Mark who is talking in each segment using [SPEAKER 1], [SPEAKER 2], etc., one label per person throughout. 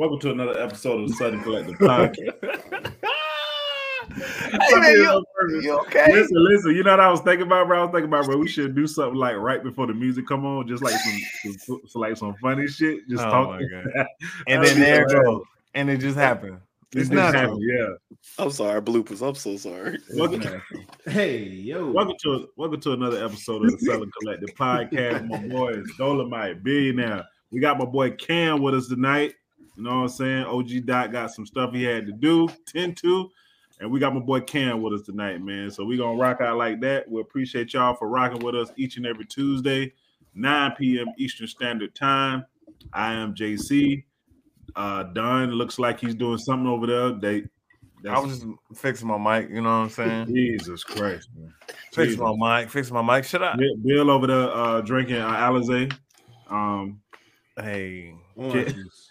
[SPEAKER 1] Welcome to another episode of the Southern Collective Podcast.
[SPEAKER 2] Hey, man, you, you okay?
[SPEAKER 1] Listen, listen. You know what I was thinking about, bro? I was thinking about, bro. We should do something like right before the music come on, just like some, some, some like some funny shit. Just
[SPEAKER 2] Oh,
[SPEAKER 1] talk.
[SPEAKER 2] my God. And then there it goes. And it just happened.
[SPEAKER 1] This
[SPEAKER 2] It's
[SPEAKER 1] just
[SPEAKER 2] not
[SPEAKER 1] happened, yeah.
[SPEAKER 3] I'm sorry, bloopers. I'm so sorry.
[SPEAKER 1] Welcome,
[SPEAKER 4] Hey, yo.
[SPEAKER 1] welcome to welcome to another episode of the Southern Collective Podcast. My boy is Dolemite Billionaire. We got my boy Cam with us tonight. You know what I'm saying? OG Dot got some stuff he had to do, tend to. And we got my boy Cam with us tonight, man. So we gonna rock out like that. We appreciate y'all for rocking with us each and every Tuesday, 9 p.m. Eastern Standard Time. I am JC. Uh Don looks like he's doing something over there. They
[SPEAKER 2] I was just fixing my mic, you know what I'm saying?
[SPEAKER 1] Jesus Christ, man.
[SPEAKER 2] Fixing my mic, fixing my mic. Shut up.
[SPEAKER 1] Bill, over there uh, drinking uh, Alizé. Um,
[SPEAKER 2] Hey,
[SPEAKER 4] juice.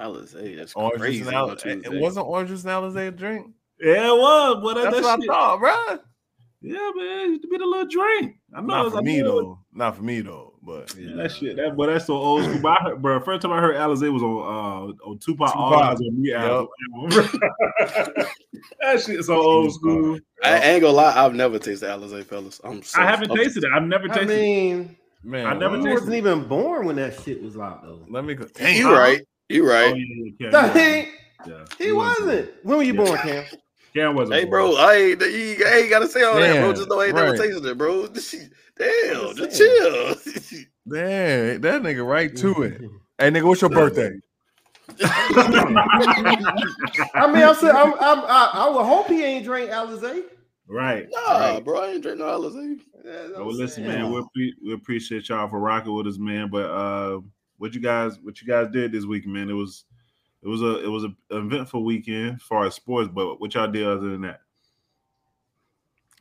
[SPEAKER 3] Alizé, that's
[SPEAKER 2] orange
[SPEAKER 3] crazy.
[SPEAKER 2] juice and
[SPEAKER 3] on
[SPEAKER 2] It wasn't orange juice and Alizé a drink.
[SPEAKER 1] yeah, it was. But
[SPEAKER 2] That's
[SPEAKER 1] that
[SPEAKER 2] what
[SPEAKER 1] shit,
[SPEAKER 2] I thought, bro.
[SPEAKER 1] yeah, man, it used to be the little drink. I know.
[SPEAKER 2] Not
[SPEAKER 1] it's-
[SPEAKER 2] for
[SPEAKER 1] I
[SPEAKER 2] me
[SPEAKER 1] know
[SPEAKER 2] though. Not for me though. But
[SPEAKER 4] Yeah.
[SPEAKER 1] That shit, that but that's so old school. But I heard, bro, first time I heard Alizé was on uh on Tupac, All
[SPEAKER 2] Tupac.
[SPEAKER 1] Eyez on Me album. that shit so old school.
[SPEAKER 3] I ain't gonna lie, I've never tasted Alizé, fellas. I'm so,
[SPEAKER 1] I haven't
[SPEAKER 3] I'm-
[SPEAKER 1] tasted it. I've never tasted it.
[SPEAKER 4] I mean,
[SPEAKER 2] man,
[SPEAKER 1] I never
[SPEAKER 4] I
[SPEAKER 1] tasted
[SPEAKER 4] wasn't even born when that shit was out, though.
[SPEAKER 2] let me go.
[SPEAKER 3] You right. You
[SPEAKER 1] Oh,
[SPEAKER 3] right.
[SPEAKER 1] yeah, yeah,
[SPEAKER 4] No,
[SPEAKER 1] Cam,
[SPEAKER 4] he,
[SPEAKER 1] yeah, yeah.
[SPEAKER 4] he wasn't. When were you
[SPEAKER 1] Yeah.
[SPEAKER 4] born, Cam?
[SPEAKER 1] Cam wasn't.
[SPEAKER 3] Hey,
[SPEAKER 1] born.
[SPEAKER 3] bro, I ain't, you ain't gotta say all that, bro. Just know I ain't never
[SPEAKER 2] right.
[SPEAKER 3] tasted it, bro. Damn,
[SPEAKER 4] I'm
[SPEAKER 3] just chill.
[SPEAKER 2] Damn, that nigga right to it. Hey, nigga, what's your birthday?
[SPEAKER 4] I mean, I said, I'm, I'm, I, I would hope he ain't drank Alizé.
[SPEAKER 1] right.
[SPEAKER 3] Nah,
[SPEAKER 1] right.
[SPEAKER 3] bro, I ain't drink no Alizé.
[SPEAKER 4] That's what
[SPEAKER 1] Well, listen,
[SPEAKER 4] saying.
[SPEAKER 1] man, we we appreciate y'all for rocking with us, man. But uh, what you guys, what you guys did this week, man, it was, it was a, it was a an eventful weekend as far as sports. But what y'all did other than that?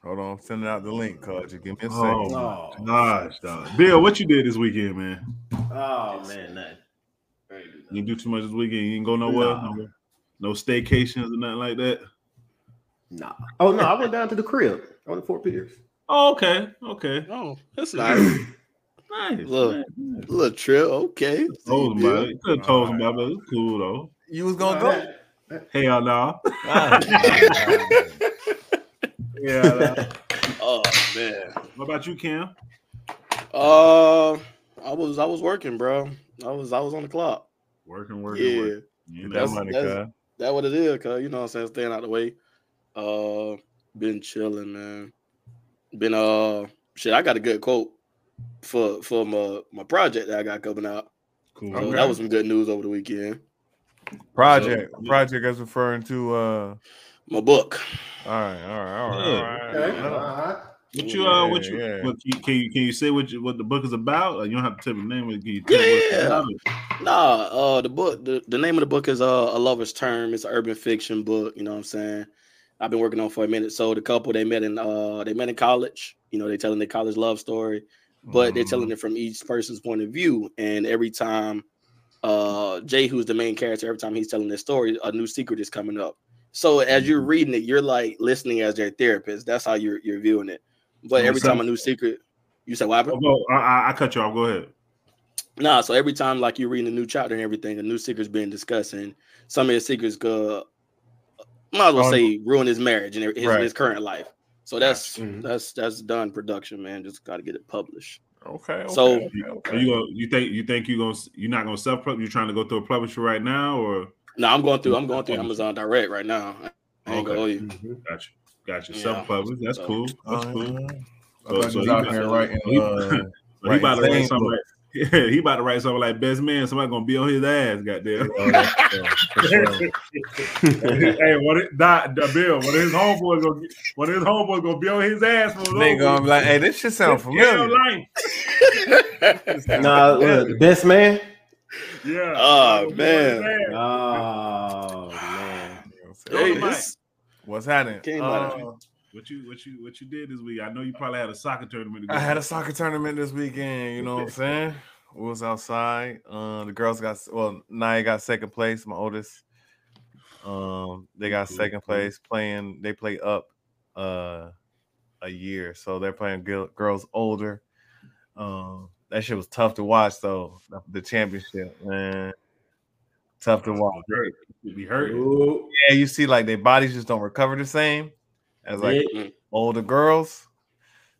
[SPEAKER 2] Hold on, I'm sending out the link, cuz you give me a oh second.
[SPEAKER 1] Oh,
[SPEAKER 4] Oh,
[SPEAKER 1] Gosh, dog. Bill, what you did this weekend, man?
[SPEAKER 4] oh man, nothing.
[SPEAKER 1] You didn't do too much this weekend. You didn't go nowhere.
[SPEAKER 4] Nah.
[SPEAKER 1] No, no staycations or nothing like that.
[SPEAKER 4] Nah. Oh no, I went down to the crib. I went to Fort Pierce.
[SPEAKER 1] Oh, okay, okay,
[SPEAKER 3] Oh, that's nice.
[SPEAKER 1] Nice.
[SPEAKER 3] Look.
[SPEAKER 1] nice, nice.
[SPEAKER 3] Little trip, okay.
[SPEAKER 1] Told him about it. Could have told him about it. but It's cool though.
[SPEAKER 2] You was gonna go?
[SPEAKER 1] Hell no.
[SPEAKER 2] Ah.
[SPEAKER 1] Yeah. nah.
[SPEAKER 3] Oh man.
[SPEAKER 1] What about you, Cam?
[SPEAKER 3] Uh, I was I was working, bro. I was I was on the clock.
[SPEAKER 1] Working, working,
[SPEAKER 3] Yeah,
[SPEAKER 1] working. You know,
[SPEAKER 2] that
[SPEAKER 3] That's-
[SPEAKER 2] money,
[SPEAKER 3] that's-
[SPEAKER 2] cuz.
[SPEAKER 3] that what it is, cause you know what I'm saying, staying out the way. Uh, been chilling, man. Been uh, shit. I got a good quote for for my my project that I got coming out.
[SPEAKER 1] cool.
[SPEAKER 3] So
[SPEAKER 2] Okay.
[SPEAKER 3] that was some good news over the weekend.
[SPEAKER 2] Project.
[SPEAKER 1] Yeah.
[SPEAKER 2] Project is referring to uh
[SPEAKER 3] My book.
[SPEAKER 2] all right, all right, all right,
[SPEAKER 1] Yeah.
[SPEAKER 2] all right.
[SPEAKER 4] Okay.
[SPEAKER 2] No.
[SPEAKER 4] All right.
[SPEAKER 1] What you uh? What you?
[SPEAKER 2] yeah.
[SPEAKER 1] What, can, can you can you say what you, what the book is about? Or you don't have to tell me the name. of it. Can you tell
[SPEAKER 3] Yeah, yeah. Nah, uh, the book, the, the name of the book is uh, A Lover's Term. It's an urban fiction book, you know what I'm saying? I've been working on for a minute. So the couple they met in uh they met in college, you know, they telling their college love story, but they're telling it from each person's point of view. And every time uh Jay, who's the main character, every time he's telling their story, a new secret is coming up. So as you're reading it, you're like listening as their therapist. That's how you're you're viewing it. But every time a new secret, you say, what happened?
[SPEAKER 1] Oh, well, I, I, I cut you off. Go ahead.
[SPEAKER 3] Nah, so every time like you're reading a new chapter and everything, a new secret's being discussed, and some of the secrets go might as well
[SPEAKER 2] Oh,
[SPEAKER 3] say ruin his marriage and his,
[SPEAKER 2] Right.
[SPEAKER 3] his current life. So that's that's that's done production, man. Just got to get it published.
[SPEAKER 2] Okay, okay.
[SPEAKER 3] So-
[SPEAKER 2] okay,
[SPEAKER 1] Are
[SPEAKER 2] okay.
[SPEAKER 1] you gonna, you think you think you gonna you're not gonna self publish? You're trying to go through a publisher right now, or
[SPEAKER 3] No, I'm going through. I'm going through Amazon Direct right now. I ain't
[SPEAKER 1] Okay.
[SPEAKER 3] gonna hold you.
[SPEAKER 4] Mhm.
[SPEAKER 1] gotcha, gotcha,
[SPEAKER 3] Yeah.
[SPEAKER 1] self publish? That's
[SPEAKER 3] So-
[SPEAKER 1] cool. That's
[SPEAKER 2] Uh,
[SPEAKER 1] cool.
[SPEAKER 2] I thought you was
[SPEAKER 1] he
[SPEAKER 2] out
[SPEAKER 1] about-
[SPEAKER 2] here writing.
[SPEAKER 1] he-
[SPEAKER 2] Uh,
[SPEAKER 1] so he
[SPEAKER 2] writing
[SPEAKER 1] about to write
[SPEAKER 2] same
[SPEAKER 1] something
[SPEAKER 2] book.
[SPEAKER 1] Like yeah, he about to write something like best man. Somebody gonna be on his ass. Goddamn.
[SPEAKER 2] Oh, that's- yeah, for sure.
[SPEAKER 1] hey, what it, Dot, the Bill? One of his homeboys gonna get- one of his homeboys gonna be on his ass for
[SPEAKER 2] Nigga, I'm like, hey, this shit sound familiar.
[SPEAKER 4] Nah, look, the best man.
[SPEAKER 1] Yeah.
[SPEAKER 3] Oh,
[SPEAKER 1] Gonna
[SPEAKER 3] man.
[SPEAKER 4] Oh man.
[SPEAKER 3] Hey,
[SPEAKER 2] What's happening?
[SPEAKER 3] Came
[SPEAKER 2] Uh,
[SPEAKER 3] out of
[SPEAKER 1] What you what you what you did this week? I know you probably had a soccer tournament. to
[SPEAKER 2] I had a soccer tournament this weekend. You know what I'm saying? We was outside. Uh, the girls got well. Naya got second place. My oldest. Um, they got
[SPEAKER 1] Cool,
[SPEAKER 2] second place. Playing. They play up. Uh, a year, so they're playing girls older. Um, that shit was tough to watch though. The, the championship, man. tough to watch.
[SPEAKER 1] Be hurt.
[SPEAKER 2] Yeah, you see, like their bodies just don't recover the same as like
[SPEAKER 4] Yeah.
[SPEAKER 2] older girls.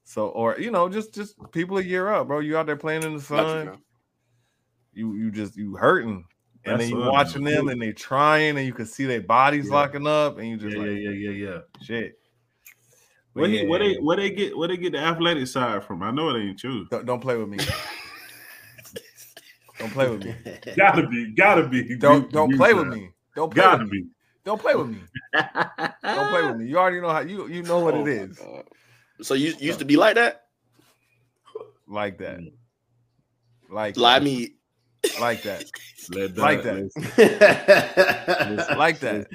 [SPEAKER 2] So, or you know, just just people a year up, bro. You out there playing in the sun. You you just you hurting, and
[SPEAKER 1] That's
[SPEAKER 2] then you
[SPEAKER 1] sun,
[SPEAKER 2] watching
[SPEAKER 1] man.
[SPEAKER 2] them, and they trying, and you can see their bodies
[SPEAKER 1] Yeah.
[SPEAKER 2] locking up, and you just
[SPEAKER 1] yeah,
[SPEAKER 2] like
[SPEAKER 1] yeah, yeah, yeah.
[SPEAKER 2] shit. But
[SPEAKER 1] Where, he, where they
[SPEAKER 2] yeah,
[SPEAKER 1] where they get where they get the athletic side from? I know it ain't you.
[SPEAKER 2] don't, don't play with me. don't play with me.
[SPEAKER 1] Gotta be, gotta be.
[SPEAKER 2] Don't don't play with me. Don't play
[SPEAKER 1] Gotta
[SPEAKER 2] with me.
[SPEAKER 1] be.
[SPEAKER 2] Don't play with me. Don't play with me. You already know how you you know what
[SPEAKER 3] Oh
[SPEAKER 2] it
[SPEAKER 3] my
[SPEAKER 2] is.
[SPEAKER 3] God. So you you used to be like that?
[SPEAKER 2] Like that. Like
[SPEAKER 3] Like
[SPEAKER 2] that.
[SPEAKER 3] me.
[SPEAKER 2] like that.
[SPEAKER 1] Let
[SPEAKER 2] Like
[SPEAKER 1] that.
[SPEAKER 2] Listen, like that.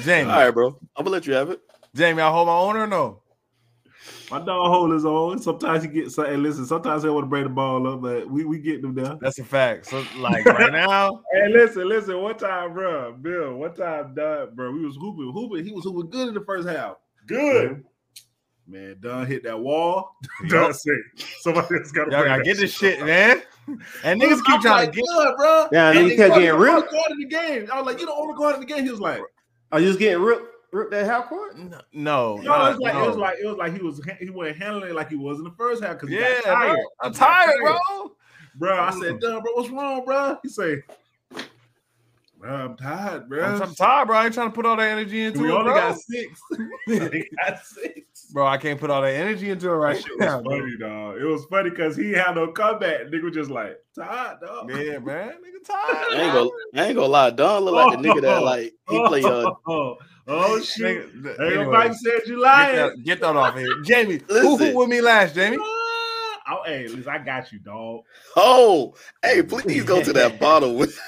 [SPEAKER 2] Jamie,
[SPEAKER 3] All right, bro. I'm gonna let you have it.
[SPEAKER 2] Jamie, I hold my own or no?
[SPEAKER 1] My dog hold his own. Sometimes he gets something. Listen, sometimes he want to bring the ball up, but we, we get them there.
[SPEAKER 2] That's a fact. So, like right now,
[SPEAKER 1] Hey, listen, listen. One time, bro, Bill. One time, Dunn, bro. We was hooping, hooping. He was hooping good in the first half. Good. Man, Dunn hit that wall. Dunn said, somebody else got to
[SPEAKER 2] y'all gotta get this shit, man. And niggas keep trying to get.
[SPEAKER 1] good, bro.
[SPEAKER 4] Yeah,
[SPEAKER 1] And
[SPEAKER 4] niggas
[SPEAKER 1] he
[SPEAKER 4] kept getting
[SPEAKER 1] the only
[SPEAKER 4] ripped.
[SPEAKER 1] guard in the game. I was like, you the only guard in the game. He was like,
[SPEAKER 4] Are you just getting ripped ripped that half court?
[SPEAKER 2] No,
[SPEAKER 1] no, it
[SPEAKER 2] no,
[SPEAKER 1] was like,
[SPEAKER 2] no.
[SPEAKER 1] it was like, it was like he was he wasn't handling it like he was in the first half because he
[SPEAKER 2] yeah,
[SPEAKER 1] got tired.
[SPEAKER 2] bro. I'm
[SPEAKER 1] He
[SPEAKER 2] tired, bro.
[SPEAKER 1] Bro, I said, mm. Dunn, bro, what's wrong, bro? He say, bro, I'm tired, bro.
[SPEAKER 2] I'm, I'm tired, bro. I ain't trying to put all that energy into
[SPEAKER 1] we
[SPEAKER 2] it,
[SPEAKER 1] only
[SPEAKER 2] bro.
[SPEAKER 1] got six. we only got six.
[SPEAKER 2] Bro, I can't put all that energy into it right
[SPEAKER 1] That shit
[SPEAKER 2] now.
[SPEAKER 1] was
[SPEAKER 2] bro.
[SPEAKER 1] funny, dog. It was funny because he had no comeback. Nigga was just like, tired, dog.
[SPEAKER 2] Yeah, man. Nigga tired.
[SPEAKER 3] I ain't gonna I ain't gonna lie. Don look like the nigga that like he play uh
[SPEAKER 1] oh, oh, shoot.
[SPEAKER 2] Nigga, anyway,
[SPEAKER 1] nobody said you
[SPEAKER 2] get,
[SPEAKER 1] lying.
[SPEAKER 2] that, get that off here. Jamie, who
[SPEAKER 3] Listen.
[SPEAKER 2] hooped with me last, Jamie?
[SPEAKER 1] Oh, hey, at least I got you, dog.
[SPEAKER 3] oh hey please go to that bottle with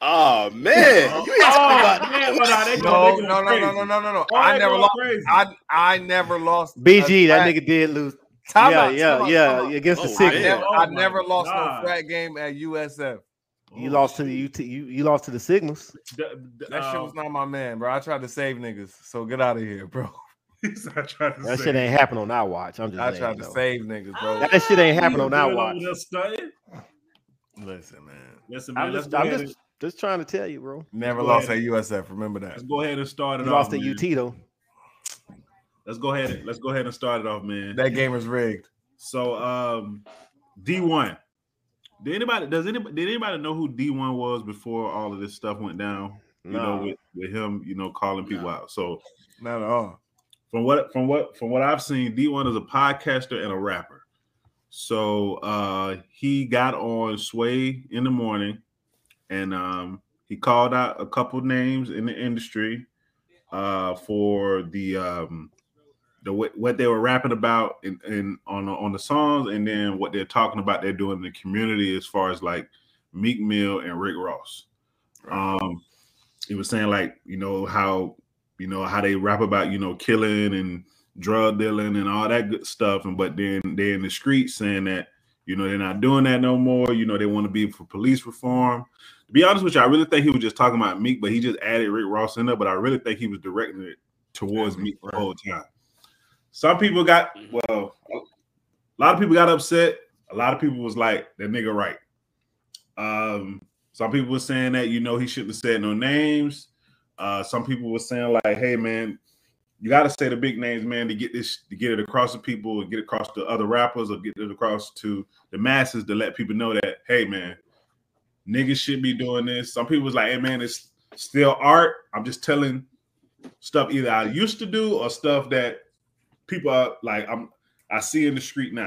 [SPEAKER 3] Oh man, you ain't talking about
[SPEAKER 1] Oh, man, but, uh,
[SPEAKER 2] No,
[SPEAKER 1] gonna make it
[SPEAKER 2] no, no, no, no, no, no, no.
[SPEAKER 1] Oh,
[SPEAKER 2] I never lost.
[SPEAKER 1] crazy.
[SPEAKER 2] I I never lost.
[SPEAKER 4] BG, that nigga did lose.
[SPEAKER 2] Time
[SPEAKER 4] yeah,
[SPEAKER 2] out,
[SPEAKER 4] yeah,
[SPEAKER 2] time out,
[SPEAKER 4] yeah,
[SPEAKER 2] time out.
[SPEAKER 4] against the
[SPEAKER 3] Oh,
[SPEAKER 2] I
[SPEAKER 4] Signals.
[SPEAKER 2] never,
[SPEAKER 1] Oh
[SPEAKER 2] I never lost
[SPEAKER 1] God.
[SPEAKER 2] no frat game at USF.
[SPEAKER 4] You lost to the UT. You, you lost to the Signals.
[SPEAKER 1] The- the,
[SPEAKER 2] That shit
[SPEAKER 1] um,
[SPEAKER 2] was not my man, bro. I tried to save niggas, so get out of here, bro.
[SPEAKER 1] he's not trying to
[SPEAKER 4] That
[SPEAKER 1] say.
[SPEAKER 4] shit ain't happen on our watch. I'm just
[SPEAKER 2] I
[SPEAKER 4] saying.
[SPEAKER 2] tried to
[SPEAKER 4] though.
[SPEAKER 2] save niggas, bro.
[SPEAKER 4] That shit ain't happen on our watch.
[SPEAKER 1] over there studying?
[SPEAKER 2] Listen, man.
[SPEAKER 1] Listen, man,
[SPEAKER 4] I'm just, I'm just,
[SPEAKER 1] and,
[SPEAKER 4] just trying to tell you, bro.
[SPEAKER 2] Never
[SPEAKER 1] Go
[SPEAKER 2] lost
[SPEAKER 1] ahead.
[SPEAKER 2] at USF. Remember that.
[SPEAKER 1] let's go ahead and start it
[SPEAKER 4] You
[SPEAKER 1] off.
[SPEAKER 4] lost to
[SPEAKER 1] man.
[SPEAKER 4] UT though.
[SPEAKER 1] Let's go ahead. And, let's go ahead and start it off, man.
[SPEAKER 2] That game is rigged.
[SPEAKER 1] So, um, D one. Did anybody? Does anybody? Did anybody know who D one was before all of this stuff went down? You know, with, with him, you know, calling people
[SPEAKER 3] No.
[SPEAKER 1] out. So,
[SPEAKER 2] Not at all.
[SPEAKER 1] from what from what from what I've seen, D1 is a podcaster and a rapper. So uh he got on Sway in the morning and um he called out a couple names in the industry uh for the um the what they were rapping about in, in on the, on the songs and then what they're talking about they're doing in the community as far as like Meek Mill and Rick Ross. Um he was saying like you know how you know how they rap about you know killing and drug dealing and all that good stuff. And but then they're in the streets saying that you know they're not doing that no more. You know they want to be for police reform to be honest with you i really think he was just talking about meek but he just added rick ross in there but i really think he was directing it towards
[SPEAKER 2] Yeah,
[SPEAKER 1] meek the whole time. Some people got well a lot of people got upset. A lot of people was like that nigga right. Um some people were saying that you know he shouldn't have said no names. Uh, some people were saying like, "Hey, man, you got to say the big names, man, to get this, to get it across to people, and get it across to other rappers, or get it across to the masses to let people know that, hey, man, niggas should be doing this." Some people was like, "Hey, man, it's still art. I'm just telling stuff either I used to do or stuff that people are like I'm I see in the street now."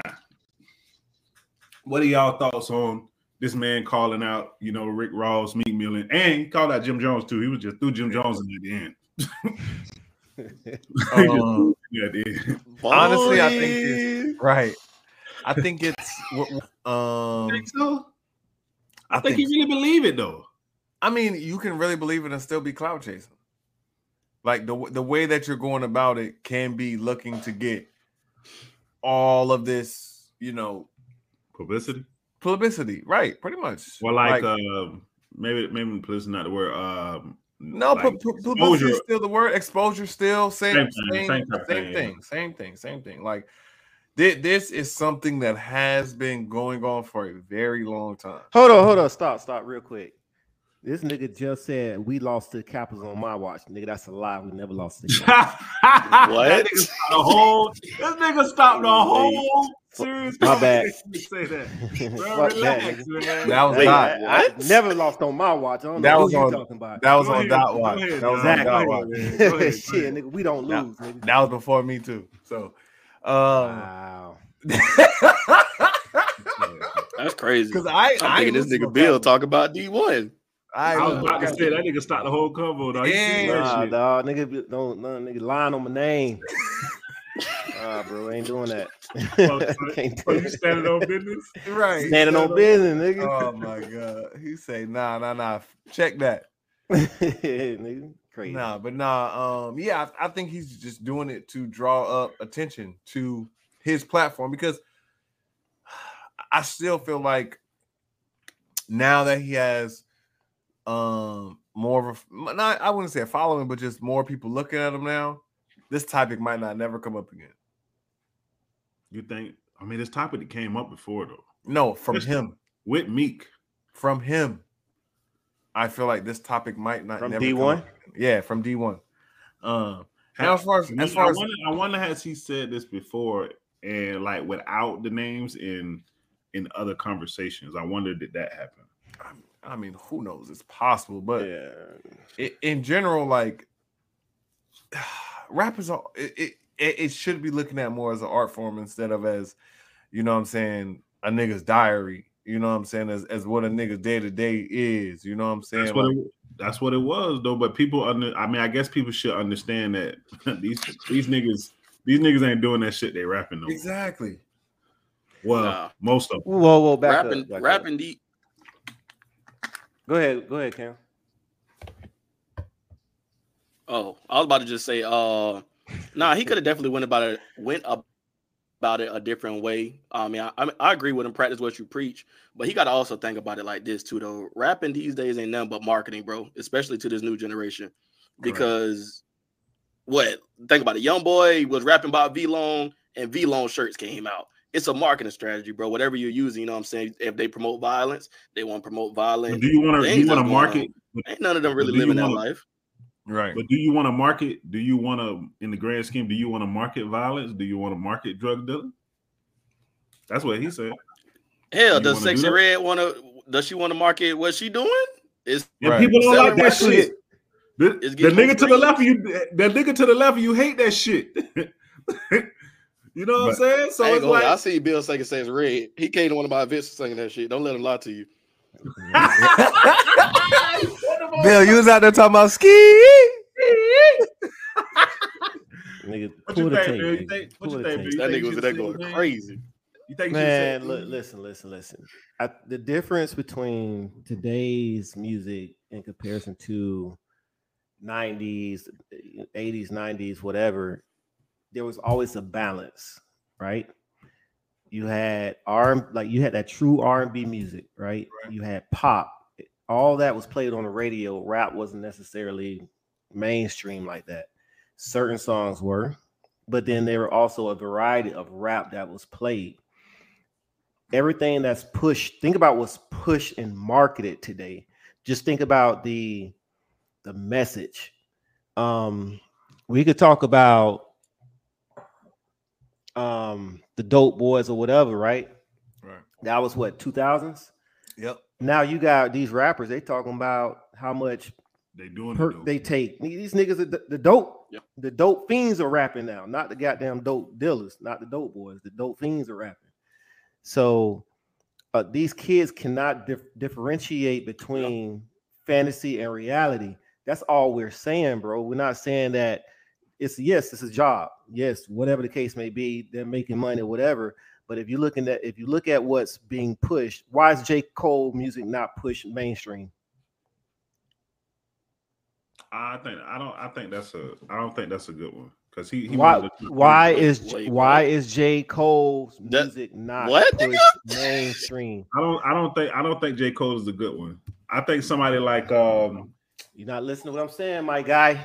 [SPEAKER 1] What are y'all thoughts on this man calling out, you know, Rick Ross, Meek Mill, and, and he called out Jim Jones too. He was just threw Jim Jones in at the end.
[SPEAKER 2] Um,
[SPEAKER 1] yeah, at the end.
[SPEAKER 2] honestly, I think it's right. I think it's w- w- um.
[SPEAKER 1] think so?
[SPEAKER 2] I
[SPEAKER 1] I think he really believe it though.
[SPEAKER 2] I mean, you can really believe it and still be cloud chasing. Like the the way that you're going about it can be looking to get all of this, you know,
[SPEAKER 1] Publicity.
[SPEAKER 2] publicity. Right, pretty much.
[SPEAKER 1] Well, like, um, maybe maybe publicity not the word. Um,
[SPEAKER 2] no,
[SPEAKER 1] like
[SPEAKER 2] pu- pu- publicity is still the word. Exposure still same
[SPEAKER 1] Same
[SPEAKER 2] same
[SPEAKER 1] thing,
[SPEAKER 2] same,
[SPEAKER 1] same thing,
[SPEAKER 2] thing, same thing, same thing. Like This is something that has been going on for a very long time.
[SPEAKER 4] Hold on, hold on, stop, stop, real quick. This nigga just said we lost to the Capitals on my watch. Nigga, that's a lie. We never lost to the Capitals.
[SPEAKER 1] That nigga stopped the whole. This nigga stopped the whole series.
[SPEAKER 4] My bad.
[SPEAKER 1] Say that. Bro,
[SPEAKER 4] Fuck that,
[SPEAKER 1] relax, man.
[SPEAKER 2] That was
[SPEAKER 4] Hey,
[SPEAKER 2] not.
[SPEAKER 4] I, I never lost on my watch. I don't
[SPEAKER 2] That
[SPEAKER 4] know
[SPEAKER 2] was
[SPEAKER 4] who you
[SPEAKER 2] on-
[SPEAKER 4] talking about.
[SPEAKER 2] That was
[SPEAKER 1] Go
[SPEAKER 2] on
[SPEAKER 1] ahead,
[SPEAKER 2] dot watch. That was
[SPEAKER 1] John.
[SPEAKER 2] on
[SPEAKER 1] Go
[SPEAKER 2] dot watch.
[SPEAKER 1] man. Go ahead,
[SPEAKER 4] Shit, nigga, we don't lose, nigga.
[SPEAKER 2] That was before me too. So, um,
[SPEAKER 4] Wow.
[SPEAKER 3] That's crazy.
[SPEAKER 2] because I,
[SPEAKER 3] I'm
[SPEAKER 2] I
[SPEAKER 3] this nigga Bill
[SPEAKER 2] that.
[SPEAKER 3] talk about D1.
[SPEAKER 2] I,
[SPEAKER 1] I was
[SPEAKER 2] listened
[SPEAKER 1] about to
[SPEAKER 2] that.
[SPEAKER 1] say that nigga stopped the whole convo. Though. You seen
[SPEAKER 2] Yeah.
[SPEAKER 4] Nah, dog, nigga, be- don't, no, nigga lying on my name. Nah, bro, ain't doing that. Can't
[SPEAKER 1] Oh,
[SPEAKER 4] do
[SPEAKER 1] you standing on business?
[SPEAKER 2] right.
[SPEAKER 4] Standing on business, nigga.
[SPEAKER 2] Oh my god. He say, nah, nah, nah. Check that.
[SPEAKER 4] nigga, crazy.
[SPEAKER 2] Nah, but nah. Um, yeah, I, I think he's just doing it to draw up attention to his platform because I still feel like now that he has um more of a not I wouldn't say a following, but just more people looking at him now, this topic might not never come up again.
[SPEAKER 1] You think? I mean, this topic that came up before though.
[SPEAKER 2] No, from
[SPEAKER 1] Yes,
[SPEAKER 2] him.
[SPEAKER 1] With Meek.
[SPEAKER 2] From him. I feel like this topic might not
[SPEAKER 4] From D1?
[SPEAKER 2] Yeah, from D1. Um now as far as, as far
[SPEAKER 1] I
[SPEAKER 2] as
[SPEAKER 1] wonder, I wonder has he said this before and like without the names in in other conversations. I wonder did that happen.
[SPEAKER 2] I mean, who knows? It's possible, but
[SPEAKER 4] Yeah.
[SPEAKER 2] in general, like rappers it, it it it should be looking at more as an art form instead of as you know what I'm saying a nigga's diary. You know what I'm saying as as what a nigga day to day is. You know what I'm saying?
[SPEAKER 1] That's what
[SPEAKER 2] Like,
[SPEAKER 1] it, that's what it was though. But people under I mean, I guess people should understand that these these niggas these niggas ain't doing that shit they rapping no more.
[SPEAKER 2] exactly.
[SPEAKER 1] Well,
[SPEAKER 3] Nah.
[SPEAKER 1] most of them.
[SPEAKER 4] Whoa, whoa, back
[SPEAKER 3] rapping,
[SPEAKER 4] up. back up.
[SPEAKER 3] rapping D.
[SPEAKER 4] Go ahead, go ahead, Cam.
[SPEAKER 3] Oh, I was about to just say, uh, nah, he could have definitely went about it, went about it a different way. I mean, I, I, mean, I agree with him. Practice what you preach, but he got to also think about it like this too, though. Rapping these days ain't nothing but marketing, bro. Especially to this new generation, because what? Think about it. Young boy was rapping about VLONE, and VLONE shirts came out. It's a marketing strategy, bro. Whatever you're using, you know what I'm saying. If they promote violence, they want to promote violence.
[SPEAKER 1] But do you want to you want to market?
[SPEAKER 3] Ain't none of them really living that
[SPEAKER 1] wanna-
[SPEAKER 3] life.
[SPEAKER 2] Right.
[SPEAKER 1] But do you want to market? Do you want to, in the grand scheme, do you want to market violence? Do you want to market drug dealing? That's what he said.
[SPEAKER 3] Hell,
[SPEAKER 1] You
[SPEAKER 3] does
[SPEAKER 1] wanna do
[SPEAKER 3] Sexy? Red want to? Does she want to market what she doing? Is
[SPEAKER 2] Right.
[SPEAKER 1] people don't
[SPEAKER 3] Selling
[SPEAKER 1] like that
[SPEAKER 3] records
[SPEAKER 1] shit. The, the nigga to the left of you, the nigga to the left of you hate that shit. you know what I'm saying? So
[SPEAKER 3] I,
[SPEAKER 1] it's
[SPEAKER 3] gonna I see Bill saying says red. He came to one of my events singing that shit. Don't let him lie to you.
[SPEAKER 2] Bill, you was out there talking about ski.
[SPEAKER 4] Nigga,
[SPEAKER 1] what
[SPEAKER 4] pull
[SPEAKER 1] you
[SPEAKER 4] the
[SPEAKER 1] think,
[SPEAKER 4] tape.
[SPEAKER 1] You think? What you think,
[SPEAKER 3] That nigga was
[SPEAKER 1] you
[SPEAKER 3] there going
[SPEAKER 1] man?
[SPEAKER 3] crazy.
[SPEAKER 1] You think you should say-
[SPEAKER 4] Man, look, listen, listen, listen. I, the difference between today's music in comparison to 90s, 80s, 90s, whatever, there was always a balance, right? You had R like you had that true R&B music, right?
[SPEAKER 2] Right.
[SPEAKER 4] You had pop. All that was played on the radio. Rap wasn't necessarily mainstream like that. Certain songs were, but then there were also a variety of rap that was played everything that's pushed think about what's pushed and marketed today just think about the the message um we could talk about um the dope boys or whatever right
[SPEAKER 2] Right.
[SPEAKER 4] that was what 2000s
[SPEAKER 2] Yep.
[SPEAKER 4] Now you got these rappers they talking about how much
[SPEAKER 1] They doing
[SPEAKER 4] per,
[SPEAKER 1] it. though.
[SPEAKER 4] they take these niggas are the, the dope
[SPEAKER 3] Yep.
[SPEAKER 4] the dope fiends are rapping now not the goddamn dope dealers not the dope boys the dope fiends are rapping so uh, these kids cannot dif- differentiate between fantasy and reality that's all we're saying bro we're not saying that it's yes it's a job yes whatever the case may be they're making money whatever but if you're looking at if you look at what's being pushed why is j cole music not pushed mainstream
[SPEAKER 1] I think I don't. I think that's a. I don't think that's a good one because he. he
[SPEAKER 4] why
[SPEAKER 1] wanted
[SPEAKER 4] why is
[SPEAKER 3] Wait,
[SPEAKER 4] J- why
[SPEAKER 3] what?
[SPEAKER 4] is J Cole's
[SPEAKER 3] That-
[SPEAKER 4] music not
[SPEAKER 3] what,
[SPEAKER 4] mainstream?
[SPEAKER 1] I don't. I don't think. I don't think J Cole is a good one. I think somebody like um.
[SPEAKER 4] You're not listening to what I'm saying, my guy.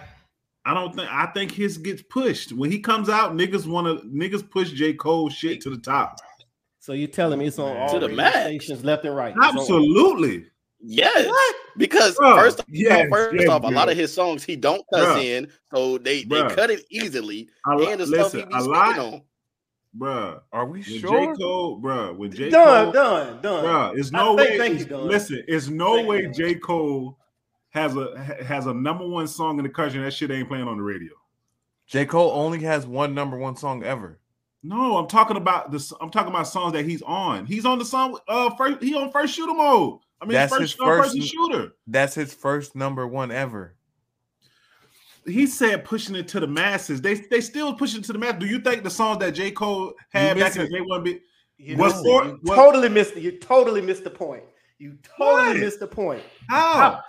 [SPEAKER 1] I don't think I think his gets pushed when he comes out. Niggas want to niggas push J Cole shit to the top.
[SPEAKER 4] So you're telling me it's on all
[SPEAKER 3] To the
[SPEAKER 4] radio
[SPEAKER 3] max.
[SPEAKER 4] stations left and right.
[SPEAKER 1] Absolutely.
[SPEAKER 3] Yes, because
[SPEAKER 1] Bruh,
[SPEAKER 3] first,
[SPEAKER 1] yes,
[SPEAKER 3] first
[SPEAKER 1] yes,
[SPEAKER 3] off, a lot of his songs he don't cuss
[SPEAKER 1] Bruh.
[SPEAKER 3] in, so they they cut it easily.
[SPEAKER 1] A lo-
[SPEAKER 3] and the stuff he
[SPEAKER 1] listen,
[SPEAKER 3] be
[SPEAKER 1] a lot,
[SPEAKER 3] on.
[SPEAKER 1] bruh.
[SPEAKER 2] Are we
[SPEAKER 1] When
[SPEAKER 2] sure?
[SPEAKER 1] J Cole, bruh. When J
[SPEAKER 4] Done,
[SPEAKER 1] Cole,
[SPEAKER 4] done, done.
[SPEAKER 1] bruh, it's
[SPEAKER 4] I
[SPEAKER 1] no
[SPEAKER 4] think-
[SPEAKER 1] way.
[SPEAKER 4] thank you,
[SPEAKER 1] it's-
[SPEAKER 4] Don.
[SPEAKER 1] listen, it's no
[SPEAKER 4] Thank
[SPEAKER 1] way
[SPEAKER 4] you.
[SPEAKER 1] J Cole has a has a number one song in the country. and That shit ain't playing on the radio.
[SPEAKER 2] J. Cole only has one number one song ever.
[SPEAKER 1] No, I'm talking about this. I'm talking about songs that he's on. He's on the song. Uh, first he on first shooter mode. I mean,
[SPEAKER 2] That's
[SPEAKER 1] first,
[SPEAKER 2] his first-
[SPEAKER 1] person shooter.
[SPEAKER 2] That's his first number one ever.
[SPEAKER 1] He said pushing it to the masses. They they still pushing it to the masses. Do you think the songs that J Cole had
[SPEAKER 2] You
[SPEAKER 1] back in the
[SPEAKER 2] missing-
[SPEAKER 1] day wouldn't be?
[SPEAKER 4] You,
[SPEAKER 1] Was for-
[SPEAKER 4] you
[SPEAKER 1] was-
[SPEAKER 4] totally missed it. You totally missed the point. You totally
[SPEAKER 1] What?
[SPEAKER 4] missed the point.
[SPEAKER 1] How?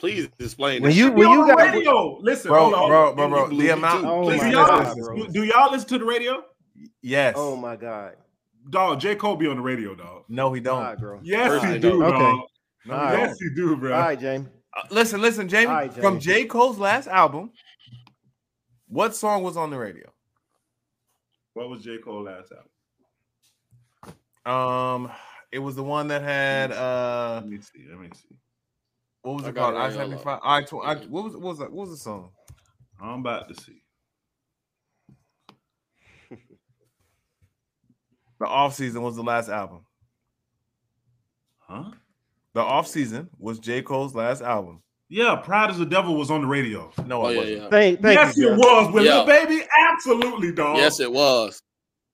[SPEAKER 3] Please explain.
[SPEAKER 4] When
[SPEAKER 3] this.
[SPEAKER 4] you
[SPEAKER 1] Should be
[SPEAKER 4] when
[SPEAKER 1] on
[SPEAKER 4] you
[SPEAKER 1] the
[SPEAKER 4] got
[SPEAKER 1] radio. Listen,
[SPEAKER 2] Bro,
[SPEAKER 1] hold on.
[SPEAKER 2] bro, bro, bro. The amount.
[SPEAKER 4] Oh
[SPEAKER 1] Do
[SPEAKER 2] listen,
[SPEAKER 1] y'all,
[SPEAKER 4] God,
[SPEAKER 2] listen,
[SPEAKER 4] bro.
[SPEAKER 1] do y'all listen to the radio?
[SPEAKER 2] Yes.
[SPEAKER 4] oh my god,
[SPEAKER 1] Dog, J Cole be on the radio, dog.
[SPEAKER 2] No, he don't.
[SPEAKER 4] right, bro.
[SPEAKER 1] Yes,
[SPEAKER 3] Personally,
[SPEAKER 1] he do, dog.
[SPEAKER 4] Okay.
[SPEAKER 2] No,
[SPEAKER 4] right.
[SPEAKER 1] Yes, he do, bro.
[SPEAKER 4] All right, James.
[SPEAKER 2] Uh, listen, listen, Jamie.
[SPEAKER 4] All right,
[SPEAKER 2] From J. Cole's last album, what song was on the radio?
[SPEAKER 1] What was J Cole last album?
[SPEAKER 2] Um, it was the one that had uh,
[SPEAKER 1] Let me see. Let me see.
[SPEAKER 2] What was it
[SPEAKER 3] got
[SPEAKER 2] called?
[SPEAKER 3] it
[SPEAKER 2] I
[SPEAKER 3] right here,
[SPEAKER 2] seventy
[SPEAKER 3] hold
[SPEAKER 2] five. I, tw- I what was what was that? What was the song?
[SPEAKER 1] I'm about to see.
[SPEAKER 2] The off season was the last album.
[SPEAKER 1] Huh?
[SPEAKER 2] The off season was J. Cole's last album.
[SPEAKER 1] Yeah, Pride as the Devil was on the radio.
[SPEAKER 2] No,
[SPEAKER 3] Oh
[SPEAKER 2] it
[SPEAKER 3] yeah,
[SPEAKER 2] wasn't.
[SPEAKER 3] yeah.
[SPEAKER 4] Thank, thank
[SPEAKER 1] yes,
[SPEAKER 4] you.
[SPEAKER 1] it was with
[SPEAKER 3] Yeah.
[SPEAKER 1] Lil Baby. Absolutely, dog.
[SPEAKER 3] Yes, it was.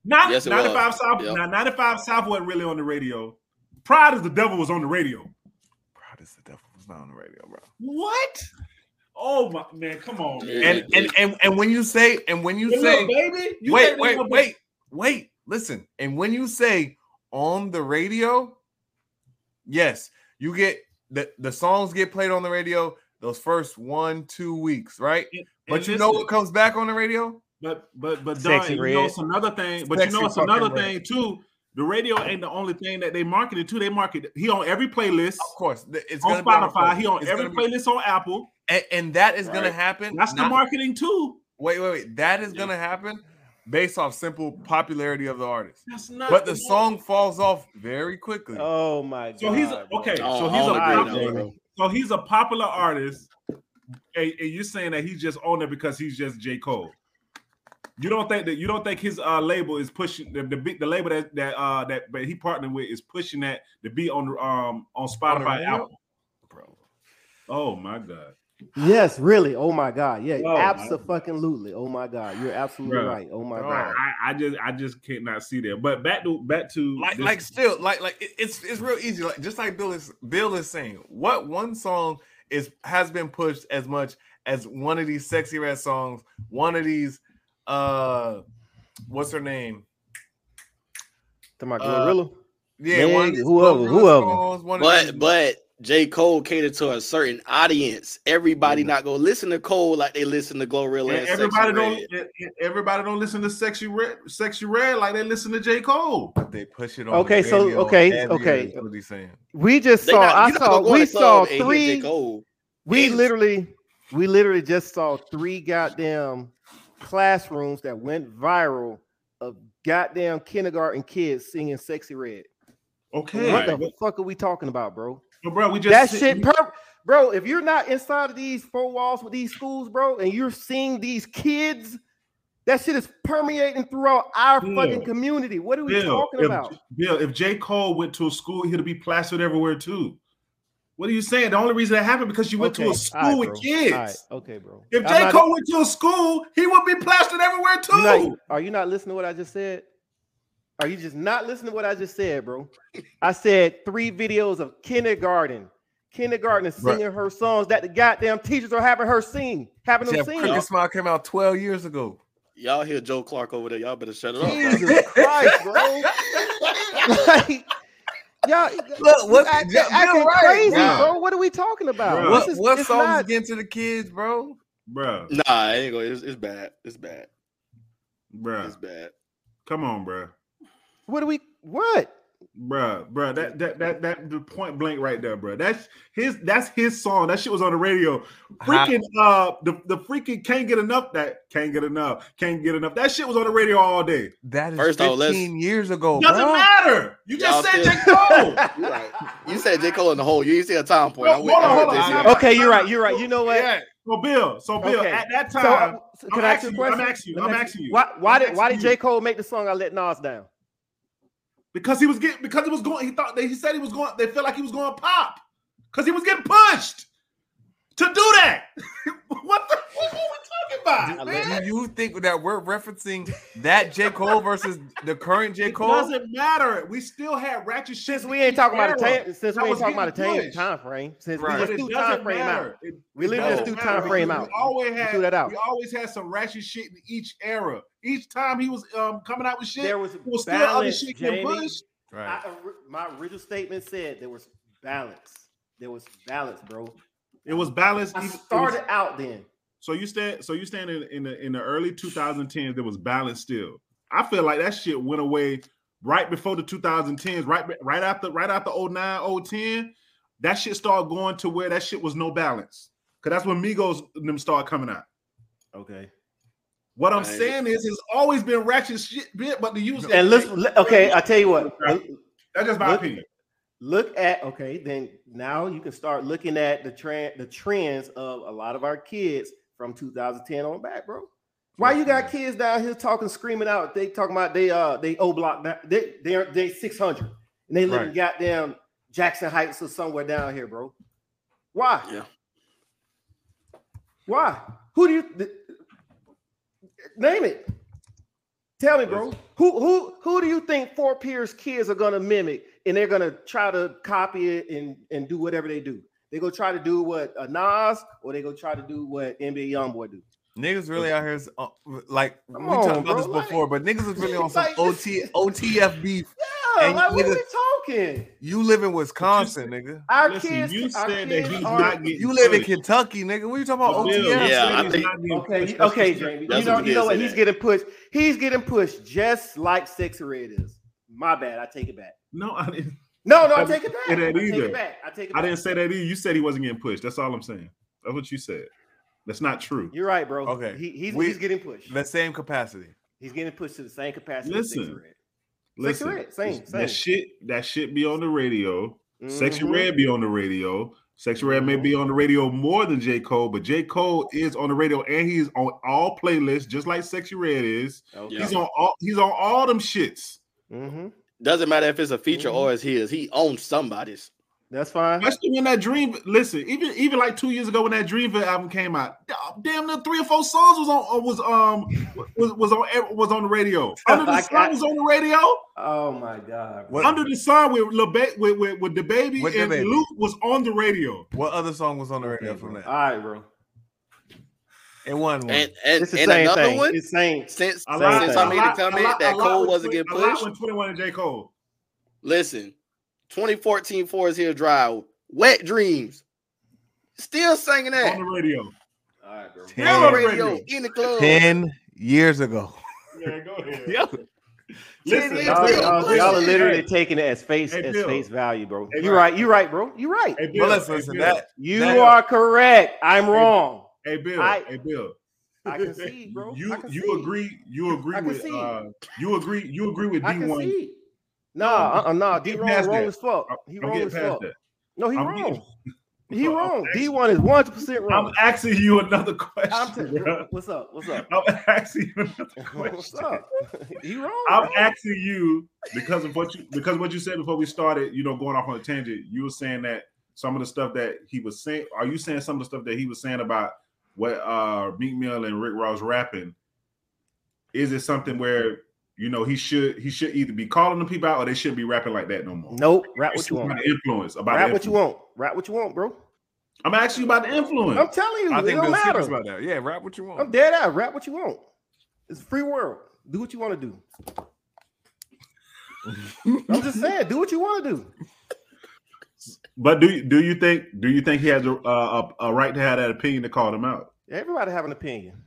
[SPEAKER 1] Not
[SPEAKER 3] Yes, it
[SPEAKER 1] 95
[SPEAKER 3] was.
[SPEAKER 1] South.
[SPEAKER 3] Yep.
[SPEAKER 1] Now, 95 South wasn't really on the radio. Pride as the Devil was on the radio.
[SPEAKER 2] Pride as the devil was not on the radio, bro.
[SPEAKER 1] What? Oh my man, come on, man.
[SPEAKER 2] And and and, and when you say and when you
[SPEAKER 1] Lil
[SPEAKER 2] say
[SPEAKER 1] baby, you
[SPEAKER 2] wait
[SPEAKER 1] think
[SPEAKER 2] wait
[SPEAKER 1] Lil
[SPEAKER 2] wait wait listen and when you say on the radio, yes, you get the the songs get played on the radio those first one two weeks, right?
[SPEAKER 1] And
[SPEAKER 2] But you know what comes back on the radio?
[SPEAKER 1] But but but
[SPEAKER 4] Sexy
[SPEAKER 1] Don, you know it's another thing. But
[SPEAKER 2] Sexy
[SPEAKER 1] you know it's
[SPEAKER 2] fucking
[SPEAKER 1] another
[SPEAKER 2] red.
[SPEAKER 1] thing too. The radio ain't the only thing that they marketed to. They market he on every playlist
[SPEAKER 2] Of course, it's
[SPEAKER 1] on
[SPEAKER 2] gonna be on
[SPEAKER 1] Spotify. He on
[SPEAKER 2] it's
[SPEAKER 1] every
[SPEAKER 2] be-
[SPEAKER 1] playlist on Apple.
[SPEAKER 2] and, and that is gonna happen.
[SPEAKER 1] That's the marketing too.
[SPEAKER 2] Wait, wait, wait. That is
[SPEAKER 3] Yeah.
[SPEAKER 2] gonna happen based off simple popularity of the artist.
[SPEAKER 1] That's not.
[SPEAKER 2] But the song falls off very quickly.
[SPEAKER 4] Oh my god.
[SPEAKER 1] So he's
[SPEAKER 4] bro.
[SPEAKER 1] okay.
[SPEAKER 3] Oh,
[SPEAKER 1] So
[SPEAKER 3] I
[SPEAKER 1] he's a
[SPEAKER 3] don't agree with
[SPEAKER 1] popular.
[SPEAKER 3] that.
[SPEAKER 1] So he's a popular artist, and, and you're saying that he's just on there because he's just J Cole. You don't think that you don't think his uh, label is pushing the the, big- the label that that uh that but he partnered with is pushing that to be on um on
[SPEAKER 2] On
[SPEAKER 1] Spotify
[SPEAKER 2] radio?
[SPEAKER 1] Apple.
[SPEAKER 2] Bro.
[SPEAKER 1] Oh my god.
[SPEAKER 4] Yes, really. Oh my god. Yeah,
[SPEAKER 1] Oh, my-
[SPEAKER 4] absolutely. Oh my god. You're absolutely
[SPEAKER 1] Bruh.
[SPEAKER 4] right. Oh my
[SPEAKER 2] Bro.
[SPEAKER 4] god.
[SPEAKER 1] I, I just I just cannot see that. But back to back to
[SPEAKER 2] Like,
[SPEAKER 1] this-
[SPEAKER 2] like still, like, like it's it's real easy. Like just like Bill is Bill is saying, what one song is has been pushed as much as one of these sexy red songs, one of these uh what's her name?
[SPEAKER 4] To my
[SPEAKER 2] Uh,
[SPEAKER 4] Glorilla.
[SPEAKER 2] Yeah, one of
[SPEAKER 4] Meg,
[SPEAKER 2] these
[SPEAKER 4] whoever, whoever.
[SPEAKER 2] songs, one of these-
[SPEAKER 3] But but J. Cole catered to a certain audience. Everybody
[SPEAKER 2] Mhm.
[SPEAKER 3] not gonna listen to Cole like they listen to Glorilla.
[SPEAKER 1] and
[SPEAKER 3] And
[SPEAKER 1] everybody
[SPEAKER 3] Sexy
[SPEAKER 1] don't
[SPEAKER 3] Red.
[SPEAKER 1] everybody don't listen to sexy red sexy red like they listen to J Cole.
[SPEAKER 2] they push it on.
[SPEAKER 4] Okay,
[SPEAKER 2] the
[SPEAKER 4] so-
[SPEAKER 2] radio
[SPEAKER 4] okay, okay.
[SPEAKER 2] what he's saying.
[SPEAKER 4] We just
[SPEAKER 3] They
[SPEAKER 4] saw
[SPEAKER 3] not-
[SPEAKER 4] I saw
[SPEAKER 3] gonna go in
[SPEAKER 4] we saw
[SPEAKER 3] club and hear J.
[SPEAKER 4] three
[SPEAKER 3] Cole.
[SPEAKER 4] we
[SPEAKER 3] Yes.
[SPEAKER 4] literally we literally just saw three goddamn classrooms that went viral of goddamn kindergarten kids singing sexy red.
[SPEAKER 1] Okay,
[SPEAKER 4] what
[SPEAKER 1] but,
[SPEAKER 4] the fuck are we talking about, bro?
[SPEAKER 1] but bro, we just
[SPEAKER 4] that
[SPEAKER 1] sit-
[SPEAKER 4] shit per- bro if you're not inside of these four walls with these schools bro and you're seeing these kids that shit is permeating throughout our
[SPEAKER 1] Bill,
[SPEAKER 4] fucking community what are we
[SPEAKER 1] Bill,
[SPEAKER 4] talking
[SPEAKER 1] if,
[SPEAKER 4] about
[SPEAKER 1] Bill, if J. Cole went to a school, he'd be plastered everywhere too. What are you saying? The only reason that happened because you went to a school
[SPEAKER 4] all right,
[SPEAKER 1] with
[SPEAKER 4] bro.
[SPEAKER 1] kids.
[SPEAKER 4] All right, okay bro
[SPEAKER 1] If
[SPEAKER 4] I'm
[SPEAKER 1] J.
[SPEAKER 4] not-
[SPEAKER 1] Cole went to a school, he would be plastered everywhere too.
[SPEAKER 4] not- are you not listening to what i just said are you just not listening to what i just said bro i said three videos of kindergarten kindergarten is
[SPEAKER 2] Right.
[SPEAKER 4] singing her songs that the goddamn teachers are having her sing having them sing
[SPEAKER 2] Crooked Smile came out 12 years ago.
[SPEAKER 3] Y'all hear Joe Clark over there. Y'all better shut it up.
[SPEAKER 4] jesus christ bro like, y'all,
[SPEAKER 2] Look, what-
[SPEAKER 4] act-
[SPEAKER 2] Bill
[SPEAKER 4] acting
[SPEAKER 2] right,
[SPEAKER 4] crazy,
[SPEAKER 1] bro.
[SPEAKER 4] bro. What are we talking about?
[SPEAKER 1] Bro.
[SPEAKER 2] What,
[SPEAKER 4] This is-
[SPEAKER 2] what
[SPEAKER 4] it's
[SPEAKER 2] songs
[SPEAKER 4] not-
[SPEAKER 2] getting to the kids, bro?
[SPEAKER 1] Bruh,
[SPEAKER 3] Nah, I ain't going. It's, it's bad. It's bad.
[SPEAKER 1] bro.
[SPEAKER 3] It's bad.
[SPEAKER 1] come on, bro.
[SPEAKER 4] What are we? What?
[SPEAKER 1] Bruh, bruh, that that that that the point blank right there, bruh. That's his that's his song. That shit was on the radio. Freaking uh the, the freaking can't get enough that can't get enough, can't get enough. That shit was on the radio all day.
[SPEAKER 2] That is
[SPEAKER 3] First
[SPEAKER 2] 15
[SPEAKER 3] off,
[SPEAKER 2] years ago.
[SPEAKER 1] Doesn't
[SPEAKER 2] bro.
[SPEAKER 1] matter. You just
[SPEAKER 3] Y'all
[SPEAKER 1] said J. Cole.
[SPEAKER 3] You right. You said J. Cole in the hole. You didn't see a time point.
[SPEAKER 1] Hold
[SPEAKER 3] I'm with-
[SPEAKER 1] on, hold on.
[SPEAKER 3] this
[SPEAKER 1] I-
[SPEAKER 3] here.
[SPEAKER 4] Okay, you're right. You're right. You know what?
[SPEAKER 1] Yeah. So Bill, so Bill,
[SPEAKER 4] Okay.
[SPEAKER 1] at that
[SPEAKER 4] So,
[SPEAKER 1] time,
[SPEAKER 4] so
[SPEAKER 1] I'm
[SPEAKER 4] can I ask you a
[SPEAKER 1] asking you,
[SPEAKER 4] question?
[SPEAKER 1] I'm asking you, I'm asking you.
[SPEAKER 4] Why, why did why did J. Cole make the song I Let Nas Down?
[SPEAKER 1] Because he was getting because he was going. He thought that he said he was going. They felt like he was going to pop because he was getting pushed to do that. what the what are we talking man?
[SPEAKER 2] Do you think that we're referencing that J. Cole versus the current J. Cole?
[SPEAKER 1] It doesn't matter. We still had ratchet shit.
[SPEAKER 4] Since we ain't talking about a
[SPEAKER 1] era.
[SPEAKER 4] time, since
[SPEAKER 1] that
[SPEAKER 4] we ain't
[SPEAKER 1] was
[SPEAKER 4] talking about a
[SPEAKER 1] getting
[SPEAKER 4] time, time frame, since
[SPEAKER 2] Right.
[SPEAKER 4] we
[SPEAKER 1] But
[SPEAKER 4] just
[SPEAKER 1] it
[SPEAKER 4] threw time frame out.
[SPEAKER 1] matter. It-
[SPEAKER 4] We
[SPEAKER 1] it
[SPEAKER 4] leave
[SPEAKER 1] doesn't
[SPEAKER 4] through time frame out.
[SPEAKER 1] We always had
[SPEAKER 4] threw that out.
[SPEAKER 1] We always had some ratchet shit in each era. Each time he was um coming out with shit,
[SPEAKER 4] There was
[SPEAKER 1] there was still other
[SPEAKER 4] balance,
[SPEAKER 1] shit getting
[SPEAKER 4] Jamie.
[SPEAKER 1] pushed.
[SPEAKER 2] Right.
[SPEAKER 4] I, my original statement said there was balance. There was balance, bro.
[SPEAKER 1] It was balanced.
[SPEAKER 4] I
[SPEAKER 1] even- it was-
[SPEAKER 4] started out then.
[SPEAKER 1] So you stand. So you stand in, in the in the early 2010s. There was balance still. I feel like that shit went away right before the 2010s. Right right after right after 09, 010. That shit started going to where that shit was no balance. Cause that's when Migos and them started coming out.
[SPEAKER 4] Okay.
[SPEAKER 1] What I'm
[SPEAKER 3] Right.
[SPEAKER 1] saying is, it's always been ratchet shit, bit, but the use
[SPEAKER 4] And let's okay. I tell you what.
[SPEAKER 1] That's just my
[SPEAKER 4] Look-
[SPEAKER 1] opinion.
[SPEAKER 4] Look at okay. Then now you can start looking at the trend, the trends of a lot of our kids from 2010 on back, bro. Why you got kids down here talking, screaming out? They talking about they uh they O block they they they 600 and they live in goddamn Jackson Heights or somewhere down here, bro. Why?
[SPEAKER 3] Yeah.
[SPEAKER 4] Why? Who do you th- name it? Tell me, bro. Who who who do you think Fort Pierce kids are gonna mimic and they're gonna try to copy it and and do whatever they do? They go try to do what a Nas or they go try to do what NBA YoungBoy do.
[SPEAKER 2] Niggas really out here is uh, like
[SPEAKER 4] Come
[SPEAKER 2] we talked about
[SPEAKER 4] bro,
[SPEAKER 2] this
[SPEAKER 4] like-
[SPEAKER 2] before, but niggas is really on some
[SPEAKER 4] Like,
[SPEAKER 2] OT OTF beef.
[SPEAKER 4] Yeah,
[SPEAKER 2] And
[SPEAKER 4] like what are
[SPEAKER 2] niggas-
[SPEAKER 4] we talking?
[SPEAKER 2] You live in Wisconsin, nigga.
[SPEAKER 4] Our
[SPEAKER 1] Listen,
[SPEAKER 4] kids,
[SPEAKER 1] you
[SPEAKER 4] our
[SPEAKER 1] said that
[SPEAKER 4] kids
[SPEAKER 1] he's
[SPEAKER 4] are-
[SPEAKER 1] not getting.
[SPEAKER 2] You live in. Kentucky, nigga. What are you talking about?
[SPEAKER 1] But Bill,
[SPEAKER 2] OTF?
[SPEAKER 1] you
[SPEAKER 3] Yeah, I think-
[SPEAKER 1] not getting
[SPEAKER 4] Okay,
[SPEAKER 1] pushed.
[SPEAKER 4] okay, Jamie. You know,
[SPEAKER 3] what
[SPEAKER 4] you know what? He's
[SPEAKER 3] that.
[SPEAKER 4] getting pushed. He's getting pushed just like Sexy Red is. My bad. I take it back.
[SPEAKER 1] No, I didn't.
[SPEAKER 4] No, no, I
[SPEAKER 1] I
[SPEAKER 4] take it back.
[SPEAKER 1] didn't
[SPEAKER 4] I take
[SPEAKER 1] either.
[SPEAKER 4] it back. I take it
[SPEAKER 1] I didn't say that either. You said he wasn't getting pushed. That's all I'm saying. That's what you said. That's not true.
[SPEAKER 4] You're right, bro.
[SPEAKER 2] Okay.
[SPEAKER 4] He, he's,
[SPEAKER 2] We-
[SPEAKER 4] he's getting pushed.
[SPEAKER 2] The same capacity.
[SPEAKER 4] He's getting pushed to the same capacity.
[SPEAKER 1] Listen, Listen,
[SPEAKER 4] Red, same,
[SPEAKER 1] that shit, that shit be on the radio. Sexy
[SPEAKER 4] Mhm.
[SPEAKER 1] Red be on the radio. Sexy Red may
[SPEAKER 4] Mhm.
[SPEAKER 1] be on the radio more than J. Cole, but J. Cole is on the radio and he's on all playlists, just like Sexy Red is.
[SPEAKER 4] Okay.
[SPEAKER 1] He's on all he's on all them shits.
[SPEAKER 4] Mhm.
[SPEAKER 3] Doesn't matter if it's a feature
[SPEAKER 4] Mhm.
[SPEAKER 3] or it's his. He owns somebody's.
[SPEAKER 4] That's fine.
[SPEAKER 1] Especially when that dream. Listen, even even like two years ago when that Dreamville album came out, damn near three or four songs was on was um was was on was on the radio. Under the
[SPEAKER 4] I
[SPEAKER 1] sun
[SPEAKER 4] got-
[SPEAKER 1] was on the radio.
[SPEAKER 4] Oh my god.
[SPEAKER 2] What-
[SPEAKER 1] Under the sun with Lil ba- with, with with the baby
[SPEAKER 2] With
[SPEAKER 1] and
[SPEAKER 2] DaBaby.
[SPEAKER 1] Lute was on the radio.
[SPEAKER 2] What other song was on the radio
[SPEAKER 4] Okay,
[SPEAKER 2] from that?
[SPEAKER 4] All right, bro.
[SPEAKER 2] It won one.
[SPEAKER 3] And and,
[SPEAKER 4] It's the
[SPEAKER 3] and
[SPEAKER 4] same
[SPEAKER 3] another
[SPEAKER 4] thing.
[SPEAKER 3] one
[SPEAKER 4] It's same.
[SPEAKER 3] since
[SPEAKER 1] A lot,
[SPEAKER 3] since
[SPEAKER 4] thing.
[SPEAKER 3] I
[SPEAKER 1] a
[SPEAKER 3] made
[SPEAKER 1] lot-
[SPEAKER 3] the
[SPEAKER 1] a
[SPEAKER 3] comment
[SPEAKER 1] lot-
[SPEAKER 3] that
[SPEAKER 1] a
[SPEAKER 3] Cole wasn't
[SPEAKER 1] Twen-
[SPEAKER 3] getting
[SPEAKER 1] A lot
[SPEAKER 3] pushed.
[SPEAKER 1] Twenty One and J Cole.
[SPEAKER 3] Listen, 2014 Forest Hill Drive, Wet Dreamz, still singing that
[SPEAKER 1] on the radio.
[SPEAKER 4] All right, bro.
[SPEAKER 2] Ten-
[SPEAKER 3] on the
[SPEAKER 1] radio.
[SPEAKER 3] radio in the club.
[SPEAKER 2] Ten years ago.
[SPEAKER 1] Yeah, go ahead.
[SPEAKER 3] Yeah.
[SPEAKER 1] Listen,
[SPEAKER 4] Y'all, y'all- y'all are
[SPEAKER 3] Hey,
[SPEAKER 4] literally taking it as face
[SPEAKER 1] Hey,
[SPEAKER 4] as
[SPEAKER 1] Bill.
[SPEAKER 4] face value, bro.
[SPEAKER 1] Hey,
[SPEAKER 4] you're
[SPEAKER 1] right.
[SPEAKER 4] right. You're right, bro. You're right.
[SPEAKER 1] Hey,
[SPEAKER 2] But
[SPEAKER 1] Bill,
[SPEAKER 2] listen,
[SPEAKER 1] hey,
[SPEAKER 2] listen, that
[SPEAKER 4] You
[SPEAKER 2] that-
[SPEAKER 4] are correct. I'm wrong.
[SPEAKER 1] Hey Bill,
[SPEAKER 4] I-
[SPEAKER 1] hey Bill.
[SPEAKER 4] I concede, bro.
[SPEAKER 1] You
[SPEAKER 4] I
[SPEAKER 1] you agree? You agree
[SPEAKER 4] I
[SPEAKER 1] with? Uh, you agree? You agree with
[SPEAKER 4] I
[SPEAKER 1] D
[SPEAKER 4] can
[SPEAKER 1] one?
[SPEAKER 4] see. No, uh, uh no, D wrong,
[SPEAKER 1] past
[SPEAKER 4] wrong as fuck. He wrong as fuck.
[SPEAKER 1] that.
[SPEAKER 4] No, he
[SPEAKER 1] I'm
[SPEAKER 4] wrong.
[SPEAKER 1] getting-
[SPEAKER 4] He wrong. D one is one hundred percent wrong.
[SPEAKER 1] I'm asking you another question.
[SPEAKER 4] t-
[SPEAKER 1] bro.
[SPEAKER 4] what's up? What's up?
[SPEAKER 1] I'm asking you another
[SPEAKER 4] What's up? he wrong.
[SPEAKER 1] I'm
[SPEAKER 4] bro.
[SPEAKER 1] asking you because of what you because what you said before we started. You know, going off on a tangent. You were saying that some of the stuff that he was saying. Are you saying some of the stuff that he was saying about what uh Meek Mill and Rick Ross rapping? Is it something where you know he should he should either be calling the people out or they shouldn't be rapping like that no more?
[SPEAKER 4] Nope. Rap what you
[SPEAKER 1] about
[SPEAKER 4] want.
[SPEAKER 1] the influence. About
[SPEAKER 4] Rap
[SPEAKER 1] the
[SPEAKER 4] what you want. Rap what you want, bro.
[SPEAKER 1] I'm asking you about the influence.
[SPEAKER 4] I'm telling you,
[SPEAKER 2] I
[SPEAKER 4] it
[SPEAKER 2] think
[SPEAKER 4] don't matter.
[SPEAKER 2] About that. Yeah, rap what you want.
[SPEAKER 4] I'm dead out. Rap what you want. It's a free world. Do what you want to do. I'm just saying, do what you want to do.
[SPEAKER 1] But do you do you think do you think he has a, a a right to have that opinion to call them out?
[SPEAKER 4] Everybody have an opinion.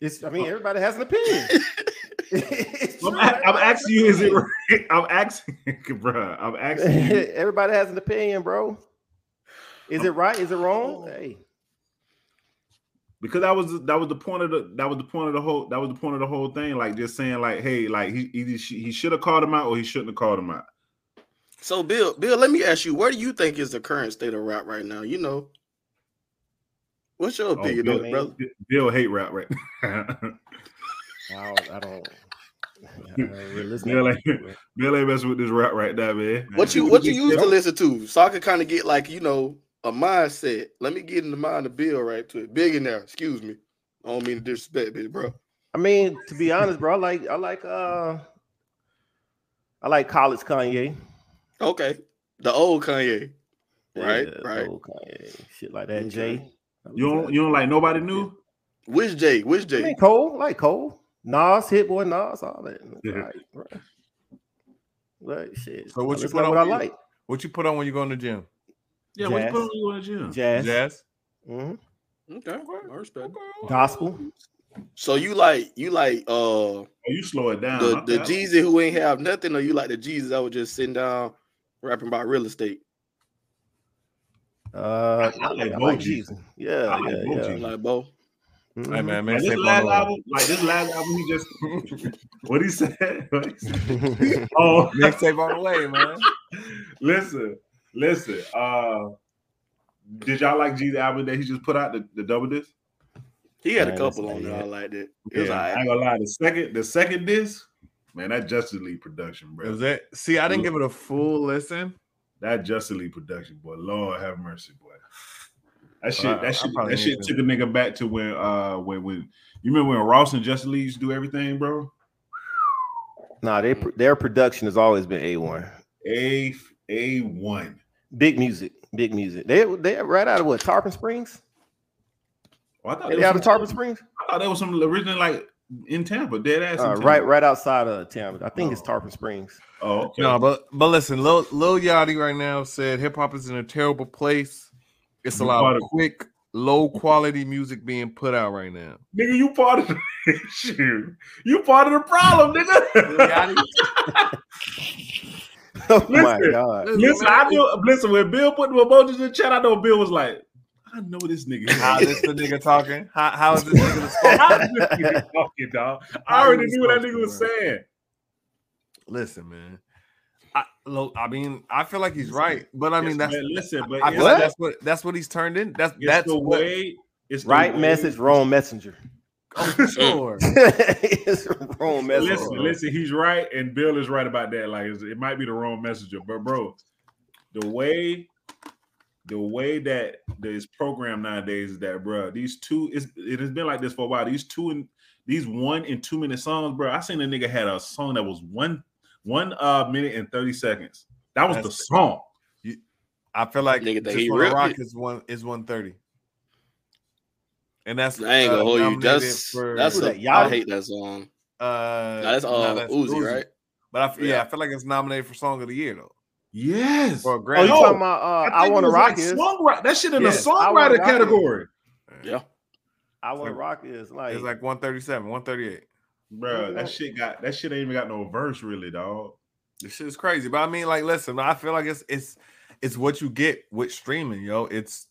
[SPEAKER 4] It's, I mean, uh, everybody has an opinion.
[SPEAKER 1] I'm, a- I'm asking you, is it right? I'm asking, bro. I'm asking you.
[SPEAKER 4] Everybody has an opinion, bro. Is it right? Is it wrong? Hey,
[SPEAKER 1] because that was that was the point of the that was the point of the whole that was the point of the whole thing. Like just saying, like, hey, like he he, he should have called him out or he shouldn't have called him out.
[SPEAKER 3] So Bill, Bill, let me ask you, where do you think is the current state of rap right now? You know, what's your
[SPEAKER 1] Oh,
[SPEAKER 3] opinion,
[SPEAKER 1] Bill,
[SPEAKER 3] on brother?
[SPEAKER 1] Bill hate rap right. now.
[SPEAKER 4] I don't. I don't, I don't listen
[SPEAKER 1] Bill
[SPEAKER 4] to
[SPEAKER 1] ain't,
[SPEAKER 4] it.
[SPEAKER 1] Bill ain't messing with this rap right now, man.
[SPEAKER 3] What you what you used to listen to, so I could kind of get like you know a mindset. Let me get in the mind of Bill right to it. big Billionaire, excuse me. I don't mean to disrespect, it, bro.
[SPEAKER 4] I mean, to be honest, bro, I like I like uh I like college Kanye.
[SPEAKER 3] Okay, the old Kanye, right?
[SPEAKER 4] Yeah,
[SPEAKER 3] right.
[SPEAKER 4] old Kanye, shit like that.
[SPEAKER 3] Okay.
[SPEAKER 4] Jay.
[SPEAKER 1] You don't you don't like nobody new?
[SPEAKER 3] Which Jay? Which
[SPEAKER 4] I
[SPEAKER 3] Jay?
[SPEAKER 4] mean, Cole, like Cole, Nas, Hit Boy, Nas, all that.
[SPEAKER 1] Yeah.
[SPEAKER 4] Like, bro. Like shit.
[SPEAKER 2] So what
[SPEAKER 4] I
[SPEAKER 2] you put on
[SPEAKER 4] what I like?
[SPEAKER 2] What you put on when you go in the gym?
[SPEAKER 1] Yeah, what you put on when you go in the gym?
[SPEAKER 4] Jazz,
[SPEAKER 2] Jazz.
[SPEAKER 4] Mhm.
[SPEAKER 3] Okay, I respect.
[SPEAKER 4] gospel.
[SPEAKER 3] So you like you like uh
[SPEAKER 1] Oh, you slow it down.
[SPEAKER 3] the the Jeezy who ain't have nothing, or you like the Jeezy that was just sitting down rapping about real estate?
[SPEAKER 4] Uh,
[SPEAKER 1] I like
[SPEAKER 4] I
[SPEAKER 1] both
[SPEAKER 4] like
[SPEAKER 1] Jeezy.
[SPEAKER 4] Yeah,
[SPEAKER 1] I like
[SPEAKER 4] yeah,
[SPEAKER 1] both
[SPEAKER 4] yeah.
[SPEAKER 1] Jeezy.
[SPEAKER 3] Like Bo.
[SPEAKER 2] Hey
[SPEAKER 4] Mhm.
[SPEAKER 2] man,
[SPEAKER 1] Like
[SPEAKER 2] man,
[SPEAKER 1] this last album, like this last album, he just what he said. What he said? oh,
[SPEAKER 2] mixtape on the way, man.
[SPEAKER 1] listen, listen. Uh, did y'all like G's album that he just put out the, the double disc?
[SPEAKER 3] He had
[SPEAKER 4] I
[SPEAKER 3] a
[SPEAKER 4] ain't
[SPEAKER 3] couple on
[SPEAKER 4] to
[SPEAKER 3] there. I like
[SPEAKER 4] that
[SPEAKER 3] liked it. It was
[SPEAKER 1] Yeah, I
[SPEAKER 3] alright.
[SPEAKER 1] ain't gonna lie. The second, the second disc, man, that Justice League production, bro.
[SPEAKER 2] Is that? See, I didn't give it a full listen.
[SPEAKER 1] That Justice League production, boy. Lord have mercy, boy. That shit,
[SPEAKER 2] I- I
[SPEAKER 1] that shit,
[SPEAKER 2] probably
[SPEAKER 1] that shit
[SPEAKER 2] need
[SPEAKER 1] took a nigga back to when, uh, when, when you remember when Ross and Justice League used to do everything, bro.
[SPEAKER 4] Nah, they their production has always been a one.
[SPEAKER 1] A A one.
[SPEAKER 4] Big music, big music. They they right out of what Tarpon Springs?
[SPEAKER 1] Oh, I thought
[SPEAKER 4] They
[SPEAKER 1] there
[SPEAKER 4] out of Tarpon Springs?
[SPEAKER 1] I thought there was some original like in Tampa, dead ass. in
[SPEAKER 4] Uh,
[SPEAKER 1] Tampa.
[SPEAKER 4] right, right outside of Tampa. I think it's
[SPEAKER 1] Oh.
[SPEAKER 4] Tarpon Springs.
[SPEAKER 1] Oh, okay.
[SPEAKER 2] No, but but listen, Lil, Lil Yachty right now said hip hop is in a terrible place. It's a lot of
[SPEAKER 1] of-
[SPEAKER 2] quick, low quality music being put out right now.
[SPEAKER 1] nigga, you part of the issue. You part of the problem, nigga.
[SPEAKER 4] Oh my
[SPEAKER 1] Listen.
[SPEAKER 4] god.
[SPEAKER 1] listen, I knew. Listen, when Bill put the emojis in the chat, I know Bill was like, "I know this nigga."
[SPEAKER 2] How this the nigga talking? How, how is this nigga the
[SPEAKER 1] How is this nigga talking, dog? I already knew what that nigga was saying.
[SPEAKER 2] Listen, man. I, lo- I mean, I feel like he's right, but I mean,
[SPEAKER 1] Yes,
[SPEAKER 2] that's
[SPEAKER 1] man, listen, but
[SPEAKER 2] I
[SPEAKER 1] it's,
[SPEAKER 2] feel like
[SPEAKER 4] What?
[SPEAKER 2] that's what that's what he's turned in. That's
[SPEAKER 1] it's
[SPEAKER 2] that's
[SPEAKER 1] the
[SPEAKER 2] what,
[SPEAKER 1] way. It's the
[SPEAKER 4] Right
[SPEAKER 1] way-
[SPEAKER 4] message, wrong messenger.
[SPEAKER 2] oh, sure.
[SPEAKER 4] it's wrong message.
[SPEAKER 1] Listen, listen, he's right, and Bill is right about that. Like, it might be the wrong messenger, but bro, the way, the way that this program nowadays is that, bro, these two, it's, it has been like this for a while. These two and these one and two minute songs, bro. I seen a nigga had a song that was one, one uh minute and thirty seconds. That was the
[SPEAKER 2] That's-
[SPEAKER 1] song.
[SPEAKER 2] I feel like
[SPEAKER 3] Nigga think
[SPEAKER 2] just
[SPEAKER 3] he
[SPEAKER 2] wanna
[SPEAKER 3] ripped
[SPEAKER 2] rock
[SPEAKER 3] it.
[SPEAKER 2] is one is one thirty, and that's
[SPEAKER 3] I ain't gonna
[SPEAKER 2] uh,
[SPEAKER 3] hold you. That's
[SPEAKER 2] for,
[SPEAKER 3] that's
[SPEAKER 4] Who
[SPEAKER 3] a,
[SPEAKER 4] that,
[SPEAKER 3] I
[SPEAKER 4] Yachty?
[SPEAKER 3] hate that song.
[SPEAKER 2] uh,
[SPEAKER 3] Nah, that's
[SPEAKER 2] all
[SPEAKER 3] uh
[SPEAKER 2] that's
[SPEAKER 3] Uzi, right?
[SPEAKER 2] But I f- yeah.
[SPEAKER 3] Yeah.
[SPEAKER 2] I feel like it's nominated for song of the year though.
[SPEAKER 1] Yes.
[SPEAKER 2] For a
[SPEAKER 4] Oh, you
[SPEAKER 1] Yo,
[SPEAKER 4] talking about uh, I,
[SPEAKER 1] think
[SPEAKER 4] want to rock
[SPEAKER 1] like
[SPEAKER 4] is
[SPEAKER 1] songwriter. That shit in
[SPEAKER 2] Yes,
[SPEAKER 1] the songwriter category,
[SPEAKER 3] Yeah.
[SPEAKER 4] I want to rock is like,
[SPEAKER 2] it's like one thirty seven, one thirty eight.
[SPEAKER 1] bro. That shit got that shit ain't even got no verse, really, dog.
[SPEAKER 2] This shit is crazy. But I mean, like, listen, I feel like it's it's it's what you get with streaming, yo. It's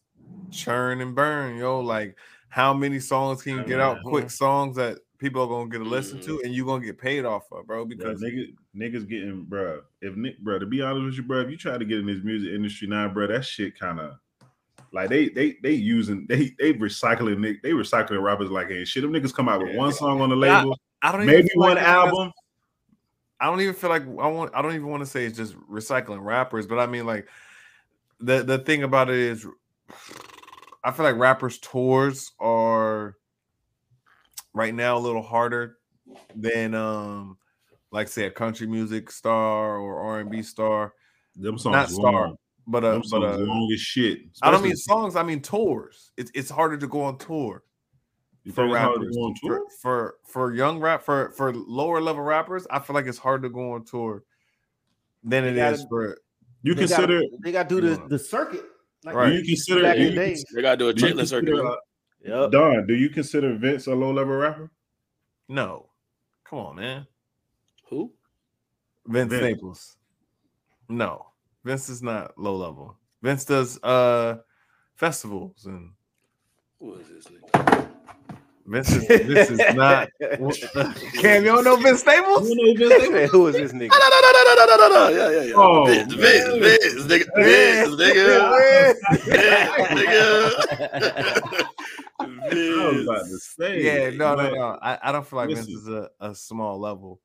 [SPEAKER 2] churn and burn, yo. Like, how many songs can you get out? Quick songs that people are gonna get to listen to, and you're gonna get paid off of, bro.
[SPEAKER 1] Because
[SPEAKER 2] Because
[SPEAKER 1] niggas, niggas getting, bro. If Nick, bro, to be honest with you, bro, if you try to get in this music industry now, bro, that shit kind of like they they they using they they recycling Nick, they recycling rappers like ain't shit. Them niggas come out with one song on the label,
[SPEAKER 2] I don't even
[SPEAKER 1] maybe
[SPEAKER 2] feel like
[SPEAKER 1] one album.
[SPEAKER 2] I don't even feel like I want. I don't even want to say it's just recycling rappers, but I mean, like, the the thing about it is, I feel like rappers tours are right now a little harder than um like say a country music star or R and B star,
[SPEAKER 1] Them songs
[SPEAKER 2] not star,
[SPEAKER 1] long.
[SPEAKER 2] but uh,
[SPEAKER 1] Them
[SPEAKER 2] but
[SPEAKER 1] songs
[SPEAKER 2] uh,
[SPEAKER 1] long as shit.
[SPEAKER 2] I don't mean songs. I mean tours. It's it's harder to go on tour
[SPEAKER 1] you
[SPEAKER 2] for
[SPEAKER 1] think it's hard to
[SPEAKER 2] rappers.
[SPEAKER 1] go on
[SPEAKER 2] For,
[SPEAKER 1] tour?
[SPEAKER 2] for for young rap for for lower level rappers, I feel like it's hard to go on tour than it
[SPEAKER 4] gotta-
[SPEAKER 2] is for
[SPEAKER 1] You
[SPEAKER 4] they
[SPEAKER 1] consider?
[SPEAKER 4] gotta, they got to do the, the circuit. Like
[SPEAKER 2] Right.
[SPEAKER 1] Do you consider?
[SPEAKER 4] back
[SPEAKER 1] Do
[SPEAKER 4] in
[SPEAKER 1] you,
[SPEAKER 4] the days.
[SPEAKER 3] They gotta do a
[SPEAKER 1] do
[SPEAKER 3] Chitlin circuit.
[SPEAKER 1] Consider
[SPEAKER 4] Yep.
[SPEAKER 1] Don? Do you consider Vince a low level rapper?
[SPEAKER 2] no. Come on, man.
[SPEAKER 3] Who?
[SPEAKER 2] Vince
[SPEAKER 1] Vince.
[SPEAKER 2] Staples. No, Vince is not low level. Vince does uh festivals and
[SPEAKER 3] Who is this nigga?
[SPEAKER 2] This is this is not Cam. You don't know Vince Staples?
[SPEAKER 1] You know Vince Staples?
[SPEAKER 4] Who is this nigga?
[SPEAKER 3] No, no, no, no, no, no, no, no. Yeah, yeah, yeah.
[SPEAKER 1] Oh,
[SPEAKER 3] Vince, Vince, Vince, nigga, Vince, nigga, Vince, nigga.
[SPEAKER 1] I was about to say.
[SPEAKER 2] Yeah, no, no, no. I, I don't feel like Vince is a, a small level.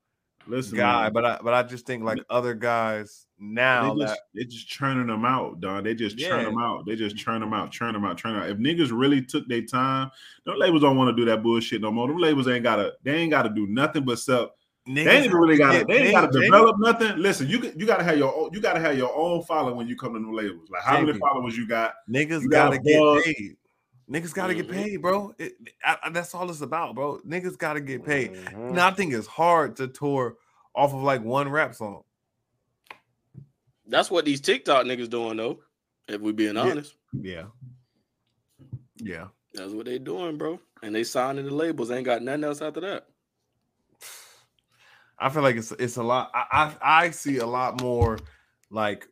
[SPEAKER 1] Listen,
[SPEAKER 2] guy,
[SPEAKER 1] man,
[SPEAKER 2] but I but I just think like other guys now
[SPEAKER 1] they just
[SPEAKER 2] that
[SPEAKER 1] they just churning them out, dog. They just churn
[SPEAKER 2] Yeah.
[SPEAKER 1] them out. They just mm. churn them out, churn them out, churn them out. If niggas really took their time, them labels don't want to do that bullshit no more. Them labels ain't gotta, they ain't gotta do nothing but sell.
[SPEAKER 2] niggas
[SPEAKER 1] They ain't even really gotta,
[SPEAKER 2] get
[SPEAKER 1] they ain't gotta develop nothing. Listen, you you gotta have your own, you gotta have your own following when you come to them labels. Like how many followers you got?
[SPEAKER 2] Niggas
[SPEAKER 1] You gotta
[SPEAKER 2] gotta get paid. Niggas gotta get
[SPEAKER 3] Mhm.
[SPEAKER 2] paid, bro. It, I, I- that's all it's about, bro. Niggas gotta get paid.
[SPEAKER 4] Mhm.
[SPEAKER 2] Now I think it's hard to tour off of like one rap song.
[SPEAKER 3] That's what these TikTok niggas doing though. If we being honest,
[SPEAKER 2] Yeah. Yeah.
[SPEAKER 3] that's what they doing, bro. And they signing the labels. Ain't got nothing else after that.
[SPEAKER 2] I feel like it's it's a lot. I, I I see a lot more like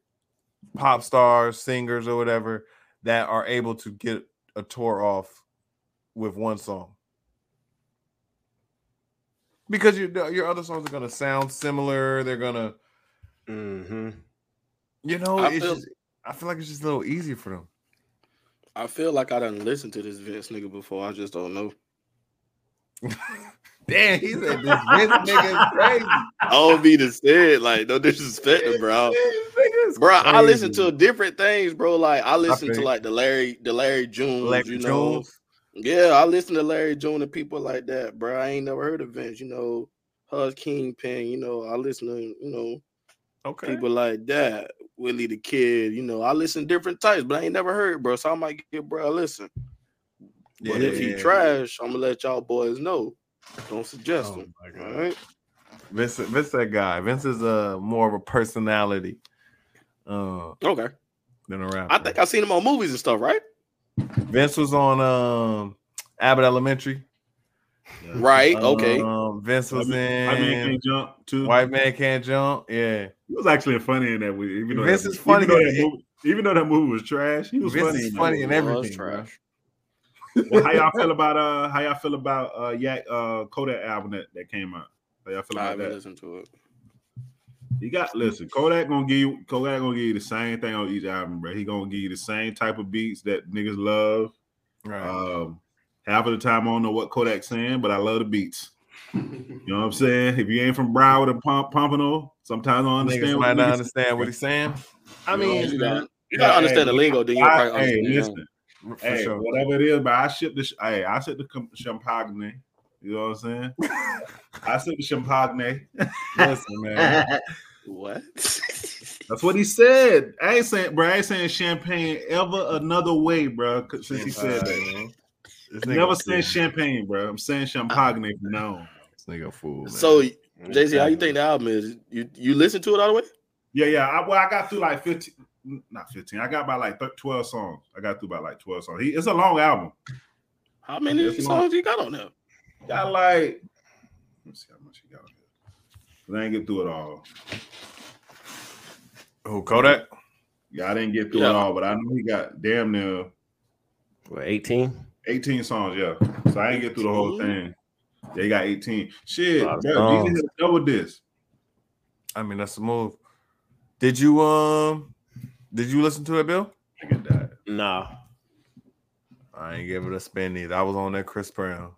[SPEAKER 2] pop stars, singers, or whatever that are able to get a tour off with one song. Because your your other songs are gonna sound similar. They're gonna,
[SPEAKER 4] Mhm.
[SPEAKER 2] you know,
[SPEAKER 3] I feel-
[SPEAKER 2] just, I feel like it's just a little easier for them.
[SPEAKER 3] I feel like I didn't listen to this Vince nigga before. I just don't know.
[SPEAKER 2] Damn, he said this Vince nigga is crazy.
[SPEAKER 3] I don't be the said like no disrespect, to bro.
[SPEAKER 2] This nigga is
[SPEAKER 3] Bro, I listen to different things, bro. Like I listen to like the Larry, the Larry June,
[SPEAKER 2] Larry
[SPEAKER 3] you know.
[SPEAKER 2] Jones.
[SPEAKER 3] Yeah, I listen to Larry June and people like that, bro. I ain't never heard of Vince, you know. Hus Kingpin, you know. I listen to you know
[SPEAKER 2] Okay.
[SPEAKER 3] people like that. Willie the Kid, you know. I listen different types, but I ain't never heard, bro. So I might get bro. Listen, but if he
[SPEAKER 2] Yeah.
[SPEAKER 3] trash, I'm gonna let y'all boys know. Don't suggest
[SPEAKER 2] Oh
[SPEAKER 3] him.
[SPEAKER 2] my
[SPEAKER 3] All
[SPEAKER 2] God.
[SPEAKER 3] right.
[SPEAKER 2] Vince, Vince, that guy. Vince is a more of a personality uh,
[SPEAKER 3] Okay.
[SPEAKER 2] than a rapper.
[SPEAKER 3] I think I've seen him on movies and stuff, right?
[SPEAKER 2] Vince was on um, Abbott Elementary.
[SPEAKER 3] Right. Okay.
[SPEAKER 2] Um, Vince was
[SPEAKER 1] White
[SPEAKER 2] in
[SPEAKER 1] Man- White Man Can't Jump too.
[SPEAKER 2] White Man Can't Jump. Yeah,
[SPEAKER 1] He was actually funny in that movie. Even though
[SPEAKER 2] Vince
[SPEAKER 1] that,
[SPEAKER 2] is funny
[SPEAKER 1] Even though, that
[SPEAKER 2] it.
[SPEAKER 1] movie, even though that movie was trash, he was
[SPEAKER 2] Vince
[SPEAKER 1] funny.
[SPEAKER 2] is
[SPEAKER 1] in
[SPEAKER 2] funny
[SPEAKER 1] movie.
[SPEAKER 2] in
[SPEAKER 3] It was
[SPEAKER 2] everything,
[SPEAKER 3] trash.
[SPEAKER 1] Well, how y'all feel about uh how y'all feel about uh Yak uh Kodak album that, that came out? How y'all feel
[SPEAKER 3] I haven't
[SPEAKER 1] that?
[SPEAKER 3] listened to it.
[SPEAKER 1] You got listen, Kodak gonna give you Kodak gonna give you the same thing on each album, bro. He gonna give you the same type of beats that niggas love.
[SPEAKER 2] Right.
[SPEAKER 1] Um half of the time I don't know what Kodak's saying, but I love the beats. You know what I'm saying? If you ain't from Broward or Pomp Pompano, sometimes I don't
[SPEAKER 2] Niggas
[SPEAKER 1] understand
[SPEAKER 2] might
[SPEAKER 1] what
[SPEAKER 2] not
[SPEAKER 1] niggas
[SPEAKER 2] understand what he's saying. I mean,
[SPEAKER 3] you gotta, you gotta understand the lingo, then you'll
[SPEAKER 1] I-
[SPEAKER 3] probably
[SPEAKER 1] hey,
[SPEAKER 3] understand.
[SPEAKER 1] listen. Hey,
[SPEAKER 2] sure.
[SPEAKER 1] whatever it is, but I ship the hey, I ship the champagne. You know what I'm saying? I ship the champagne.
[SPEAKER 2] Listen, man.
[SPEAKER 3] What?
[SPEAKER 1] That's what he said. I ain't saying, bro. I ain't saying champagne ever another way, bro. Since he said that,
[SPEAKER 2] This
[SPEAKER 1] never
[SPEAKER 2] nigga
[SPEAKER 1] saying champagne, bro. I'm saying champagne from now on.
[SPEAKER 2] This nigga fool. Man.
[SPEAKER 3] so, JC, how you think the album is? You you listen to it all the way?
[SPEAKER 1] Yeah, yeah. I, well, I got through like 15, not 15. I got about like thir- 12 songs. I got through about like 12 songs. He, it's a long album.
[SPEAKER 3] How many
[SPEAKER 1] It's long.
[SPEAKER 3] songs you got on there?
[SPEAKER 1] Got like, let me see how much you got on here. 'Cause I ain't get through it all.
[SPEAKER 2] Who Kodak?
[SPEAKER 1] Yeah, I didn't get through
[SPEAKER 3] yeah.
[SPEAKER 1] it all, but I know he got damn near
[SPEAKER 4] what, 18?
[SPEAKER 1] 18 songs, yeah. So I didn't get through the whole thing. They got 18. Shit, these double this.
[SPEAKER 2] I mean, that's the move. Did you um did you listen to it, Bill?
[SPEAKER 1] I get that.
[SPEAKER 4] Nah.
[SPEAKER 2] I ain't give it a spin either. I was on that Chris Brown.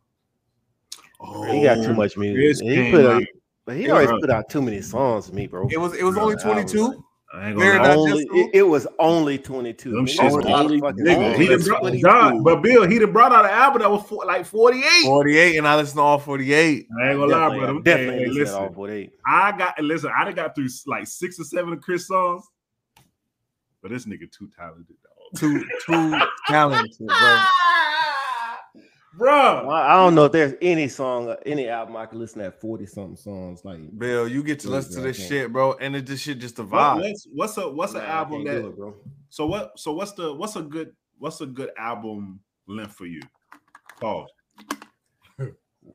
[SPEAKER 1] Oh,
[SPEAKER 4] he got too much music. He put
[SPEAKER 1] out,
[SPEAKER 4] but he always put out too many songs to me, bro.
[SPEAKER 2] It was it was only 22
[SPEAKER 4] only, it, it was only 22.
[SPEAKER 1] Them shits
[SPEAKER 4] it's a lot of
[SPEAKER 3] only-
[SPEAKER 4] fucking
[SPEAKER 1] Nigga, he done brought,
[SPEAKER 3] 22.
[SPEAKER 1] But Bill, he done brought out an album that was for, like 48.
[SPEAKER 2] Forty eight, and I listened to all forty eight.
[SPEAKER 1] I ain't gonna lie,
[SPEAKER 4] Definitely,
[SPEAKER 1] brother.
[SPEAKER 4] definitely
[SPEAKER 1] Hey,
[SPEAKER 4] listened to
[SPEAKER 1] listen,
[SPEAKER 4] all 48.
[SPEAKER 1] I got listen. I done got through like six or seven of Chris songs, but this nigga too talented, dog.
[SPEAKER 2] Too too talented, bro.
[SPEAKER 1] Bro,
[SPEAKER 4] I I don't know if there's any song, any album I can listen to at 40 something songs. Like,
[SPEAKER 2] Bill, you get to listen to this shit, bro, and it just shit just a
[SPEAKER 1] what,
[SPEAKER 2] vibe.
[SPEAKER 1] what's what's a what's an
[SPEAKER 4] nah,
[SPEAKER 1] album that?
[SPEAKER 4] it, bro.
[SPEAKER 1] So what? So what's the what's a good what's a good album length for you? Pause.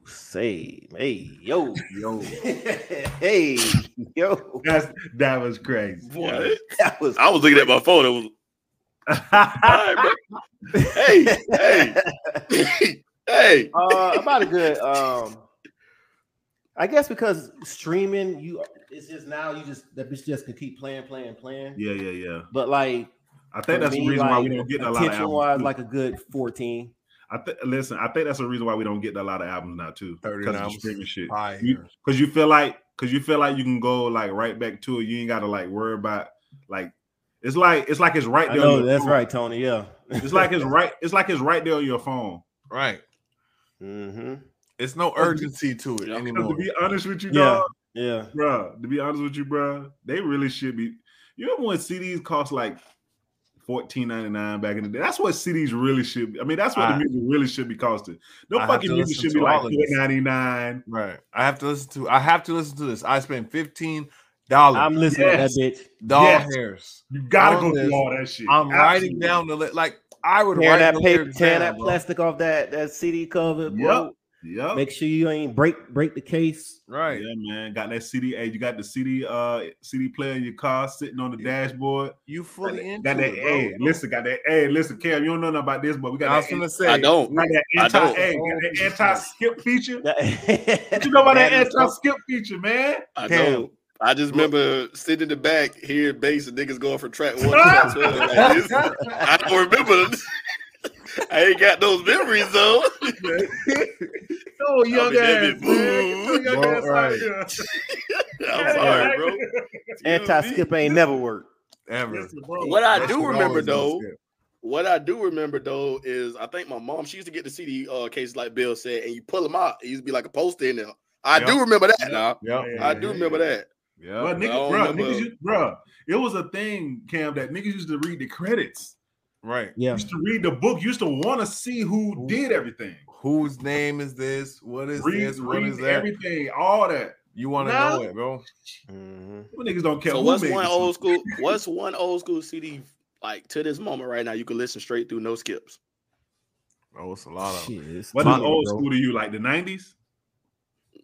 [SPEAKER 4] Say, hey, yo,
[SPEAKER 2] Yo,
[SPEAKER 4] hey, yo.
[SPEAKER 1] That's that was crazy.
[SPEAKER 3] What?
[SPEAKER 4] That was
[SPEAKER 3] I was looking at my phone. It was all right, bro. Hey, hey, hey.
[SPEAKER 4] uh about a good um I guess because streaming you it's just now you just that bitch just can keep playing, playing, playing.
[SPEAKER 1] Yeah, yeah, yeah.
[SPEAKER 4] But like
[SPEAKER 1] I think
[SPEAKER 4] for
[SPEAKER 1] that's the
[SPEAKER 4] me,
[SPEAKER 1] reason why we don't get a lot of
[SPEAKER 4] attention
[SPEAKER 1] albums.
[SPEAKER 4] wise, like a good 14.
[SPEAKER 1] I think listen, I think that's the reason why we don't get a lot of albums now too.
[SPEAKER 2] 30
[SPEAKER 1] Because of streaming shit. Because you feel like because you feel like you can go like right back to it. You ain't gotta like worry about like it's like it's like it's right
[SPEAKER 4] I
[SPEAKER 1] there. on your
[SPEAKER 4] that's
[SPEAKER 1] phone.
[SPEAKER 4] right, Tony. Yeah.
[SPEAKER 1] It's like it's right. It's like it's right there on your phone.
[SPEAKER 2] Right.
[SPEAKER 4] Hmm
[SPEAKER 2] It's no urgency to it
[SPEAKER 3] Yeah.
[SPEAKER 2] Anymore.
[SPEAKER 1] to be honest with you,
[SPEAKER 4] Yeah.
[SPEAKER 1] dog,
[SPEAKER 4] Yeah.
[SPEAKER 1] bro. To be honest with you, bro, they really should be. You remember when CDs cost like fourteen ninety nine back in the day? That's what CDs really should be. I mean, that's what
[SPEAKER 2] I-
[SPEAKER 1] the music really should be costing. No
[SPEAKER 2] I
[SPEAKER 1] fucking music should be like
[SPEAKER 2] all of
[SPEAKER 1] four
[SPEAKER 2] this.
[SPEAKER 1] ninety nine.
[SPEAKER 2] Right. I have to listen to. I have to listen to this. I spent fifteen dollars.
[SPEAKER 4] I'm listening
[SPEAKER 1] Yes.
[SPEAKER 4] to that bitch.
[SPEAKER 2] dog
[SPEAKER 1] Yes.
[SPEAKER 2] hairs.
[SPEAKER 1] You gotta
[SPEAKER 2] On
[SPEAKER 1] go
[SPEAKER 2] this,
[SPEAKER 1] through all that shit.
[SPEAKER 2] I'm writing down the li- like. I would
[SPEAKER 4] Tearing that paper,
[SPEAKER 2] lyrics
[SPEAKER 4] tearing
[SPEAKER 2] down,
[SPEAKER 4] that
[SPEAKER 2] bro.
[SPEAKER 4] plastic off that that CD cover, bro.
[SPEAKER 1] Yep.
[SPEAKER 4] Make sure you ain't break break the case.
[SPEAKER 2] Right.
[SPEAKER 1] Yeah, man. Got that CD. Hey, you got the CD uh CD player in your car sitting on the dashboard.
[SPEAKER 2] You fully into
[SPEAKER 1] got that
[SPEAKER 2] it, bro.
[SPEAKER 1] hey, listen, got that hey, listen, Cam, you don't know nothing about this, but we got
[SPEAKER 2] I was
[SPEAKER 1] that,
[SPEAKER 2] gonna say.
[SPEAKER 3] I don't.
[SPEAKER 1] got that
[SPEAKER 3] I
[SPEAKER 1] anti
[SPEAKER 3] don't.
[SPEAKER 1] hey, got that anti-skip feature.
[SPEAKER 4] That-
[SPEAKER 1] What you know about that
[SPEAKER 2] That is so-
[SPEAKER 1] anti-skip feature, man?
[SPEAKER 3] I
[SPEAKER 2] Damn.
[SPEAKER 3] don't. I just remember sitting in the back, hearing bass and niggas going for track one track 12 like. I don't remember. I ain't got those memories though.
[SPEAKER 1] oh, young
[SPEAKER 3] I mean, that
[SPEAKER 1] ass,
[SPEAKER 3] be
[SPEAKER 1] man.
[SPEAKER 3] boo.
[SPEAKER 1] Get young
[SPEAKER 2] Bro,
[SPEAKER 1] ass
[SPEAKER 2] right.
[SPEAKER 3] I'm sorry, bro.
[SPEAKER 4] Anti-skip ain't never worked.
[SPEAKER 2] Ever.
[SPEAKER 1] Listen.
[SPEAKER 3] What I
[SPEAKER 2] That
[SPEAKER 3] do remember though, what I do remember though is I think my mom she used to get the CD uh, cases like Bill said, and you pull them out. It used to be like a poster in there. I do remember that now.
[SPEAKER 2] Yep.
[SPEAKER 1] Yeah.
[SPEAKER 3] I do remember that.
[SPEAKER 2] Yeah.
[SPEAKER 1] But niggas, bro, niggas, used, bro, it was a thing, Cam, that niggas used to read the credits.
[SPEAKER 2] Right.
[SPEAKER 4] Yeah.
[SPEAKER 1] Used to read the book. Used to want to see who did everything.
[SPEAKER 2] Whose name is this? What is
[SPEAKER 1] Read,
[SPEAKER 2] this? What
[SPEAKER 1] read
[SPEAKER 2] is that?
[SPEAKER 1] everything, all that.
[SPEAKER 2] You want to
[SPEAKER 1] Nah.
[SPEAKER 2] know it, bro?
[SPEAKER 4] Mhm.
[SPEAKER 1] Niggas don't care.
[SPEAKER 3] So what's one old
[SPEAKER 1] CD.
[SPEAKER 3] school? What's one old school CD like to this moment right now? You can listen straight through, no skips.
[SPEAKER 2] Oh, it's a lot of.
[SPEAKER 4] Shit, it's
[SPEAKER 1] What
[SPEAKER 4] too
[SPEAKER 1] old
[SPEAKER 4] bro.
[SPEAKER 1] school to you? Like the nineties?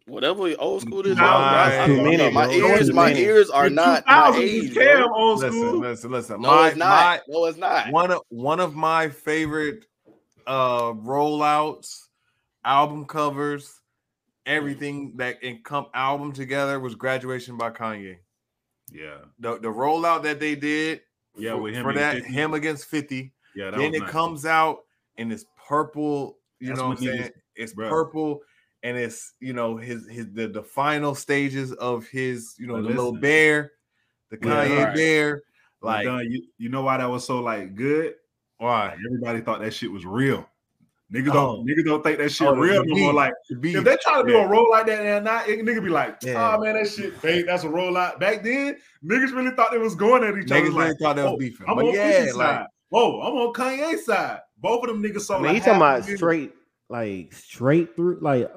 [SPEAKER 3] Whatever old school is,
[SPEAKER 1] Nah,
[SPEAKER 3] bro. I- I don't
[SPEAKER 4] many,
[SPEAKER 3] know. My ears, my
[SPEAKER 4] many.
[SPEAKER 3] ears are not my age,
[SPEAKER 1] Cam
[SPEAKER 3] bro.
[SPEAKER 1] old
[SPEAKER 2] Listen,
[SPEAKER 1] school.
[SPEAKER 2] listen, listen. listen.
[SPEAKER 3] No,
[SPEAKER 2] my,
[SPEAKER 3] it's not.
[SPEAKER 2] my
[SPEAKER 3] no, it's not.
[SPEAKER 2] one of one of my favorite uh rollouts, album covers, everything that and come album together was graduation by Kanye.
[SPEAKER 1] Yeah,
[SPEAKER 2] The the rollout that they did,
[SPEAKER 1] Yeah,
[SPEAKER 2] for,
[SPEAKER 1] with him
[SPEAKER 2] for that
[SPEAKER 1] 50.
[SPEAKER 2] him against 50.
[SPEAKER 1] yeah. That
[SPEAKER 2] then
[SPEAKER 1] was
[SPEAKER 2] it
[SPEAKER 1] nice.
[SPEAKER 2] comes out in this purple, you
[SPEAKER 1] That's
[SPEAKER 2] know what I'm
[SPEAKER 1] when niggas-
[SPEAKER 2] saying? It's
[SPEAKER 1] Bruh.
[SPEAKER 2] purple and it's you know his his the, the final stages of his you know the little bear, the
[SPEAKER 1] Yeah,
[SPEAKER 2] Kanye
[SPEAKER 3] right.
[SPEAKER 2] bear. Like
[SPEAKER 1] Don, you, you know why that was so like good?
[SPEAKER 2] why?
[SPEAKER 1] Like, everybody thought that shit was real. Niggas
[SPEAKER 2] Oh.
[SPEAKER 1] don't niggas don't think that shit
[SPEAKER 2] Oh,
[SPEAKER 1] real no more. Like if they try to do
[SPEAKER 2] Yeah.
[SPEAKER 1] a roll like that and not, it, nigga be like, ah,
[SPEAKER 2] Yeah.
[SPEAKER 1] oh man, that shit fake. That's a rollout. Back then, niggas really thought they was going at each other.
[SPEAKER 2] Niggas
[SPEAKER 1] Like,
[SPEAKER 2] really thought they was
[SPEAKER 1] oh,
[SPEAKER 2] beefing.
[SPEAKER 1] I'm
[SPEAKER 2] But
[SPEAKER 1] on
[SPEAKER 2] yeah,
[SPEAKER 1] 50
[SPEAKER 2] like
[SPEAKER 1] side. Whoa, I'm on Kanye side. Both of them niggas
[SPEAKER 4] I
[SPEAKER 1] sold.
[SPEAKER 4] mean,
[SPEAKER 1] like
[SPEAKER 4] you talking about
[SPEAKER 1] million.
[SPEAKER 4] straight, like straight through, like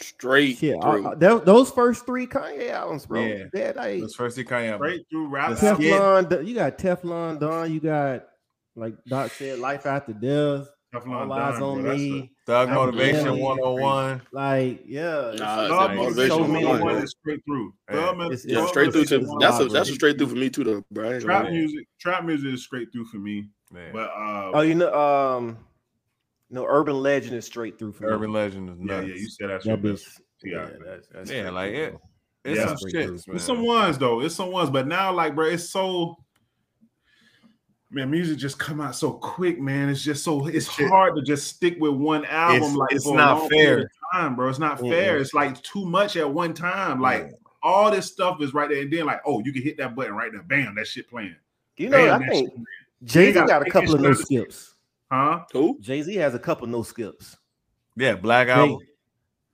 [SPEAKER 3] Straight
[SPEAKER 4] shit.
[SPEAKER 3] through.
[SPEAKER 4] uh, tho- those first three Kanye albums, bro.
[SPEAKER 2] Yeah.
[SPEAKER 4] Yeah, like
[SPEAKER 2] this first year Kanye. album.
[SPEAKER 1] straight through rap.
[SPEAKER 2] The
[SPEAKER 1] album.
[SPEAKER 2] skit.
[SPEAKER 4] Teflon. You got Teflon Don. You got like Doc said, Life After Death.
[SPEAKER 1] Teflon
[SPEAKER 4] All eyes on
[SPEAKER 1] bro.
[SPEAKER 4] Me.
[SPEAKER 1] the-
[SPEAKER 2] Thug Motivation
[SPEAKER 4] really
[SPEAKER 2] 101.
[SPEAKER 4] Like, yeah, it's-
[SPEAKER 3] Nah,
[SPEAKER 4] it's
[SPEAKER 3] Thug
[SPEAKER 1] Thug
[SPEAKER 3] Motivation
[SPEAKER 1] Motivation
[SPEAKER 4] so
[SPEAKER 3] one
[SPEAKER 4] many,
[SPEAKER 3] on
[SPEAKER 1] one
[SPEAKER 3] bro.
[SPEAKER 1] is straight through.
[SPEAKER 2] Yeah.
[SPEAKER 1] Thug Mo-
[SPEAKER 4] It's-
[SPEAKER 3] Yeah,
[SPEAKER 4] it's-
[SPEAKER 3] straight through to that's a that's a straight through for me too, though, bro. I ain't gonna
[SPEAKER 1] Trap music. Trap music is straight through for me.
[SPEAKER 2] Man.
[SPEAKER 1] But uh,
[SPEAKER 4] Oh, you know, um, no, Urban Legend is straight through for
[SPEAKER 2] Urban
[SPEAKER 4] me.
[SPEAKER 2] Legend is
[SPEAKER 1] yeah,
[SPEAKER 2] nuts.
[SPEAKER 1] yeah, you said that's your
[SPEAKER 4] That
[SPEAKER 1] best.
[SPEAKER 4] bitch,
[SPEAKER 1] Yeah.
[SPEAKER 4] yeah, that's, that's
[SPEAKER 2] Yeah, like it- It's
[SPEAKER 1] Yeah.
[SPEAKER 2] some
[SPEAKER 4] Straight
[SPEAKER 2] shit.
[SPEAKER 4] through.
[SPEAKER 1] It's some ones though. It's some ones, but now like, bro, it's so. Man, music just come out so quick, man. It's just so it's
[SPEAKER 2] Shit.
[SPEAKER 1] hard to just stick with one album.
[SPEAKER 2] It's-
[SPEAKER 1] like
[SPEAKER 2] it's
[SPEAKER 1] for a
[SPEAKER 2] not
[SPEAKER 1] long
[SPEAKER 2] fair.
[SPEAKER 1] time, bro. It's not
[SPEAKER 4] Mm-mm.
[SPEAKER 1] fair. It's like too much at one time. Like all this stuff is right there, and then like, oh, you can hit that button right there, bam, that shit playing.
[SPEAKER 4] You know,
[SPEAKER 1] Bam,
[SPEAKER 4] I think. Jay Z
[SPEAKER 1] gotta
[SPEAKER 4] got a couple of
[SPEAKER 1] it's
[SPEAKER 4] no skips.
[SPEAKER 1] Huh?
[SPEAKER 3] Who?
[SPEAKER 4] Jay Z has a couple no skips.
[SPEAKER 2] Yeah, Black Album,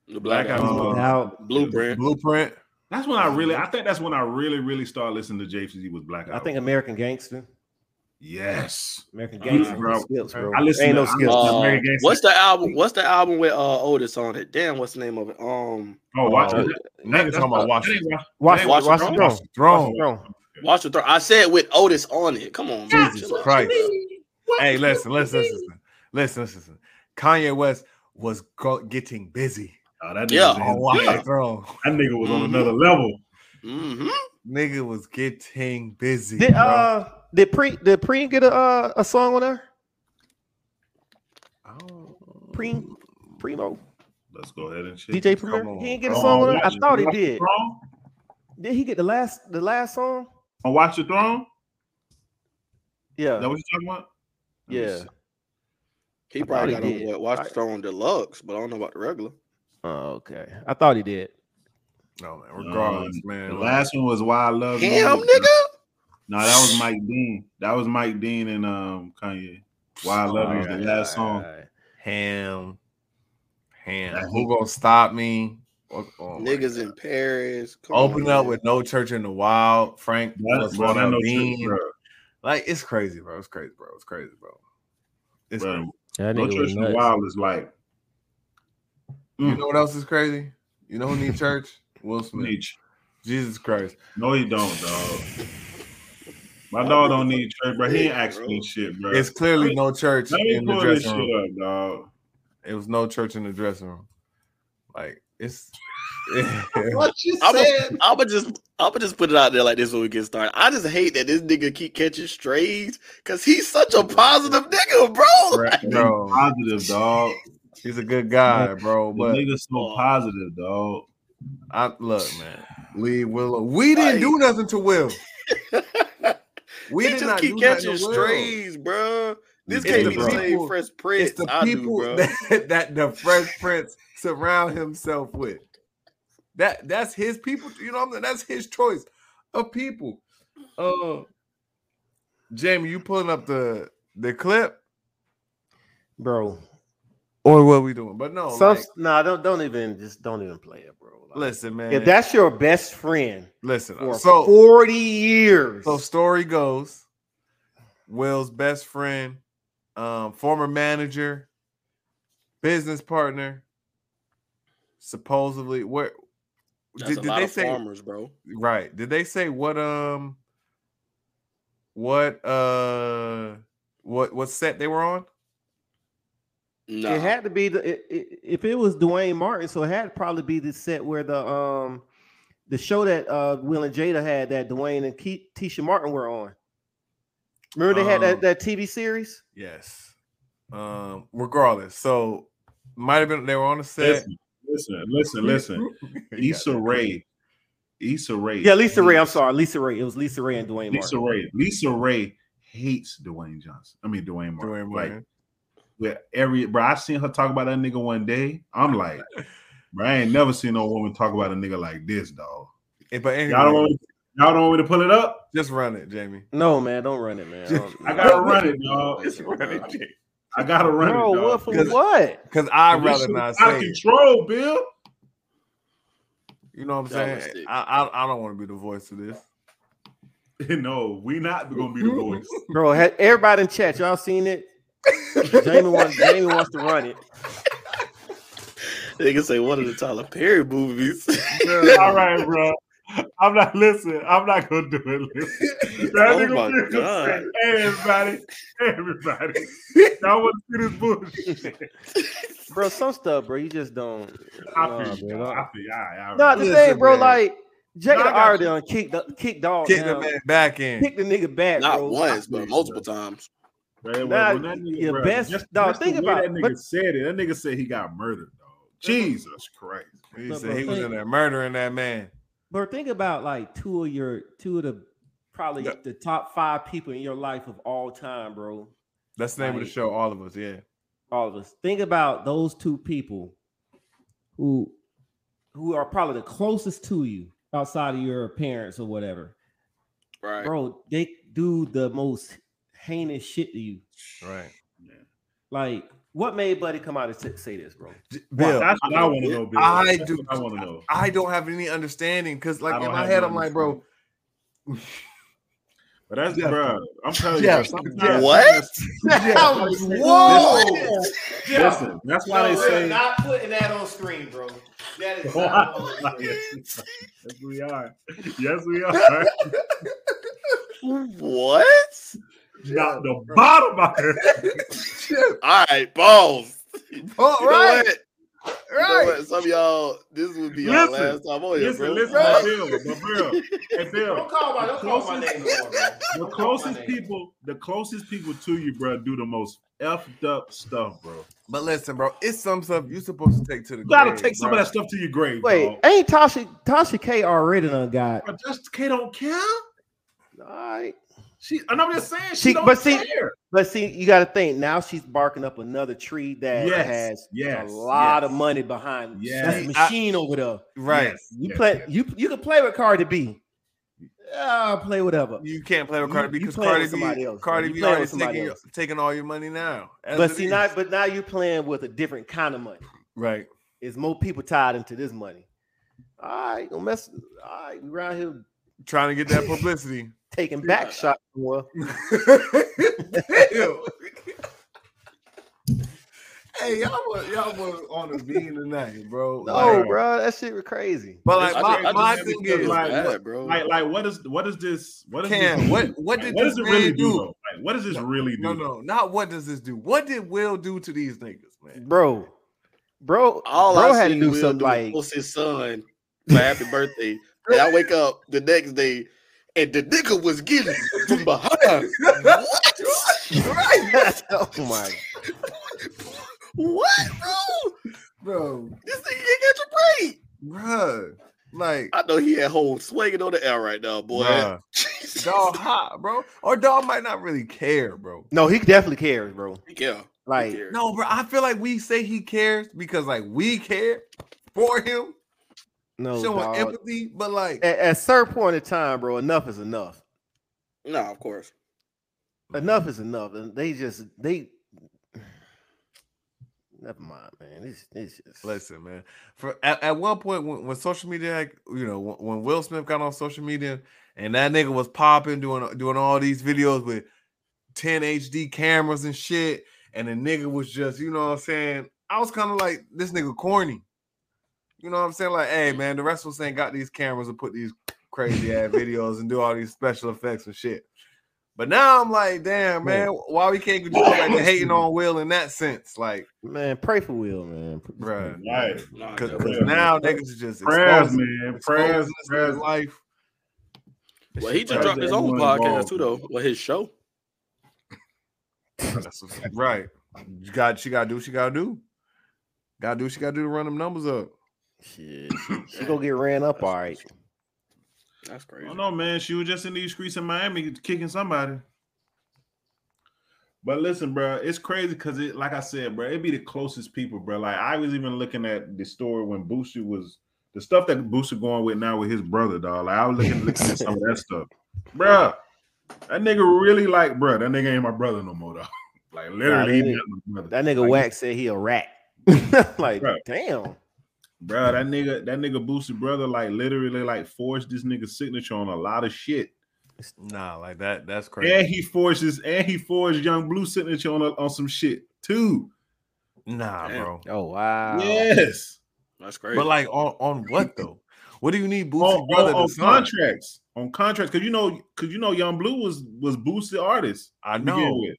[SPEAKER 3] The Black
[SPEAKER 1] Black
[SPEAKER 3] Album.
[SPEAKER 1] Album.
[SPEAKER 4] Now,
[SPEAKER 3] Blueprint.
[SPEAKER 2] Blueprint.
[SPEAKER 1] That's when I really, I think that's when I really, really started listening to Jay Z was Black
[SPEAKER 4] I think American Gangster.
[SPEAKER 1] yes.
[SPEAKER 4] American
[SPEAKER 3] Uh,
[SPEAKER 4] Gangster,
[SPEAKER 1] bro.
[SPEAKER 4] no skips, bro.
[SPEAKER 1] I listen
[SPEAKER 4] Ain't
[SPEAKER 1] to-
[SPEAKER 4] no skips.
[SPEAKER 3] Uh,
[SPEAKER 1] American Gangster.
[SPEAKER 3] what's the album? What's the album with uh Otis on it? Damn, what's the name of it? Um,
[SPEAKER 1] Oh, watch
[SPEAKER 2] Uh,
[SPEAKER 1] it.
[SPEAKER 2] Niggas talking about Washington.
[SPEAKER 4] Watch,
[SPEAKER 3] Watch
[SPEAKER 4] watch,
[SPEAKER 3] the
[SPEAKER 4] the
[SPEAKER 3] Throne?
[SPEAKER 4] throne.
[SPEAKER 2] Throne.
[SPEAKER 4] Throne.
[SPEAKER 3] Watch the Throne. I said with Otis on it. Come on, man.
[SPEAKER 2] Jesus
[SPEAKER 3] Chill out.
[SPEAKER 2] Christ. Hey, listen, listen, listen, listen, listen. Kanye West was go- getting busy
[SPEAKER 1] Oh, that nigga
[SPEAKER 3] Yeah.
[SPEAKER 1] was
[SPEAKER 2] Oh,
[SPEAKER 1] in-
[SPEAKER 2] watch
[SPEAKER 3] Yeah.
[SPEAKER 2] the throne.
[SPEAKER 1] That nigga was on another level.
[SPEAKER 3] hmm
[SPEAKER 2] Nigga was getting busy.
[SPEAKER 4] Did
[SPEAKER 2] bro.
[SPEAKER 4] uh did pre did Preem get a uh, a song on there?
[SPEAKER 2] Oh.
[SPEAKER 4] Preem Primo
[SPEAKER 1] Let's go ahead and check.
[SPEAKER 4] DJ
[SPEAKER 2] Come
[SPEAKER 4] Premier.
[SPEAKER 2] on.
[SPEAKER 4] He didn't get a song on there. I thought he did.
[SPEAKER 1] Throne?
[SPEAKER 4] Did he get the last the last song?
[SPEAKER 1] On Watch the Throne? Is that
[SPEAKER 4] Yeah,
[SPEAKER 1] what you talking about? Let me
[SPEAKER 4] yeah.
[SPEAKER 3] He probably got
[SPEAKER 4] he
[SPEAKER 3] on what, Watch
[SPEAKER 4] I-
[SPEAKER 3] the Throne Deluxe, but I don't know about the regular.
[SPEAKER 4] Oh, okay. I thought he did.
[SPEAKER 2] No, man. Regardless,
[SPEAKER 1] Um,
[SPEAKER 2] man.
[SPEAKER 1] The
[SPEAKER 2] like-
[SPEAKER 1] last one was Why I Love You.
[SPEAKER 3] Damn, nigga.
[SPEAKER 1] No, that was Mike Dean. That was Mike Dean and um Kanye. Why I Love You was the
[SPEAKER 4] Alright,
[SPEAKER 1] last song.
[SPEAKER 4] alright.
[SPEAKER 2] ham, ham.
[SPEAKER 1] That
[SPEAKER 2] Who gonna stop me? Oh, oh
[SPEAKER 3] Niggas in Paris. Come
[SPEAKER 2] Open
[SPEAKER 3] on,
[SPEAKER 2] up
[SPEAKER 3] man.
[SPEAKER 2] with no church in the wild. Frank
[SPEAKER 1] That,
[SPEAKER 2] was
[SPEAKER 1] bro,
[SPEAKER 2] one
[SPEAKER 1] that no church, bro.
[SPEAKER 2] Like it's crazy, bro. It's crazy, bro. It's crazy, bro. It's
[SPEAKER 1] Bro,
[SPEAKER 2] crazy.
[SPEAKER 4] That
[SPEAKER 1] no
[SPEAKER 4] nigga
[SPEAKER 1] church
[SPEAKER 4] was
[SPEAKER 1] in the wild is like
[SPEAKER 2] You
[SPEAKER 1] mm,
[SPEAKER 2] know what else is crazy? You know who need church? Will Smith.
[SPEAKER 1] Nietzsche.
[SPEAKER 2] Jesus Christ.
[SPEAKER 1] No, he don't, dog. My dog don't need church, bro. He ain't asking shit, bro.
[SPEAKER 2] It's clearly no church
[SPEAKER 1] Let me
[SPEAKER 2] in the
[SPEAKER 1] pull this
[SPEAKER 2] dressing
[SPEAKER 1] shit
[SPEAKER 2] room.
[SPEAKER 1] up, dog.
[SPEAKER 2] It was no church in the dressing room. Like it's
[SPEAKER 4] What you
[SPEAKER 3] I'ma just I'm gonna just put it out there like this when we get started. I just hate that this nigga keep catching strays because he's such a positive nigga, bro.
[SPEAKER 2] Right, bro.
[SPEAKER 1] positive, dog.
[SPEAKER 2] He's a good guy, bro.
[SPEAKER 1] The
[SPEAKER 2] But
[SPEAKER 1] nigga's so positive, dog.
[SPEAKER 2] I look, man. Leave Will. We didn't do nothing to Will. We
[SPEAKER 3] he
[SPEAKER 2] did
[SPEAKER 3] just
[SPEAKER 2] not
[SPEAKER 3] keep catching strays, bro. This
[SPEAKER 2] It's
[SPEAKER 3] can't be the same
[SPEAKER 2] people-
[SPEAKER 3] Fresh
[SPEAKER 2] It's
[SPEAKER 3] Prince
[SPEAKER 2] the
[SPEAKER 3] I do,
[SPEAKER 2] people
[SPEAKER 3] bro.
[SPEAKER 2] that, that the Fresh Prince surround himself with. That that's his people. You know, what I'm saying? that's his choice of people. Uh, Jamie, you pulling up the the clip
[SPEAKER 4] Bro.
[SPEAKER 2] or what we doing? But no,
[SPEAKER 4] Some
[SPEAKER 2] like,
[SPEAKER 4] nah, don't don't even just don't even play it, bro. Like,
[SPEAKER 2] listen, man.
[SPEAKER 4] if that's your best friend
[SPEAKER 2] listen,
[SPEAKER 4] for
[SPEAKER 2] so
[SPEAKER 4] 40 years.
[SPEAKER 2] So story goes, Will's best friend, um, former manager, business partner, supposedly where
[SPEAKER 3] That's
[SPEAKER 2] did,
[SPEAKER 3] a
[SPEAKER 2] did
[SPEAKER 3] lot
[SPEAKER 2] they
[SPEAKER 3] of
[SPEAKER 2] say
[SPEAKER 3] farmers, bro.
[SPEAKER 2] right? Did they say what um what uh what what set they were on?
[SPEAKER 3] No,
[SPEAKER 4] It had to be the it, it, if it was Duane Martin, so it had to probably be the set where the um the show that uh Will and Jada had that Duane and Ke- Tisha Martin were on. Remember they had
[SPEAKER 2] Um,
[SPEAKER 4] that, that TV series?
[SPEAKER 2] Yes. Um, regardless, so might have been they were on the set.
[SPEAKER 1] Listen, listen, listen, listen. Issa Rae. Issa Rae.
[SPEAKER 4] Yeah, LisaRaye. I'm sorry, LisaRaye. It was LisaRaye and Duane
[SPEAKER 1] Lisa
[SPEAKER 4] Martin.
[SPEAKER 1] Ray. LisaRaye hates Dwayne Johnson. I mean Duane Martin.
[SPEAKER 2] Duane
[SPEAKER 1] Like
[SPEAKER 2] Martin.
[SPEAKER 1] with every bro, I seen her talk about that nigga one day. I'm like, bro, I ain't never seen no woman talk about a nigga like this, dog.
[SPEAKER 2] But anyway,
[SPEAKER 1] Y'all don't want y'all don't want me to pull it up?
[SPEAKER 2] just run it, Jamie.
[SPEAKER 4] No, man, don't run it, man. Don't-
[SPEAKER 1] I gotta run it, dog.
[SPEAKER 2] Just run it, Jamie.
[SPEAKER 1] I gotta run
[SPEAKER 4] Bro,
[SPEAKER 1] it,
[SPEAKER 4] what for
[SPEAKER 2] Because-
[SPEAKER 4] what?
[SPEAKER 2] Because I'd
[SPEAKER 1] This
[SPEAKER 2] rather not
[SPEAKER 1] is out of
[SPEAKER 2] say it.
[SPEAKER 1] control, Bill.
[SPEAKER 2] You know what I'm
[SPEAKER 3] Y'all
[SPEAKER 2] saying? I, I I don't want to be the voice of this.
[SPEAKER 1] no, we not gonna be the mm-hmm. voice.
[SPEAKER 4] Bro, ha- everybody in chat, y'all seen it? Jamie wants Jamie wants to run it.
[SPEAKER 3] they can say one of the Tyler Perry movies.
[SPEAKER 1] All right, bro. I'm not listening. I'm not gonna do it. Listen. That
[SPEAKER 3] Oh my God.
[SPEAKER 1] said, Hey, everybody, hey, everybody. Y'all want to see this bullshit?
[SPEAKER 4] Bro, some stuff, bro, you just don't.
[SPEAKER 1] I
[SPEAKER 4] Nah,
[SPEAKER 1] feel you.
[SPEAKER 4] bro,
[SPEAKER 1] I feel you. All right,
[SPEAKER 4] No,
[SPEAKER 1] right.
[SPEAKER 4] the
[SPEAKER 2] Listen,
[SPEAKER 4] thing, bro,
[SPEAKER 2] man.
[SPEAKER 4] like Jada
[SPEAKER 1] No, I
[SPEAKER 4] already
[SPEAKER 1] you.
[SPEAKER 4] done kicked the kick dog
[SPEAKER 2] Kick the man back in.
[SPEAKER 4] kick the nigga back,
[SPEAKER 3] Not
[SPEAKER 4] bro.
[SPEAKER 3] once, but multiple times.
[SPEAKER 1] Man,
[SPEAKER 4] Nah,
[SPEAKER 1] that nigga,
[SPEAKER 4] your
[SPEAKER 1] bro,
[SPEAKER 4] best-
[SPEAKER 1] just,
[SPEAKER 4] dog,
[SPEAKER 1] just
[SPEAKER 4] think about-
[SPEAKER 1] that nigga
[SPEAKER 4] but-
[SPEAKER 1] said it. That nigga said he got murdered, dog. Jesus Christ.
[SPEAKER 2] He
[SPEAKER 4] But,
[SPEAKER 2] said
[SPEAKER 4] bro,
[SPEAKER 2] he was
[SPEAKER 4] think-
[SPEAKER 2] in there murdering that man.
[SPEAKER 4] But think about like two of your two of the probably
[SPEAKER 2] Yeah.
[SPEAKER 4] the top five people in your life of all time, bro.
[SPEAKER 2] That's the name of the show. All of us, yeah.
[SPEAKER 4] All of us. Think about those two people who who are probably the closest to you outside of your parents or whatever.
[SPEAKER 3] Right.
[SPEAKER 4] Bro, they do the most heinous shit to you.
[SPEAKER 2] Right. Yeah.
[SPEAKER 4] Like, what made Buddy come out and say- say this, bro?
[SPEAKER 2] Bill,
[SPEAKER 1] That's what I want to know, Bill.
[SPEAKER 2] I
[SPEAKER 1] That's
[SPEAKER 2] do.
[SPEAKER 1] what I want to know.
[SPEAKER 2] I don't have any understanding because, like
[SPEAKER 1] I
[SPEAKER 2] in
[SPEAKER 1] don't
[SPEAKER 2] my head, I'm like, bro,
[SPEAKER 1] But that's,
[SPEAKER 2] Jeff.
[SPEAKER 1] bro. I'm telling
[SPEAKER 2] Jeff,
[SPEAKER 1] you, bro,
[SPEAKER 2] Jeff.
[SPEAKER 1] sometimes-
[SPEAKER 3] What?
[SPEAKER 2] whoa,
[SPEAKER 1] Listen, that's why they say.
[SPEAKER 4] not putting that on screen, bro. That is not.
[SPEAKER 1] yes, we are. Yes, we are.
[SPEAKER 3] What?
[SPEAKER 1] Not the bottom of it.
[SPEAKER 3] All right, balls.
[SPEAKER 2] oh,
[SPEAKER 3] You know
[SPEAKER 2] right.
[SPEAKER 3] You know? Some of y'all, this would be our last time on here,
[SPEAKER 1] Listen,
[SPEAKER 3] bro.
[SPEAKER 1] listen,
[SPEAKER 2] Bro.
[SPEAKER 1] but Bill, but Bill, hey Bill,
[SPEAKER 4] Don't call my, don't call my name no more, bro.
[SPEAKER 1] the
[SPEAKER 4] Don't call my
[SPEAKER 1] closest people, the closest people to you, bro, do the most effed up stuff, bro.
[SPEAKER 2] But listen, bro, it's some stuff you're supposed to take to the
[SPEAKER 1] You gotta
[SPEAKER 2] grave,
[SPEAKER 1] take some
[SPEAKER 2] bro.
[SPEAKER 1] of that stuff to your grave,
[SPEAKER 4] Wait,
[SPEAKER 1] dog.
[SPEAKER 4] ain't Tasha Tasha K already done got?
[SPEAKER 1] But just K don't care.
[SPEAKER 4] All right,
[SPEAKER 1] She, and I'm just saying, she,
[SPEAKER 4] She-
[SPEAKER 1] don't
[SPEAKER 4] but see-
[SPEAKER 1] care.
[SPEAKER 4] but see, you got to think now. She's barking up another tree that
[SPEAKER 1] Yes,
[SPEAKER 4] has
[SPEAKER 1] yes,
[SPEAKER 4] a lot
[SPEAKER 1] yes.
[SPEAKER 4] of money behind. it.
[SPEAKER 1] Yes.
[SPEAKER 4] That's a
[SPEAKER 2] I-
[SPEAKER 4] machine over there.
[SPEAKER 2] Right.
[SPEAKER 1] Yes,
[SPEAKER 4] You
[SPEAKER 1] yes,
[SPEAKER 4] play,
[SPEAKER 1] yes.
[SPEAKER 4] you you can play with Cardi B. Yeah, play whatever.
[SPEAKER 2] You can't play with
[SPEAKER 4] You-
[SPEAKER 2] Cardi B because
[SPEAKER 4] playing
[SPEAKER 2] Cardi B,
[SPEAKER 4] somebody else, bro.
[SPEAKER 2] Cardi B
[SPEAKER 4] playing
[SPEAKER 2] already
[SPEAKER 4] with somebody
[SPEAKER 2] taking,
[SPEAKER 4] else.
[SPEAKER 2] taking all your money now.
[SPEAKER 4] But see, now, but now you're playing with a different kind of money.
[SPEAKER 2] right.
[SPEAKER 4] Is more people tied into this money? All right, gonna mess. All right, we around here
[SPEAKER 2] Trying to get that publicity.
[SPEAKER 4] taking back shots. Well,
[SPEAKER 2] Damn. hey, y'all was y'all was on the bean tonight, bro.
[SPEAKER 4] no,
[SPEAKER 2] Like,
[SPEAKER 4] bro, that shit was crazy.
[SPEAKER 2] but like
[SPEAKER 3] I
[SPEAKER 2] my,
[SPEAKER 3] just-
[SPEAKER 2] my thing is,
[SPEAKER 1] like,
[SPEAKER 3] bad,
[SPEAKER 1] what-
[SPEAKER 3] bro.
[SPEAKER 1] Like, like, what is what is this? What is
[SPEAKER 2] Cam,
[SPEAKER 1] this?
[SPEAKER 2] what what
[SPEAKER 1] like,
[SPEAKER 2] did
[SPEAKER 1] what
[SPEAKER 2] this
[SPEAKER 1] does it really
[SPEAKER 2] do?
[SPEAKER 1] do? Like, what does this really do?
[SPEAKER 2] No, no, not what does this do? What did Will do to these niggas, man?
[SPEAKER 4] bro, bro,
[SPEAKER 3] All
[SPEAKER 4] bro
[SPEAKER 3] I
[SPEAKER 4] had to do
[SPEAKER 3] Will
[SPEAKER 4] something
[SPEAKER 3] do
[SPEAKER 4] like
[SPEAKER 3] was his son for happy birthday. And I wake up the next day and the nigga was getting from behind. what?
[SPEAKER 2] right,
[SPEAKER 4] oh my,
[SPEAKER 3] what, bro?
[SPEAKER 2] bro,
[SPEAKER 3] This nigga ain't got your break.
[SPEAKER 2] bruh. Like,
[SPEAKER 3] I know he had whole swinging on the air right now, boy.
[SPEAKER 2] bruh,
[SPEAKER 3] Jesus.
[SPEAKER 2] dog hot, bro. Or dog might not really care, bro.
[SPEAKER 4] no, he definitely cares, bro.
[SPEAKER 3] Yeah.
[SPEAKER 4] Like,
[SPEAKER 3] Like,
[SPEAKER 2] No, bro. I feel like we say he cares because like we care for him,
[SPEAKER 4] no,
[SPEAKER 2] showing
[SPEAKER 4] dog.
[SPEAKER 2] empathy, but like
[SPEAKER 4] At, at certain point in time, bro, enough is enough.
[SPEAKER 3] no, of course.
[SPEAKER 4] Enough is enough, and they just they. Never mind, man. It's, it's just
[SPEAKER 2] Listen, man. For at, at one point when, when social media, like, you know, when, when Will Smith got on social media and that nigga was popping, doing doing all these videos with 10 HD cameras and shit, and the nigga was just, you know what I'm saying? I was kind of like, this nigga corny. You know what I'm saying? Like, hey mm-hmm. man, the rest of us ain't got these cameras to put these crazy ass videos and do all these special effects and shit. But now I'm like, damn, man, why we can't just go back to hating on Will in that sense? Like,
[SPEAKER 4] man. Pray for Will, man.
[SPEAKER 2] bruh.
[SPEAKER 1] Right.
[SPEAKER 2] Because
[SPEAKER 3] definitely.
[SPEAKER 1] Yeah.
[SPEAKER 2] now niggas is just
[SPEAKER 1] Prayers, man.
[SPEAKER 2] exposing
[SPEAKER 1] Prayers, prayers.
[SPEAKER 2] life.
[SPEAKER 3] Well, he just
[SPEAKER 1] Shout
[SPEAKER 3] dropped his own podcast
[SPEAKER 1] involved.
[SPEAKER 3] too, though. Well, his show.
[SPEAKER 2] That's what's- right. You got she gotta do what she gotta do. Gotta do what she gotta do to run them numbers up.
[SPEAKER 4] Shit, she, she go get ran up, all right.
[SPEAKER 3] That's
[SPEAKER 1] I
[SPEAKER 3] crazy.
[SPEAKER 1] don't know, man. She was just in these streets in Miami kicking somebody. But listen, bro, it's crazy because it, like I said, bro, it'd be the closest people, bro. Like I was even looking at the story when Boosie was the stuff that Boosie going with now with his brother, dog. Like I was looking, looking at some of that stuff, bro. That nigga really like, bro. That nigga ain't my brother no more, dog. Like literally,
[SPEAKER 4] that
[SPEAKER 1] he
[SPEAKER 4] nigga-
[SPEAKER 1] not my brother.
[SPEAKER 4] That nigga
[SPEAKER 1] Like,
[SPEAKER 4] Wax said he a rat. like,
[SPEAKER 1] Bruh.
[SPEAKER 4] damn.
[SPEAKER 1] Bro. That nigga, that nigga Boosie brother, like literally, like forged this nigga signature on a lot of shit.
[SPEAKER 2] Nah, like that. That's crazy.
[SPEAKER 1] And
[SPEAKER 2] crazy.
[SPEAKER 1] he forged his and he forged Yung Bleu signature on, a- on some shit too.
[SPEAKER 2] Nah,
[SPEAKER 3] Damn.
[SPEAKER 2] bro.
[SPEAKER 4] Oh wow.
[SPEAKER 1] Yes.
[SPEAKER 3] That's crazy.
[SPEAKER 2] But like on on what though? What do you need Boosie
[SPEAKER 1] On,
[SPEAKER 2] brother
[SPEAKER 1] on, on
[SPEAKER 2] to sign?
[SPEAKER 1] contracts. On contracts. Cause you know, cause you know Yung Bleu was was Boosie artist.
[SPEAKER 2] I know,
[SPEAKER 1] with.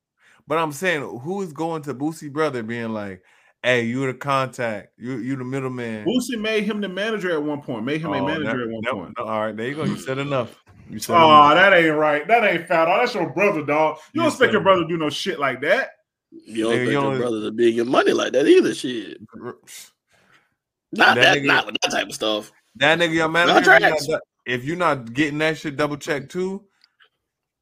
[SPEAKER 2] but I'm saying who is going to Boosie brother being like, "Hey, you the contact, you you the middleman."
[SPEAKER 1] Boosie made him the manager at one point, made him a
[SPEAKER 2] Oh,
[SPEAKER 1] manager
[SPEAKER 2] that-
[SPEAKER 1] at one
[SPEAKER 2] that-
[SPEAKER 1] point.
[SPEAKER 2] no, all right, there you go. You said enough. You said
[SPEAKER 1] Oh,
[SPEAKER 2] enough.
[SPEAKER 1] that ain't right. That ain't foul. dog. That's your brother, dog. You
[SPEAKER 2] You
[SPEAKER 1] don't expect your brother to do no shit like that.
[SPEAKER 3] you don't
[SPEAKER 2] Nigga,
[SPEAKER 3] think
[SPEAKER 2] you
[SPEAKER 3] your
[SPEAKER 2] only-
[SPEAKER 3] brother to be your money like that either. Shit. Not
[SPEAKER 2] That
[SPEAKER 3] that,
[SPEAKER 2] nigga-
[SPEAKER 3] not with that type of stuff.
[SPEAKER 2] That nigga, your manager. if you're not- If you're not getting that shit double checked too,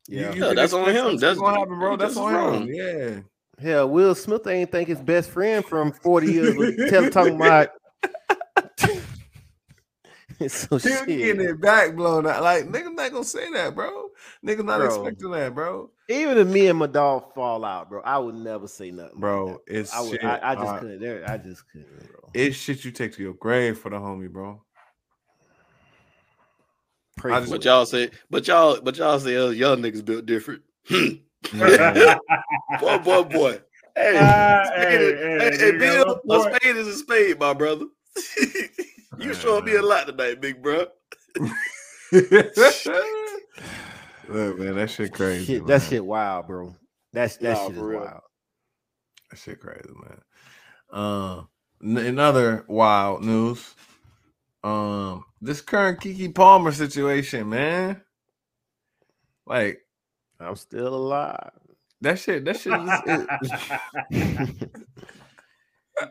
[SPEAKER 4] Yeah.
[SPEAKER 2] you
[SPEAKER 3] Yeah,
[SPEAKER 2] can
[SPEAKER 3] that's on him.
[SPEAKER 2] something's
[SPEAKER 3] That's-
[SPEAKER 2] gonna happen, bro.
[SPEAKER 3] he
[SPEAKER 2] That's
[SPEAKER 3] just
[SPEAKER 2] on
[SPEAKER 3] wrong.
[SPEAKER 2] him. Yeah.
[SPEAKER 4] Hell, Will Smith ain't think his best friend from 40 years was tell, talking about so
[SPEAKER 2] Still getting it back blown out. Like nigga not gonna say that, bro. Nigga not
[SPEAKER 4] Bro.
[SPEAKER 2] expecting that, bro.
[SPEAKER 4] Even if me and my dog fall out, bro, I would never say nothing.
[SPEAKER 2] Bro,
[SPEAKER 4] that.
[SPEAKER 2] it's
[SPEAKER 4] I, would,
[SPEAKER 2] shit.
[SPEAKER 4] I, I just
[SPEAKER 2] uh,
[SPEAKER 4] couldn't. There, I just couldn't, bro.
[SPEAKER 2] it's shit you take to your grave for the homie, bro.
[SPEAKER 4] Pray
[SPEAKER 2] just-
[SPEAKER 3] But y'all say, but y'all, but y'all say us young niggas built different.
[SPEAKER 2] Man.
[SPEAKER 3] boy, boy, boy. Hey,
[SPEAKER 1] Ah,
[SPEAKER 3] spade
[SPEAKER 1] hey,
[SPEAKER 3] is-
[SPEAKER 1] hey,
[SPEAKER 3] hey, hey, Bill, a spade is a spade, my brother. you showing me a lot tonight, big bro.
[SPEAKER 2] Look, man, that shit crazy.
[SPEAKER 4] shit, that shit wild, bro. That's that
[SPEAKER 3] Nah,
[SPEAKER 4] shit is
[SPEAKER 3] real.
[SPEAKER 4] wild.
[SPEAKER 2] That shit crazy, man. Uh, N- In other wild news, um, this current Keke Palmer situation, man, like
[SPEAKER 4] I'm still alive.
[SPEAKER 2] that shit. That shit. is- it-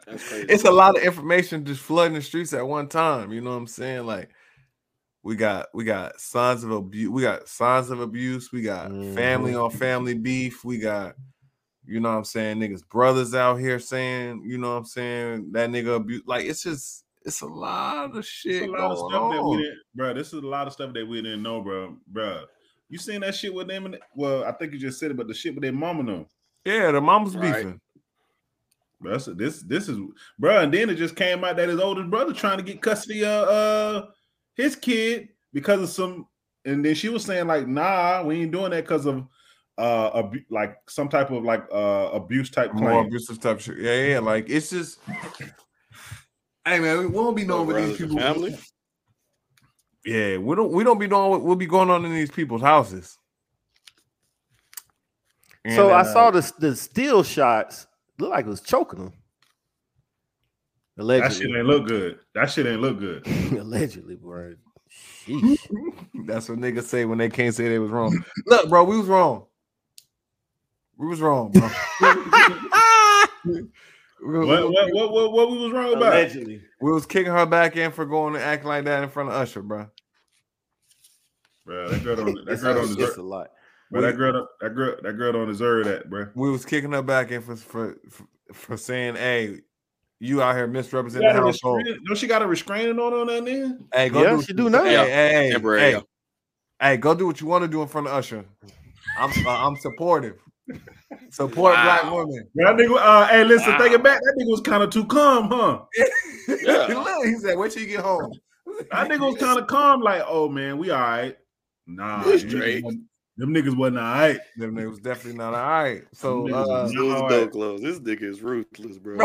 [SPEAKER 3] That's crazy.
[SPEAKER 2] it's a lot of information just flooding the streets at one time. You know what I'm saying? Like we got we got signs of abuse. We got signs of abuse. We got family on mm-hmm. family beef. We got you know what I'm saying niggas brothers out here saying you know what I'm saying that nigga abuse. Like it's just it's a lot of
[SPEAKER 1] It's
[SPEAKER 2] shit
[SPEAKER 1] a
[SPEAKER 2] going
[SPEAKER 1] lot of stuff that we didn't, bro. This is a lot of stuff that we didn't know, bro. Bro, you seen that shit with them? And, well, I think you just said it, but the shit with their mama know.
[SPEAKER 2] Yeah, the mama's
[SPEAKER 3] Right.
[SPEAKER 2] beefing.
[SPEAKER 1] Bro, that's, this this is bro, and then it just came out that his oldest brother trying to get custody of uh his kid because of some, and then she was saying like, nah, we ain't doing that because of uh abu- like some type of like uh abuse type
[SPEAKER 2] More
[SPEAKER 1] claim.
[SPEAKER 2] abusive type shit. Yeah, yeah. Like it's just. Hey man, we won't be knowing what these people.
[SPEAKER 3] family?
[SPEAKER 2] Yeah, we don't we don't be knowing what will be going on in these people's houses.
[SPEAKER 4] so I
[SPEAKER 2] uh,
[SPEAKER 4] saw the the steel shots. Look like it was choking them.
[SPEAKER 1] That shit
[SPEAKER 4] Allegedly,
[SPEAKER 1] ain't look good. That shit ain't look good.
[SPEAKER 4] allegedly, bro.
[SPEAKER 2] That's what niggas say when they can't say they was wrong. Look, bro, we was wrong. We was wrong, bro. we,
[SPEAKER 1] What what what what, what we was wrong about?
[SPEAKER 4] allegedly.
[SPEAKER 2] we was kicking her back in for going to act like that in front of Usher, bro.
[SPEAKER 1] Bro, that girl don't that
[SPEAKER 4] It's,
[SPEAKER 1] girl don't
[SPEAKER 4] it's
[SPEAKER 1] deserve
[SPEAKER 4] a lot.
[SPEAKER 1] But that girl don't- that girl that girl don't deserve that, bro.
[SPEAKER 2] We was kicking her back in for for for, for saying, "Hey, you out here misrepresenting
[SPEAKER 1] got
[SPEAKER 2] the household."
[SPEAKER 1] restraining- Don't she got a restraining order on that nigga?
[SPEAKER 2] Hey, go
[SPEAKER 4] Yeah,
[SPEAKER 2] do
[SPEAKER 4] she do now.
[SPEAKER 2] Hey, hey, hey, hey, hey, go do what you want to do in front of Usher. I'm uh, I'm supportive. Support black
[SPEAKER 3] Wow.
[SPEAKER 2] women.
[SPEAKER 1] That nigga, uh, hey, listen,
[SPEAKER 3] Wow.
[SPEAKER 1] take it back. That nigga was kind of too calm, huh?
[SPEAKER 3] Yeah.
[SPEAKER 2] Look, he said, "Wait till you get home."
[SPEAKER 1] That nigga was kind of calm, like, oh man, we all right. Nah,
[SPEAKER 3] We
[SPEAKER 1] them
[SPEAKER 3] straight.
[SPEAKER 1] niggas wasn't- them niggas wasn't all right.
[SPEAKER 2] Them niggas definitely not all right. So, uh,
[SPEAKER 1] was
[SPEAKER 3] It was
[SPEAKER 1] All
[SPEAKER 3] door
[SPEAKER 1] right.
[SPEAKER 3] closed. This nigga is ruthless, bro.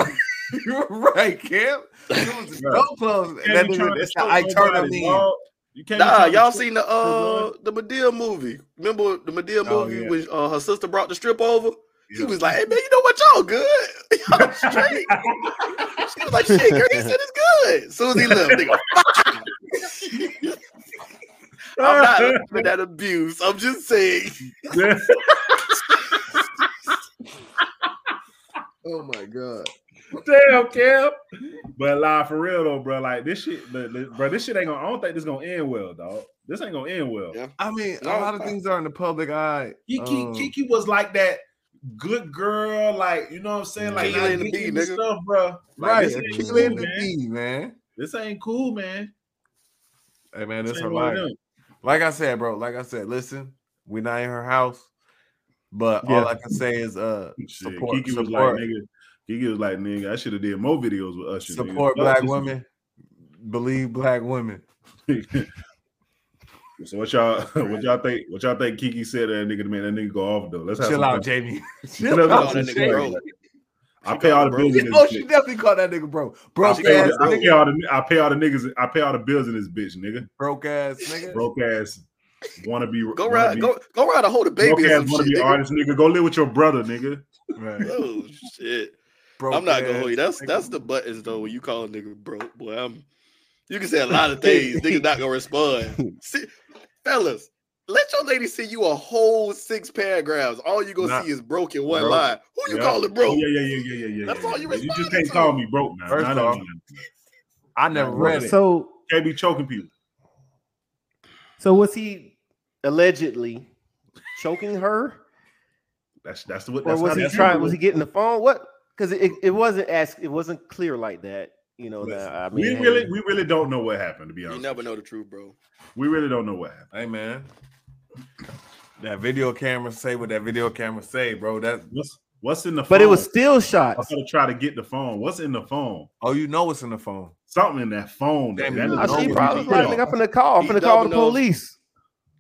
[SPEAKER 2] You're right, Cam. It was
[SPEAKER 1] Right.
[SPEAKER 2] so close. That nigga, that's how I turn him
[SPEAKER 1] nobody,
[SPEAKER 2] in.
[SPEAKER 1] You can't
[SPEAKER 3] Nah, y'all seen the uh the Madea movie? Remember the Madea
[SPEAKER 1] Oh,
[SPEAKER 3] movie
[SPEAKER 1] yeah.
[SPEAKER 3] when uh, her sister brought the strip over? He was like, "Hey man, you know what? Y'all good? Y'all straight." she was like, "Shit, girl, he said it's good." As soon as he left, nigga, fuck. I'm not laughing at that abuse. I'm just saying.
[SPEAKER 2] Oh my god.
[SPEAKER 1] Damn, Cam. But lie for real though, bro. Like this shit, the, the- bro. This shit ain't gonna. I don't think this gonna end well, dog. This ain't gonna end well.
[SPEAKER 3] Yeah.
[SPEAKER 2] I mean, a lot of things are in the public eye.
[SPEAKER 1] Keke,
[SPEAKER 2] Um,
[SPEAKER 1] Keke was like that good girl, like you know what I'm saying, like
[SPEAKER 3] Akeelah
[SPEAKER 1] not
[SPEAKER 3] and the
[SPEAKER 1] getting
[SPEAKER 3] Bee, nigga.
[SPEAKER 1] stuff, bro. Like,
[SPEAKER 2] right,
[SPEAKER 1] this
[SPEAKER 2] Akeelah
[SPEAKER 1] cool,
[SPEAKER 2] and the
[SPEAKER 1] man.
[SPEAKER 2] bee, man.
[SPEAKER 1] This ain't cool, man.
[SPEAKER 2] Hey man,
[SPEAKER 1] This
[SPEAKER 2] this her life. Like I said, bro. Like I said, listen, we're not in her house, but
[SPEAKER 4] Yeah.
[SPEAKER 2] all I can say is, uh,
[SPEAKER 1] Shit,
[SPEAKER 2] support,
[SPEAKER 1] Keke was
[SPEAKER 2] support,
[SPEAKER 1] like, nigga. Keke was like, nigga, I should have did more videos with Usher.
[SPEAKER 2] support
[SPEAKER 1] Fuck
[SPEAKER 2] black
[SPEAKER 1] this
[SPEAKER 2] women, believe black women.
[SPEAKER 1] so what y'all what y'all think what y'all think Keke said to that nigga to make that nigga go off though? Let's have
[SPEAKER 2] Chill out,
[SPEAKER 1] fun.
[SPEAKER 2] Jamie.
[SPEAKER 1] Chill
[SPEAKER 2] Chill
[SPEAKER 1] out,
[SPEAKER 2] out,
[SPEAKER 3] that nigga
[SPEAKER 2] Jamie.
[SPEAKER 3] bro.
[SPEAKER 1] I pay all the bills in oh, this
[SPEAKER 2] Oh, she
[SPEAKER 1] bitch.
[SPEAKER 2] definitely called that nigga bro.
[SPEAKER 1] I
[SPEAKER 2] Broke
[SPEAKER 1] pay, all
[SPEAKER 2] ass,
[SPEAKER 1] the, I pay all the I pay all the niggas I pay all the bills in this bitch, nigga.
[SPEAKER 2] broke ass nigga.
[SPEAKER 1] Broke ass wanna be
[SPEAKER 3] Go
[SPEAKER 1] wanna
[SPEAKER 3] ride,
[SPEAKER 1] be,
[SPEAKER 3] go go ride a hold a baby or
[SPEAKER 1] ass wanna
[SPEAKER 3] shit.
[SPEAKER 1] be
[SPEAKER 3] nigga.
[SPEAKER 1] artist, nigga. Go live with your brother, nigga.
[SPEAKER 2] Right.
[SPEAKER 3] Oh shit.
[SPEAKER 2] Broke
[SPEAKER 3] I'm not gonna hold you. That's
[SPEAKER 2] nigga.
[SPEAKER 3] that's the buttons though. When you call a nigga broke, boy, I'm. You can say a lot of things. Niggas not gonna respond. See, fellas, let your lady see you a whole six paragraphs. All you gonna
[SPEAKER 2] Nah.
[SPEAKER 3] see is broke in one
[SPEAKER 1] Broke.
[SPEAKER 3] line. Who you
[SPEAKER 1] Yeah.
[SPEAKER 3] calling broke?
[SPEAKER 1] yeah, yeah, yeah, yeah, yeah, yeah.
[SPEAKER 3] That's
[SPEAKER 1] yeah,
[SPEAKER 3] all you
[SPEAKER 1] yeah. You just can't
[SPEAKER 3] to.
[SPEAKER 1] call me broke now.
[SPEAKER 2] First
[SPEAKER 1] Nah, nah,
[SPEAKER 2] off,
[SPEAKER 1] nah, nah.
[SPEAKER 2] I never
[SPEAKER 1] Nah,
[SPEAKER 2] read it.
[SPEAKER 4] So,
[SPEAKER 1] Can't be choking people.
[SPEAKER 4] so was he allegedly choking her,
[SPEAKER 1] That's that's what
[SPEAKER 4] or
[SPEAKER 1] that's
[SPEAKER 4] was
[SPEAKER 1] how
[SPEAKER 4] he
[SPEAKER 1] that's
[SPEAKER 4] trying? Was he getting the phone? What? Because it, it wasn't asked. It wasn't clear like that. You know.
[SPEAKER 1] Listen,
[SPEAKER 4] That, I mean,
[SPEAKER 1] we
[SPEAKER 4] hey,
[SPEAKER 1] really we really don't know what happened to be honest, You
[SPEAKER 3] never know the truth, bro.
[SPEAKER 1] We really don't know what happened.
[SPEAKER 2] Hey man, that video camera say what that video camera say, bro. That
[SPEAKER 1] What's what's in the phone?
[SPEAKER 4] But it was still
[SPEAKER 1] shot.
[SPEAKER 4] I'm
[SPEAKER 1] gonna try to get the phone. What's in the phone?
[SPEAKER 2] oh, you know what's in the phone.
[SPEAKER 1] Something in that phone. That,
[SPEAKER 2] Damn,
[SPEAKER 1] that
[SPEAKER 2] you
[SPEAKER 1] nigga
[SPEAKER 4] she probably was
[SPEAKER 1] what he
[SPEAKER 4] like,
[SPEAKER 1] did.
[SPEAKER 4] "Nigga, I'm finna call. I'm
[SPEAKER 3] He
[SPEAKER 4] finna call the
[SPEAKER 3] double
[SPEAKER 4] police."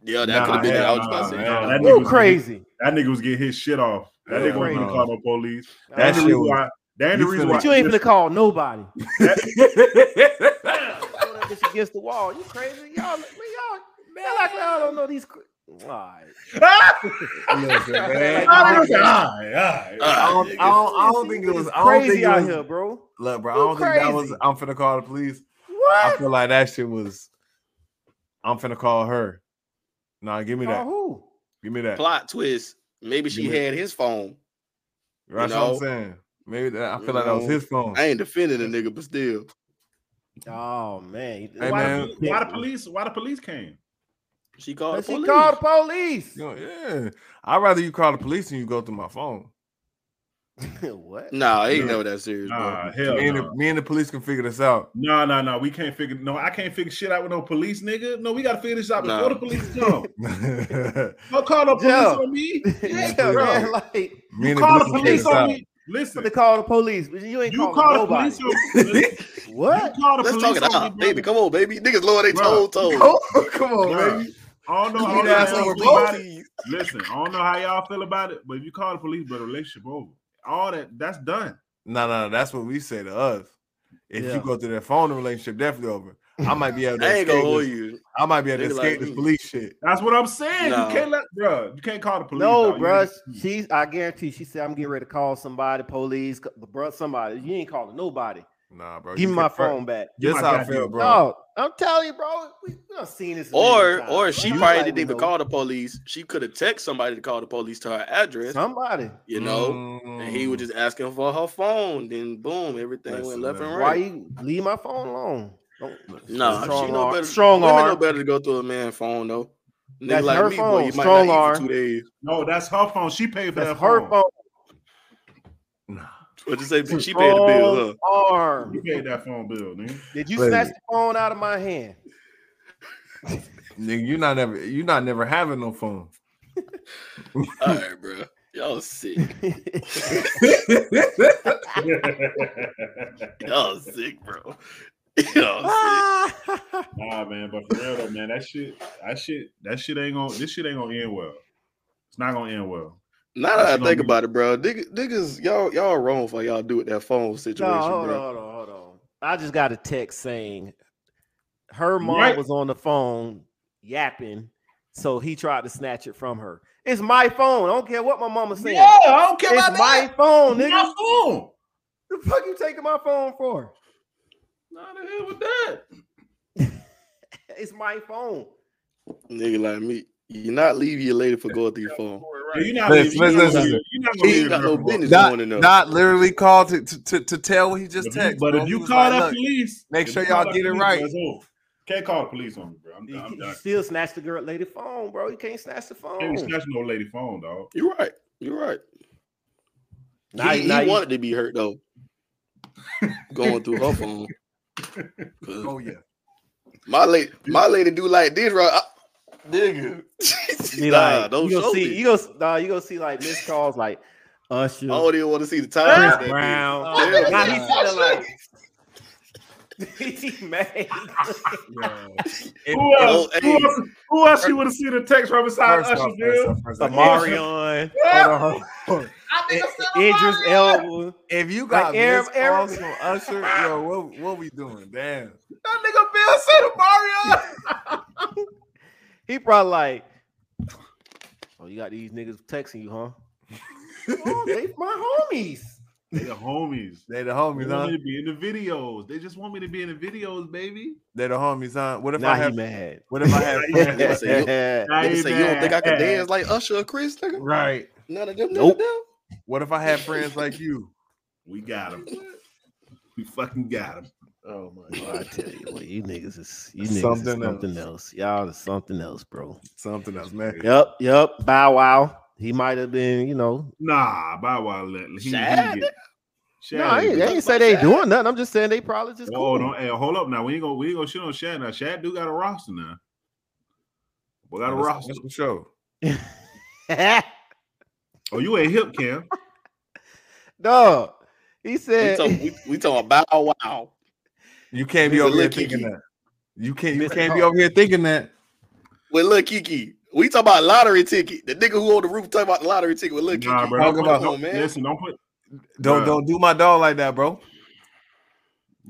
[SPEAKER 3] Yeah, that
[SPEAKER 2] Nah,
[SPEAKER 3] could have been it. I was about to say.
[SPEAKER 2] nah,
[SPEAKER 3] nah.
[SPEAKER 1] That
[SPEAKER 4] You
[SPEAKER 1] nigga was
[SPEAKER 4] crazy?
[SPEAKER 1] That nigga was getting his shit off. That
[SPEAKER 2] Yeah,
[SPEAKER 1] nigga wasn't gonna call no police. That's the reason
[SPEAKER 2] was-
[SPEAKER 1] why. That's the reason why.
[SPEAKER 4] But you ain't gonna call nobody. Throw that against the wall. You crazy? Y'all, man, y'all, y'all like y'all don't know these. cr- All right.
[SPEAKER 2] Listen, man.
[SPEAKER 1] I
[SPEAKER 2] I
[SPEAKER 1] don't
[SPEAKER 2] don't,
[SPEAKER 1] all right, all right.
[SPEAKER 2] I don't, I don't, think it was. I don't
[SPEAKER 4] crazy
[SPEAKER 2] think it
[SPEAKER 4] out here, bro.
[SPEAKER 2] Look, bro. I don't think that was. I'm finna call the police.
[SPEAKER 4] What?
[SPEAKER 2] I feel like that shit was. I'm finna call her. Nah, give me that.
[SPEAKER 4] who?
[SPEAKER 2] Give me that.
[SPEAKER 3] Plot twist. Maybe she
[SPEAKER 2] Give me-
[SPEAKER 3] had his phone.
[SPEAKER 2] That's
[SPEAKER 3] you
[SPEAKER 2] what I'm saying. Maybe that, I
[SPEAKER 3] You
[SPEAKER 2] feel like that was
[SPEAKER 3] mm-hmm.
[SPEAKER 2] his phone.
[SPEAKER 3] I ain't defending the nigga, but still.
[SPEAKER 4] Oh man.
[SPEAKER 2] Hey,
[SPEAKER 1] why,
[SPEAKER 2] man.
[SPEAKER 1] The, why the police? Why the police came?
[SPEAKER 3] She called
[SPEAKER 4] She
[SPEAKER 3] police.
[SPEAKER 4] called the police.
[SPEAKER 2] You know, yeah, I'd rather you call the police than you go through my phone.
[SPEAKER 4] what?
[SPEAKER 3] Nah, ain't
[SPEAKER 1] Yeah.
[SPEAKER 3] never that serious, bro.
[SPEAKER 1] Nah, hell
[SPEAKER 2] me, and
[SPEAKER 1] no.
[SPEAKER 2] the, me and the police can figure this out.
[SPEAKER 1] No, no, no. We can't figure. No, I can't figure shit out with no police, nigga. No, we gotta figure this out before
[SPEAKER 3] Nah.
[SPEAKER 1] the police come. Don't call no police
[SPEAKER 4] Yeah.
[SPEAKER 1] on me.
[SPEAKER 4] yeah,
[SPEAKER 1] bro.
[SPEAKER 4] man, like
[SPEAKER 2] and
[SPEAKER 1] You call the
[SPEAKER 2] police can figure
[SPEAKER 1] police on
[SPEAKER 2] out.
[SPEAKER 1] me. Listen,
[SPEAKER 4] they call the police, but you ain't
[SPEAKER 1] you
[SPEAKER 4] calling
[SPEAKER 1] call the
[SPEAKER 4] nobody.
[SPEAKER 1] police on.
[SPEAKER 4] What?
[SPEAKER 1] You call the
[SPEAKER 3] Let's
[SPEAKER 1] police
[SPEAKER 3] talk it
[SPEAKER 1] on
[SPEAKER 3] out,
[SPEAKER 1] me,
[SPEAKER 3] baby. Come on, baby. Niggas lower they
[SPEAKER 1] Bro.
[SPEAKER 3] toe toe.
[SPEAKER 2] Oh, come on,
[SPEAKER 1] Bruh.
[SPEAKER 2] baby.
[SPEAKER 1] I don't know how y'all feel about it. Listen, I don't know how y'all feel about it, but if you call the police, but relationship over. All that that's done.
[SPEAKER 2] No, no, no, that's what we say to us. If
[SPEAKER 4] Yeah.
[SPEAKER 2] you go through that phone, the relationship definitely over. I might be able to
[SPEAKER 3] I ain't gonna
[SPEAKER 2] escape
[SPEAKER 3] hold
[SPEAKER 2] this,
[SPEAKER 3] you.
[SPEAKER 2] I might be able to
[SPEAKER 3] Nigga like
[SPEAKER 2] escape this
[SPEAKER 3] me.
[SPEAKER 2] police shit.
[SPEAKER 1] That's what I'm saying.
[SPEAKER 3] No.
[SPEAKER 1] You can't let, bro. You can't call the police.
[SPEAKER 4] No,
[SPEAKER 1] bro. You
[SPEAKER 4] bruh.
[SPEAKER 1] ain't-
[SPEAKER 4] She's I guarantee she said I'm getting ready to call somebody, police, bro, somebody. You ain't calling nobody.
[SPEAKER 2] Nah, bro.
[SPEAKER 4] Give me my phone back.
[SPEAKER 1] You
[SPEAKER 2] This
[SPEAKER 1] my
[SPEAKER 2] how I feel, bro.
[SPEAKER 4] No, I'm telling you, bro. We, we done seen this.
[SPEAKER 3] Or or she
[SPEAKER 4] You
[SPEAKER 3] probably didn't even
[SPEAKER 4] know.
[SPEAKER 3] call the police. She could have texted somebody to call the police to her address,
[SPEAKER 4] somebody.
[SPEAKER 3] you know. And he was
[SPEAKER 2] Mm.
[SPEAKER 3] just asking for her phone. Then boom, everything
[SPEAKER 2] Listen,
[SPEAKER 3] went left and
[SPEAKER 2] man.
[SPEAKER 4] Why you leave my phone alone?
[SPEAKER 3] No,
[SPEAKER 4] strong
[SPEAKER 3] she know better.
[SPEAKER 4] Strong
[SPEAKER 3] women know better to go through a man's phone though. Nigga
[SPEAKER 4] That's
[SPEAKER 3] like
[SPEAKER 4] her
[SPEAKER 3] me,
[SPEAKER 4] phone,
[SPEAKER 3] boy, you might
[SPEAKER 4] strong
[SPEAKER 3] not eat
[SPEAKER 4] arm.
[SPEAKER 3] for two days.
[SPEAKER 1] No, that's her phone. She paid for
[SPEAKER 4] That's
[SPEAKER 1] that
[SPEAKER 4] her
[SPEAKER 1] phone.
[SPEAKER 4] phone.
[SPEAKER 2] Nah.
[SPEAKER 3] What you say? She paid the bill, huh?
[SPEAKER 4] Arm.
[SPEAKER 1] You paid that phone bill, nigga.
[SPEAKER 4] Did you
[SPEAKER 2] Wait.
[SPEAKER 4] snatch the phone out of my hand?
[SPEAKER 2] Nigga, you not never you not never having no phone.
[SPEAKER 3] All right, bro. Y'all sick. Y'all sick, bro. Y'all sick.
[SPEAKER 1] nah, man, but for real though, man, that shit, that shit, that shit ain't gonna. This shit ain't gonna end well. It's not gonna end well.
[SPEAKER 3] Now that I think about it, bro, niggas, niggas, y'all, y'all wrong for y'all do with that phone situation,
[SPEAKER 4] No, hold on,
[SPEAKER 3] bro.
[SPEAKER 4] hold on, hold on. I just got a text saying her mom
[SPEAKER 1] Right.
[SPEAKER 4] was on the phone yapping, so he tried to snatch it from her. It's my phone. I don't care what my mama saying.
[SPEAKER 1] Yeah, I don't care
[SPEAKER 4] it's
[SPEAKER 1] about
[SPEAKER 4] my
[SPEAKER 1] that.
[SPEAKER 4] phone, nigga.
[SPEAKER 1] my phone.
[SPEAKER 4] The fuck you taking my phone for?
[SPEAKER 1] Not the hell with that.
[SPEAKER 4] It's my phone.
[SPEAKER 3] Nigga like me, you not leave your lady for going through your phone.
[SPEAKER 1] Yeah, you're not
[SPEAKER 2] Listen,
[SPEAKER 1] leaving- you're not
[SPEAKER 2] listen,
[SPEAKER 1] leaving-
[SPEAKER 2] listen.
[SPEAKER 1] you're not
[SPEAKER 3] You
[SPEAKER 1] gonna leave
[SPEAKER 3] got
[SPEAKER 1] her
[SPEAKER 3] no
[SPEAKER 1] for-
[SPEAKER 3] business
[SPEAKER 2] Not,
[SPEAKER 3] going in there.
[SPEAKER 2] not literally called to, to, to, to tell what he just
[SPEAKER 1] If
[SPEAKER 2] texted.
[SPEAKER 1] but
[SPEAKER 2] bro.
[SPEAKER 1] if you call
[SPEAKER 2] like,
[SPEAKER 1] that police,
[SPEAKER 2] make sure
[SPEAKER 1] you call
[SPEAKER 2] y'all get it right.
[SPEAKER 1] that's. Can't call the police on me, bro. I'm,
[SPEAKER 4] You,
[SPEAKER 1] I'm
[SPEAKER 4] you
[SPEAKER 1] done.
[SPEAKER 4] still snatch the girl lady phone, bro. You can't snatch the phone.
[SPEAKER 1] Can't be snatching no lady phone, dog.
[SPEAKER 3] You're right. You're right.
[SPEAKER 4] Now
[SPEAKER 3] he
[SPEAKER 4] now
[SPEAKER 3] he
[SPEAKER 4] you-
[SPEAKER 3] wanted to be hurt though, going through her phone.
[SPEAKER 2] oh yeah.
[SPEAKER 3] My lady, my lady do like this, right? I, nigga,
[SPEAKER 4] Be
[SPEAKER 3] nah,
[SPEAKER 4] like,
[SPEAKER 3] don't
[SPEAKER 4] you
[SPEAKER 3] show
[SPEAKER 4] gonna see,
[SPEAKER 3] me.
[SPEAKER 4] you go, nah, you gonna see like missed calls like Usher,
[SPEAKER 3] I don't even want to see the time.
[SPEAKER 4] Chris Brown.
[SPEAKER 3] Oh, Hell nah.
[SPEAKER 4] he's sitting like he mad.
[SPEAKER 2] If-
[SPEAKER 1] Who else?
[SPEAKER 3] Oh,
[SPEAKER 1] Who
[SPEAKER 3] hey.
[SPEAKER 1] else? Who else you would have seen a text right beside
[SPEAKER 2] First
[SPEAKER 1] Usher,
[SPEAKER 2] off, first
[SPEAKER 1] Bill?
[SPEAKER 2] off, first off,
[SPEAKER 4] Omarion, hold on, hold. Idris Elba.
[SPEAKER 2] If you got
[SPEAKER 4] Like, Aaron-
[SPEAKER 2] missed calls from Usher, yo, what what we doing? Damn.
[SPEAKER 1] That nigga Bill said Mario.
[SPEAKER 4] He probably like, oh, you got these niggas texting you, huh? oh, they my homies.
[SPEAKER 1] They the homies.
[SPEAKER 2] They the homies.
[SPEAKER 1] They
[SPEAKER 2] homies,
[SPEAKER 1] want
[SPEAKER 2] huh?
[SPEAKER 1] me to be in the videos. They just want me to be in the videos, baby.
[SPEAKER 2] They the homies, huh? What if
[SPEAKER 4] Now
[SPEAKER 2] I have
[SPEAKER 4] mad.
[SPEAKER 2] what if I have
[SPEAKER 3] Nigga
[SPEAKER 2] friends?
[SPEAKER 3] say, you,
[SPEAKER 1] Now
[SPEAKER 3] nigga
[SPEAKER 1] he
[SPEAKER 3] say, you don't think I can dance like Usher or Chris? Nigga?
[SPEAKER 2] right.
[SPEAKER 3] None of them.
[SPEAKER 4] Nope.
[SPEAKER 3] Nope.
[SPEAKER 2] What if I had friends like you?
[SPEAKER 1] We got him. We fucking got him.
[SPEAKER 3] Oh my
[SPEAKER 4] Well, I tell you, what, you niggas is you niggas
[SPEAKER 2] Something
[SPEAKER 4] is something else. Y'all is something else, bro.
[SPEAKER 2] Something else, man.
[SPEAKER 4] Yep, yep. Bow Wow. He might have been, you know.
[SPEAKER 1] Nah, Bow Wow let he, he
[SPEAKER 3] Shad?
[SPEAKER 1] get. Shad
[SPEAKER 4] no, I ain't, I ain't say they doing nothing. I'm just saying they probably just
[SPEAKER 1] Oh,
[SPEAKER 4] cool.
[SPEAKER 1] don't hey, hold up now. We ain't gonna we ain't gonna shit on Shad now. Shad do got a roster now. We got a
[SPEAKER 2] That's,
[SPEAKER 1] roster.
[SPEAKER 2] that's for sure.
[SPEAKER 1] Oh, you ain't hip, Cam.
[SPEAKER 4] Dog. He
[SPEAKER 3] We
[SPEAKER 4] said
[SPEAKER 3] talk, we, we talking about Bow Wow.
[SPEAKER 2] You can't be over here
[SPEAKER 3] Lil
[SPEAKER 2] thinking that. You can't. You can't be over here thinking that.
[SPEAKER 3] With Lil Keke. We talk about lottery ticket. The nigga who on the roof talking about the lottery ticket with Lil
[SPEAKER 1] Keke. Bro.
[SPEAKER 2] Talk
[SPEAKER 1] Don't
[SPEAKER 2] about-
[SPEAKER 1] don't,
[SPEAKER 3] man.
[SPEAKER 1] Listen, don't put
[SPEAKER 2] Don't
[SPEAKER 1] Bruh.
[SPEAKER 2] don't do my dog like that, bro.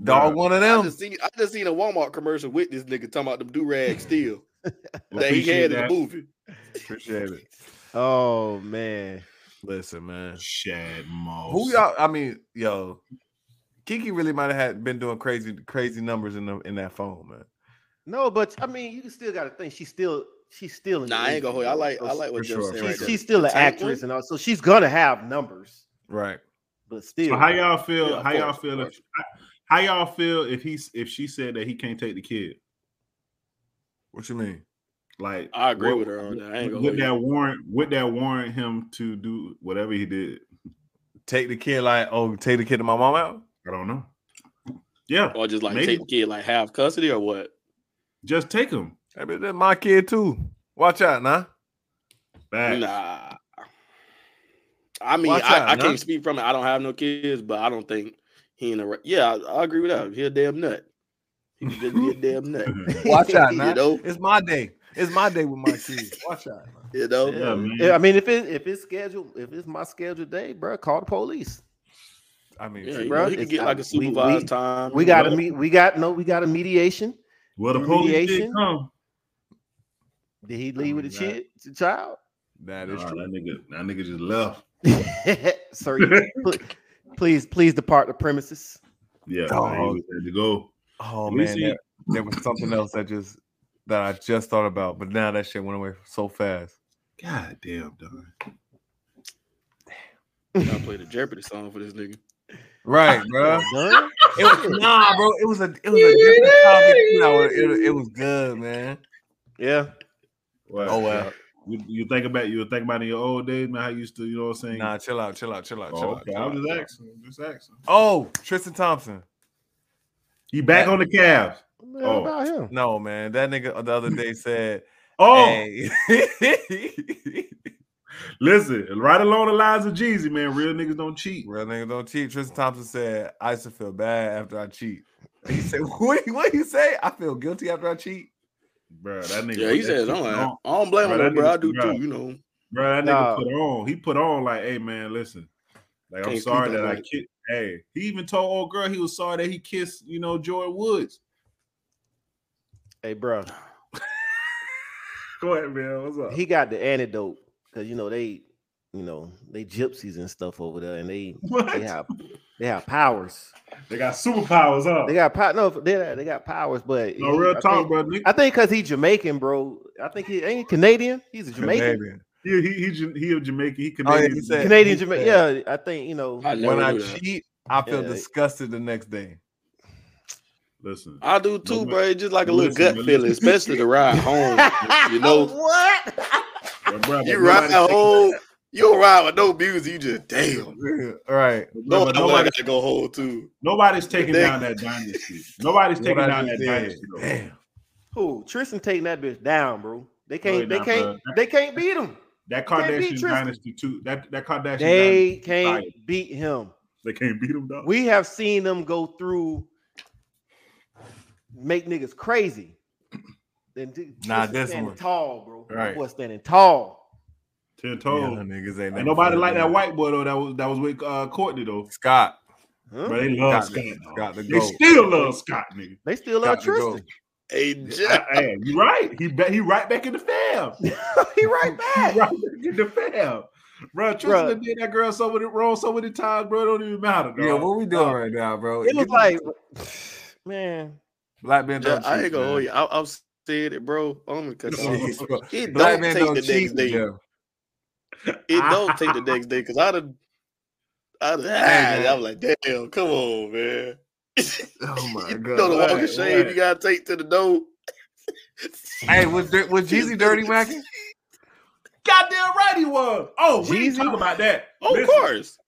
[SPEAKER 2] Dog,
[SPEAKER 1] Bruh.
[SPEAKER 2] one of
[SPEAKER 3] I
[SPEAKER 2] them.
[SPEAKER 3] just seen I just seen a Walmart commercial with this nigga talking about the do rag still that he
[SPEAKER 1] Appreciate
[SPEAKER 3] had in the movie.
[SPEAKER 2] Appreciate it.
[SPEAKER 4] Oh man.
[SPEAKER 2] Listen, man.
[SPEAKER 1] Shad Moss.
[SPEAKER 2] Who y'all? I mean, yo, Keke really might have had been doing crazy, crazy numbers in the in that phone, man.
[SPEAKER 4] No, but I mean, you still got to think she's still she's still in.
[SPEAKER 3] Nah,
[SPEAKER 4] the
[SPEAKER 3] I ain't gonna hold you. I like I like what you're
[SPEAKER 2] sure,
[SPEAKER 3] said
[SPEAKER 2] for
[SPEAKER 3] right
[SPEAKER 4] She's, still an actress
[SPEAKER 3] one?
[SPEAKER 4] and all, so she's gonna have numbers.
[SPEAKER 2] Right.
[SPEAKER 4] But still,
[SPEAKER 1] So how y'all feel?
[SPEAKER 3] Yeah, of
[SPEAKER 1] how y'all feel if how y'all feel if he's if she said that he can't take the kid?
[SPEAKER 2] What you mean?
[SPEAKER 1] Like
[SPEAKER 3] I agree
[SPEAKER 1] what-
[SPEAKER 3] with her on that. I ain't gonna
[SPEAKER 1] Would
[SPEAKER 3] hold you.
[SPEAKER 1] that warrant would that warrant him to do whatever he did?
[SPEAKER 2] Take the kid like, oh, take the kid to my mom out?
[SPEAKER 1] I don't know. Yeah,
[SPEAKER 3] Or just like
[SPEAKER 1] Maybe.
[SPEAKER 3] take the kid like half custody or what?
[SPEAKER 1] just take him
[SPEAKER 2] Hey, but that's my kid too. Watch out, nah.
[SPEAKER 1] back.
[SPEAKER 3] Nah. I mean,
[SPEAKER 2] Watch
[SPEAKER 3] I,
[SPEAKER 2] out,
[SPEAKER 3] I
[SPEAKER 2] nah.
[SPEAKER 3] can't speak from it. I don't have no kids, but I don't think he in the. Yeah, I, I agree with that. He a damn nut. He just be a damn nut.
[SPEAKER 2] Watch out,
[SPEAKER 3] You
[SPEAKER 2] nah.
[SPEAKER 3] know?
[SPEAKER 2] It's my day. It's my day with my kids. Watch out. nah.
[SPEAKER 3] You know?
[SPEAKER 1] Yeah,
[SPEAKER 4] yeah,
[SPEAKER 1] man.
[SPEAKER 4] yeah, I mean, if it if it's scheduled, if it's my scheduled day, bro, call the police.
[SPEAKER 2] I mean,
[SPEAKER 3] Yeah, you
[SPEAKER 4] bro,
[SPEAKER 3] he can get like a
[SPEAKER 4] we-
[SPEAKER 3] supervised
[SPEAKER 4] we-
[SPEAKER 3] time.
[SPEAKER 4] We got to meet. We got no. We got a mediation.
[SPEAKER 1] Well, the police did
[SPEAKER 4] Mediation?
[SPEAKER 1] come.
[SPEAKER 4] Did he leave with
[SPEAKER 2] a that-
[SPEAKER 4] kid, child?
[SPEAKER 2] That is
[SPEAKER 1] Nah,
[SPEAKER 2] is
[SPEAKER 1] that
[SPEAKER 2] true.
[SPEAKER 1] nigga, that nigga just left.
[SPEAKER 4] Sir, pl- please, please depart the premises.
[SPEAKER 1] Yeah,
[SPEAKER 2] Dog.
[SPEAKER 1] man, he was had to go.
[SPEAKER 2] Oh
[SPEAKER 1] At
[SPEAKER 2] man,
[SPEAKER 1] he-
[SPEAKER 2] there, there was something else that just that I just thought about, but now that shit went away so fast.
[SPEAKER 1] God damn, dog.
[SPEAKER 3] I played a Jeopardy song for this nigga.
[SPEAKER 2] Right, bro. It was nah, bro. It was a it was a different topic. You know, it, it, it was good, man.
[SPEAKER 4] Yeah.
[SPEAKER 1] What?
[SPEAKER 2] Oh well.
[SPEAKER 1] You, you think about you think about in your old days, man. How you used to, you know what I'm saying?
[SPEAKER 2] Nah, chill out, chill out, chill out,
[SPEAKER 1] Oh,
[SPEAKER 2] chill
[SPEAKER 1] okay.
[SPEAKER 2] out.
[SPEAKER 1] I was just
[SPEAKER 2] out.
[SPEAKER 1] asking. Just asking.
[SPEAKER 2] Oh, Tristan Thompson.
[SPEAKER 1] He back on the Cavs.
[SPEAKER 4] What
[SPEAKER 1] Oh.
[SPEAKER 4] about him?
[SPEAKER 2] No, man. That nigga the other day said,
[SPEAKER 1] Oh,
[SPEAKER 2] "Hey,
[SPEAKER 1] listen, right along the lines of Jeezy, man. Real niggas don't cheat.
[SPEAKER 2] real niggas don't cheat." Tristan Thompson said, "I used to feel bad after I cheat." He said, "What? What he say? I feel guilty after I cheat."
[SPEAKER 1] Bro, that nigga.
[SPEAKER 3] Yeah, he
[SPEAKER 1] said,
[SPEAKER 3] says,
[SPEAKER 1] shit
[SPEAKER 3] I'm like,
[SPEAKER 1] put on.
[SPEAKER 3] I don't blame
[SPEAKER 1] Bro,
[SPEAKER 3] him, though,
[SPEAKER 1] that
[SPEAKER 3] bro. I do
[SPEAKER 1] bro.
[SPEAKER 3] too, you know.
[SPEAKER 1] Bro, that nigga
[SPEAKER 4] Nah.
[SPEAKER 1] put on. He put on like, hey man, listen. Like, I'm
[SPEAKER 3] Can't
[SPEAKER 1] sorry
[SPEAKER 3] speak
[SPEAKER 1] that
[SPEAKER 3] that
[SPEAKER 1] I kissed. Hey, he even told old girl he was sorry that he kissed, you know, Jordyn Woods.
[SPEAKER 4] Hey, bro,
[SPEAKER 1] Go ahead, man. What's up?
[SPEAKER 4] he got the antidote because you know they, you know, they gypsies and stuff over there, and they
[SPEAKER 1] What?
[SPEAKER 4] they have they have powers.
[SPEAKER 1] They got superpowers, huh?
[SPEAKER 4] They got power. No, they they got powers, but
[SPEAKER 1] no
[SPEAKER 4] he-
[SPEAKER 1] real
[SPEAKER 4] I
[SPEAKER 1] talk,
[SPEAKER 4] think-
[SPEAKER 1] bro. Nigga.
[SPEAKER 4] I think because he's Jamaican, bro. I think he ain't he Canadian. He's a Jamaican.
[SPEAKER 2] Canadian.
[SPEAKER 1] He he he, Ja- he a Jamaican. He
[SPEAKER 2] Oh, yeah,
[SPEAKER 1] Canadian.
[SPEAKER 2] he said-
[SPEAKER 4] Canadian Jamaican. Yeah, I think you know.
[SPEAKER 3] I
[SPEAKER 2] When I
[SPEAKER 3] that.
[SPEAKER 2] cheat, I feel
[SPEAKER 4] Yeah.
[SPEAKER 2] disgusted the next day.
[SPEAKER 1] Listen,
[SPEAKER 3] I do too,
[SPEAKER 1] No,
[SPEAKER 3] bro. It's just like a little
[SPEAKER 1] listen,
[SPEAKER 3] gut feeling, especially the ride home. You know,
[SPEAKER 4] what?
[SPEAKER 1] Bro, bro,
[SPEAKER 3] you
[SPEAKER 1] but
[SPEAKER 3] ride
[SPEAKER 1] nobody-
[SPEAKER 3] home, you don't ride with no music. You just damn.
[SPEAKER 2] All right.
[SPEAKER 3] No,
[SPEAKER 1] bro, but
[SPEAKER 3] I
[SPEAKER 1] nobody,
[SPEAKER 3] got to go home too.
[SPEAKER 1] nobody's taking
[SPEAKER 3] They-
[SPEAKER 1] down that dynasty. Nobody's taking
[SPEAKER 2] What
[SPEAKER 1] down that
[SPEAKER 2] did.
[SPEAKER 1] dynasty. Though.
[SPEAKER 2] Damn.
[SPEAKER 4] Who? Tristan taking that bitch down, bro. They can't.
[SPEAKER 1] he
[SPEAKER 4] they can't.
[SPEAKER 1] bro.
[SPEAKER 4] They can't beat him.
[SPEAKER 1] That
[SPEAKER 4] can't beat
[SPEAKER 1] Kardashian dynasty too. That that Kardashian
[SPEAKER 4] They
[SPEAKER 1] dynasty.
[SPEAKER 4] can't
[SPEAKER 1] fire.
[SPEAKER 4] beat him.
[SPEAKER 1] They can't beat him, dog.
[SPEAKER 4] We have seen them go through, make niggas crazy. Then d-
[SPEAKER 2] Nah,
[SPEAKER 4] Tristan
[SPEAKER 2] this
[SPEAKER 4] standing
[SPEAKER 2] one.
[SPEAKER 4] tall, bro. That
[SPEAKER 2] Right.
[SPEAKER 4] boy standing tall.
[SPEAKER 1] Ten
[SPEAKER 2] Yeah, niggas ain't,
[SPEAKER 1] Ain't nobody
[SPEAKER 2] feel
[SPEAKER 1] like that white boy though. That was that was with uh, Courtney though.
[SPEAKER 2] Scott.
[SPEAKER 4] Huh?
[SPEAKER 1] But they love
[SPEAKER 2] Scott,
[SPEAKER 1] Scott.
[SPEAKER 2] Scott the
[SPEAKER 1] They
[SPEAKER 2] GOAT.
[SPEAKER 1] still love Scott, nigga.
[SPEAKER 4] They still love
[SPEAKER 2] Scott the
[SPEAKER 4] Tristan.
[SPEAKER 3] Hey,
[SPEAKER 1] Yeah,
[SPEAKER 3] Jeff.
[SPEAKER 1] hey, you right. He bet he right back in the fam.
[SPEAKER 4] he right back.
[SPEAKER 1] He right back in the fam. Bro, Tristan
[SPEAKER 4] Bruh.
[SPEAKER 1] done did that girl so many wrong so many times, bro. It don't even matter. Dog.
[SPEAKER 2] Yeah, what we doing
[SPEAKER 1] Dog.
[SPEAKER 2] right now, bro?
[SPEAKER 4] It was like, man,
[SPEAKER 2] black man,
[SPEAKER 3] Jeff,
[SPEAKER 2] don't
[SPEAKER 3] I
[SPEAKER 2] cheat,
[SPEAKER 3] ain't gonna
[SPEAKER 2] man.
[SPEAKER 3] hold you. I, I've said it, bro. Only because
[SPEAKER 2] Jeez, bro.
[SPEAKER 3] it don't
[SPEAKER 2] men
[SPEAKER 3] take
[SPEAKER 2] don't
[SPEAKER 3] the
[SPEAKER 2] cheat,
[SPEAKER 3] next day.
[SPEAKER 2] Jeff.
[SPEAKER 3] It don't take the next day because I'd have, I'd.
[SPEAKER 2] Ah,
[SPEAKER 3] I was like, damn, come on, man.
[SPEAKER 2] Oh my
[SPEAKER 3] you
[SPEAKER 2] God.
[SPEAKER 3] know the walk of shame
[SPEAKER 1] right.
[SPEAKER 3] you gotta take to the door.
[SPEAKER 2] Hey, was Dir- was Jeezy dirty macking?
[SPEAKER 1] Goddamn right he was. Oh, we ain't
[SPEAKER 4] Jeezy?
[SPEAKER 1] talking about that.
[SPEAKER 3] Of
[SPEAKER 1] Listen,
[SPEAKER 3] course.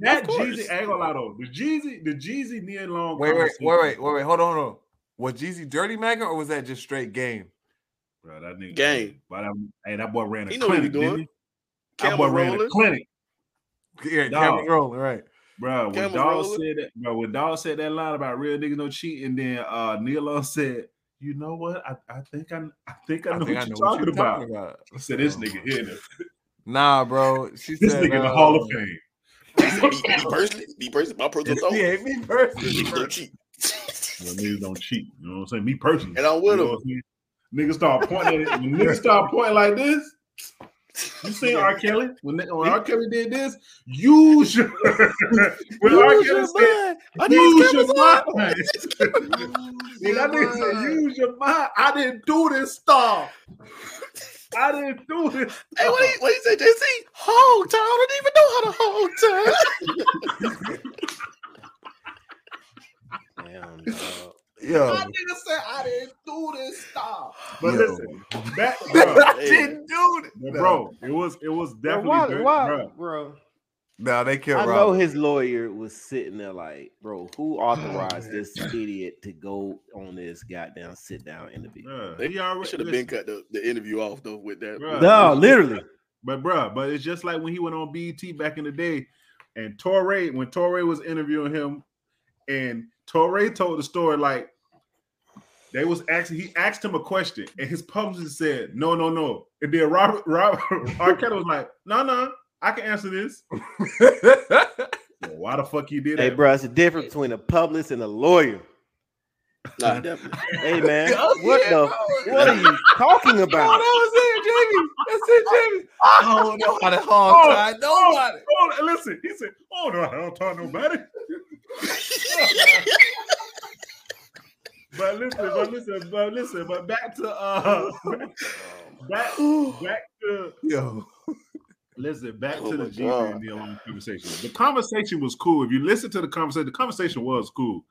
[SPEAKER 1] That
[SPEAKER 3] Of course.
[SPEAKER 1] Jeezy, I ain't gonna lie though. The Jeezy, the Jeezy Nia Long.
[SPEAKER 2] Wait, wait, wait, wait, wait, wait. Hold on, hold on. Was Jeezy dirty macking or was that just straight game?
[SPEAKER 1] Bro, that nigga
[SPEAKER 3] Game.
[SPEAKER 1] But that, hey, that boy ran a
[SPEAKER 3] He know what he
[SPEAKER 1] clinic, didn't
[SPEAKER 3] doing.
[SPEAKER 1] he? That boy
[SPEAKER 3] Camera
[SPEAKER 1] ran a clinic.
[SPEAKER 2] Yeah,
[SPEAKER 1] Dog.
[SPEAKER 2] camera rolling, right?
[SPEAKER 1] Bro, when
[SPEAKER 3] Cameras
[SPEAKER 1] Dawg said that, bro, when Dawg said that line about real niggas no cheat, and then uh Nia said, "You know what? I, I think I, I think I know,
[SPEAKER 2] think
[SPEAKER 1] what,
[SPEAKER 2] I
[SPEAKER 1] you're
[SPEAKER 2] know what
[SPEAKER 1] talking
[SPEAKER 2] you're
[SPEAKER 1] about.
[SPEAKER 2] talking about.
[SPEAKER 1] I said, "This nigga here, the-
[SPEAKER 2] Nah, bro. She
[SPEAKER 1] this
[SPEAKER 2] said
[SPEAKER 1] nigga in the
[SPEAKER 2] uh,
[SPEAKER 1] Hall of Fame."
[SPEAKER 3] me, me personally, me personally, my personal thought.
[SPEAKER 2] Yeah, me personally.
[SPEAKER 3] Niggas don't cheat.
[SPEAKER 1] Niggas don't cheat. You know what I'm saying? Me personally,
[SPEAKER 3] And I'm with
[SPEAKER 1] you know
[SPEAKER 3] him.
[SPEAKER 1] what I'm saying? Niggas start pointing at it. When niggas start pointing like this, You seen R. Kelly when, they, when R. Kelly did this? Use your when R.
[SPEAKER 3] Use
[SPEAKER 1] Kelly
[SPEAKER 3] your
[SPEAKER 1] said,
[SPEAKER 3] mind.
[SPEAKER 1] Use your
[SPEAKER 3] on?
[SPEAKER 1] mind. And nigga said, use your mind. I didn't do this stuff. I didn't do this.
[SPEAKER 3] Hey, what what he say, JC? Hold time. I don't even know how to hold time.
[SPEAKER 4] Damn, dog.
[SPEAKER 2] Yo,
[SPEAKER 1] My nigga said I didn't do this stuff. But
[SPEAKER 2] Yo.
[SPEAKER 1] listen, back, bro,
[SPEAKER 2] I didn't do it,
[SPEAKER 1] but bro, it was it was
[SPEAKER 4] Bro,
[SPEAKER 1] definitely
[SPEAKER 4] why,
[SPEAKER 1] good,
[SPEAKER 4] why,
[SPEAKER 1] bro.
[SPEAKER 4] bro?
[SPEAKER 2] No, they killed
[SPEAKER 4] I
[SPEAKER 2] Rob.
[SPEAKER 4] know his lawyer was sitting there like, bro, who authorized this idiot to go on this goddamn sit down interview?
[SPEAKER 1] Bruh,
[SPEAKER 3] They
[SPEAKER 1] already
[SPEAKER 3] should have been cut the, the interview off though with that.
[SPEAKER 1] Bruh.
[SPEAKER 4] No, literally.
[SPEAKER 1] But bruh, but it's just like when he went on BET back in the day, and Touré, when Touré was interviewing him, and Touré told the story like they was asking, he asked him a question, and his publicist said, No, no, no. And then Robert Robert R. Kelly was like, No, no, I can answer this. Well, why the fuck you did
[SPEAKER 4] Hey,
[SPEAKER 1] that?
[SPEAKER 4] bro, it's the difference between a publicist and a lawyer.
[SPEAKER 3] Nah, definitely.
[SPEAKER 4] Hey, man,
[SPEAKER 2] Oh,
[SPEAKER 4] what
[SPEAKER 2] yeah,
[SPEAKER 4] the?
[SPEAKER 2] bro.
[SPEAKER 4] What are you talking about?
[SPEAKER 2] Oh,
[SPEAKER 4] about?
[SPEAKER 2] that was it, Jamie. That's it, Jamie. I don't know how to hog
[SPEAKER 1] Oh,
[SPEAKER 2] tie nobody.
[SPEAKER 1] Oh, oh, listen, he said, Oh no, I don't talk nobody. But listen, but listen, but listen, but back to uh back back to
[SPEAKER 2] Yo,
[SPEAKER 1] listen, back
[SPEAKER 3] Oh
[SPEAKER 1] to the
[SPEAKER 3] my
[SPEAKER 1] G and Nia Long conversation. The conversation was cool. If you listen to the conversation, the conversation was cool.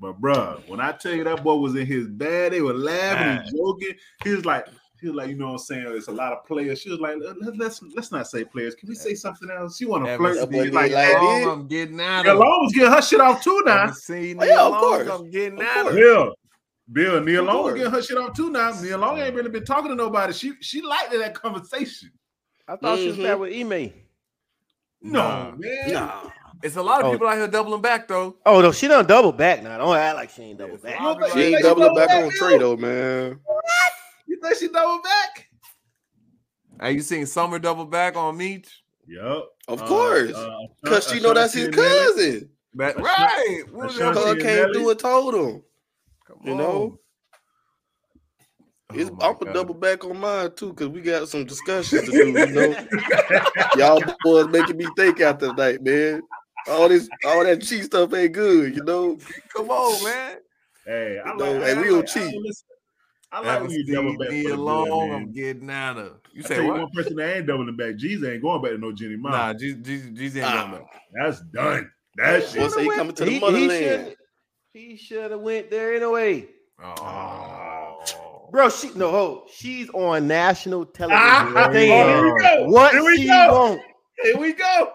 [SPEAKER 1] But bruh, when I tell you that boy was in his bed, they were laughing and joking. He was like, he was like, you know what I'm saying? There's a lot of players. She was like, let, let's let's not say players. Can we say something else? She want to flirt with me.
[SPEAKER 3] that
[SPEAKER 1] Like,
[SPEAKER 3] did like
[SPEAKER 1] oh.
[SPEAKER 2] I'm getting out
[SPEAKER 1] yeah,
[SPEAKER 2] of
[SPEAKER 1] Long was getting her shit off too now.
[SPEAKER 2] See,
[SPEAKER 3] Oh, yeah, of course.
[SPEAKER 2] I'm getting
[SPEAKER 3] Of
[SPEAKER 2] out of
[SPEAKER 3] course.
[SPEAKER 2] it.
[SPEAKER 1] Bill, Bill,
[SPEAKER 3] Nia
[SPEAKER 1] Long was getting her shit off too now. Nia Long ain't really been talking to nobody. She she liked that conversation.
[SPEAKER 4] I thought she was
[SPEAKER 3] Mhm.
[SPEAKER 4] with Ime.
[SPEAKER 1] No,
[SPEAKER 2] Nah.
[SPEAKER 1] man.
[SPEAKER 3] Nah.
[SPEAKER 2] It's a lot of
[SPEAKER 4] Oh.
[SPEAKER 2] people out here doubling back though.
[SPEAKER 4] Oh no, she done double back now. Don't act like she ain't double back.
[SPEAKER 2] a lot of
[SPEAKER 1] You
[SPEAKER 2] people
[SPEAKER 3] She ain't
[SPEAKER 2] here-
[SPEAKER 3] doubling back
[SPEAKER 1] double
[SPEAKER 3] on
[SPEAKER 1] back,
[SPEAKER 3] Trey though, man.
[SPEAKER 1] You think she double back?
[SPEAKER 2] Are you seen Summer double back on Meech?
[SPEAKER 1] Yep.
[SPEAKER 3] Of
[SPEAKER 1] Uh,
[SPEAKER 3] course.
[SPEAKER 1] uh,
[SPEAKER 3] Cause she know that's his
[SPEAKER 1] Ashanti and Nelly.
[SPEAKER 3] cousin.
[SPEAKER 2] That, right. What
[SPEAKER 1] Ashanti
[SPEAKER 2] the-
[SPEAKER 3] Cuz
[SPEAKER 1] and
[SPEAKER 3] came
[SPEAKER 1] Nelly.
[SPEAKER 3] through and told him.
[SPEAKER 2] Come
[SPEAKER 3] You know?
[SPEAKER 2] on.
[SPEAKER 3] It's,
[SPEAKER 2] Oh
[SPEAKER 3] I'm gonna double back on mine too, cause we got some discussions to do. You know, y'all boys making me think after tonight, man. All this, all that cheat stuff ain't good. You know,
[SPEAKER 2] Come on, man.
[SPEAKER 1] Hey, I
[SPEAKER 3] You
[SPEAKER 1] like.
[SPEAKER 3] know,
[SPEAKER 1] I
[SPEAKER 3] and we
[SPEAKER 1] like-
[SPEAKER 3] don't
[SPEAKER 1] I
[SPEAKER 3] cheat.
[SPEAKER 1] listen, I like
[SPEAKER 2] Haven't
[SPEAKER 1] when you
[SPEAKER 2] seen
[SPEAKER 1] double back
[SPEAKER 2] me
[SPEAKER 1] for the
[SPEAKER 2] alone.
[SPEAKER 1] good,
[SPEAKER 2] I'm getting out of. You
[SPEAKER 1] I
[SPEAKER 2] say
[SPEAKER 1] tell you
[SPEAKER 2] what?
[SPEAKER 1] one person that ain't doubling back. G's ain't going back to no Jeannie Mai.
[SPEAKER 2] Nah, G, G, ain't
[SPEAKER 3] Ah.
[SPEAKER 2] going back.
[SPEAKER 1] That's done. That shit.
[SPEAKER 3] Once they coming to the
[SPEAKER 4] He- he
[SPEAKER 3] motherland.
[SPEAKER 4] He should have went there anyway.
[SPEAKER 2] Oh.
[SPEAKER 4] Bro, she no hold. She's on national
[SPEAKER 1] Ah,
[SPEAKER 4] television
[SPEAKER 1] oh, here we go.
[SPEAKER 4] what
[SPEAKER 1] Here we
[SPEAKER 4] she
[SPEAKER 1] go.
[SPEAKER 4] want.
[SPEAKER 1] Here we go.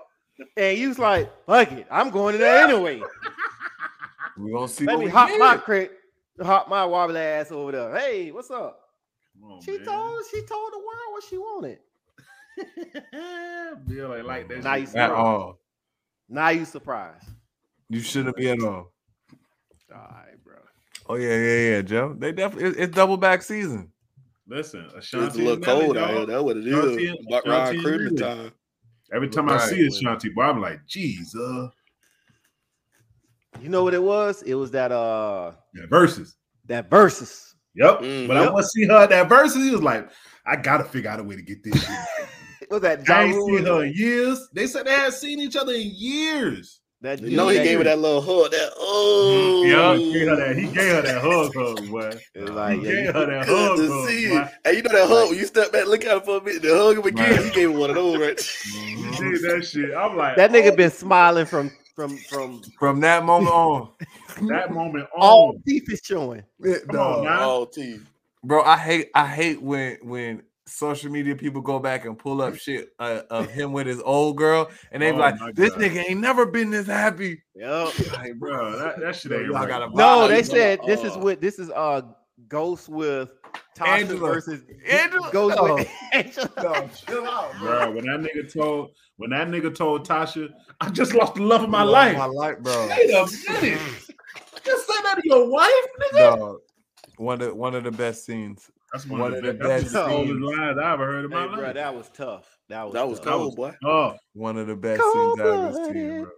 [SPEAKER 4] And you was like, fuck it, I'm going in there anyway.
[SPEAKER 2] We're gonna see
[SPEAKER 4] Let
[SPEAKER 2] what
[SPEAKER 4] me hop my crit, hop my wobbly ass over there. Hey, what's up?
[SPEAKER 1] On,
[SPEAKER 4] She
[SPEAKER 1] man.
[SPEAKER 4] told she told the world what she wanted.
[SPEAKER 1] Bill ain't like that.
[SPEAKER 4] Nice.
[SPEAKER 1] shit.
[SPEAKER 2] at all.
[SPEAKER 4] Now you surprised.
[SPEAKER 2] You shouldn't be at all.
[SPEAKER 4] All right, bro.
[SPEAKER 2] Oh yeah, yeah, yeah, Joe. They definitely it's, it's double back season.
[SPEAKER 1] Listen,
[SPEAKER 3] It's a little
[SPEAKER 1] and Nelly,
[SPEAKER 3] cold out
[SPEAKER 1] dog.
[SPEAKER 3] here. That's what it is.
[SPEAKER 1] Ashanti
[SPEAKER 3] is.
[SPEAKER 1] and-
[SPEAKER 3] About
[SPEAKER 1] Ashanti
[SPEAKER 3] around
[SPEAKER 1] and
[SPEAKER 3] Christmas
[SPEAKER 1] Nelly.
[SPEAKER 3] time.
[SPEAKER 1] Every time I
[SPEAKER 2] Right.
[SPEAKER 1] see Ashanti, boy, I'm like, geez, uh,
[SPEAKER 4] You know what it was? It was that uh
[SPEAKER 1] yeah, verses.
[SPEAKER 4] that versus.
[SPEAKER 1] Yep.
[SPEAKER 3] Mm,
[SPEAKER 1] but I want to see her that verses. He was like, I gotta figure out a way to get this. shit.
[SPEAKER 4] Was that
[SPEAKER 1] I ain't seen her in years. They said they hadn't seen each other in years.
[SPEAKER 4] That
[SPEAKER 3] You know, he
[SPEAKER 4] that-
[SPEAKER 3] gave her that little hug. That oh,
[SPEAKER 1] Yeah, he gave her that. He gave her that hug, hug, boy.
[SPEAKER 4] Like,
[SPEAKER 1] He
[SPEAKER 4] yeah,
[SPEAKER 1] gave her that
[SPEAKER 3] Good
[SPEAKER 1] hug,
[SPEAKER 3] to
[SPEAKER 1] hug,
[SPEAKER 3] see
[SPEAKER 1] boy.
[SPEAKER 3] it. And you know that hug when you step back, look at him for a minute, then hug him again.
[SPEAKER 1] Right.
[SPEAKER 3] He gave him one of those, right?
[SPEAKER 1] He that shit. I'm like,
[SPEAKER 4] that nigga
[SPEAKER 1] oh,
[SPEAKER 4] been smiling from from from
[SPEAKER 2] From that moment on,
[SPEAKER 1] that moment
[SPEAKER 4] all
[SPEAKER 1] on.
[SPEAKER 4] teeth is showing.
[SPEAKER 1] Come on, now.
[SPEAKER 3] All teeth.
[SPEAKER 2] bro. I hate I hate when when social media people go back and pull up shit uh, of him with his old girl, and they be
[SPEAKER 1] Oh,
[SPEAKER 2] like, "This
[SPEAKER 1] God.
[SPEAKER 2] nigga ain't never been this happy."
[SPEAKER 4] Yep.
[SPEAKER 1] Hey, bro, that, that shit ain't
[SPEAKER 2] Y'all
[SPEAKER 1] right.
[SPEAKER 2] gotta
[SPEAKER 4] No, they said
[SPEAKER 3] gonna,
[SPEAKER 4] this is
[SPEAKER 3] uh,
[SPEAKER 4] what this is uh Ghost with Tasha
[SPEAKER 2] Angela.
[SPEAKER 4] versus
[SPEAKER 2] Angela-
[SPEAKER 4] Ghost
[SPEAKER 2] no.
[SPEAKER 4] with Angela.
[SPEAKER 2] No, chill out,
[SPEAKER 1] bro. When that nigga told, when that nigga told Tasha, I just lost the love of my
[SPEAKER 2] Love
[SPEAKER 1] life.
[SPEAKER 2] my life, bro.
[SPEAKER 1] Wait a minute. Just say that to your wife, nigga.
[SPEAKER 2] Dog. One of one of the best scenes.
[SPEAKER 1] That's one,
[SPEAKER 2] One
[SPEAKER 1] of
[SPEAKER 2] of
[SPEAKER 1] the
[SPEAKER 2] the
[SPEAKER 1] best.
[SPEAKER 2] Best
[SPEAKER 1] one the
[SPEAKER 2] scenes.
[SPEAKER 1] coldest lines I ever heard in my
[SPEAKER 4] Hey,
[SPEAKER 1] life.
[SPEAKER 4] bro, that was tough. That was
[SPEAKER 3] That was
[SPEAKER 4] tough.
[SPEAKER 3] Cold,
[SPEAKER 1] was-
[SPEAKER 3] boy.
[SPEAKER 1] Oh,
[SPEAKER 2] One of the best scenes I've ever seen, bro.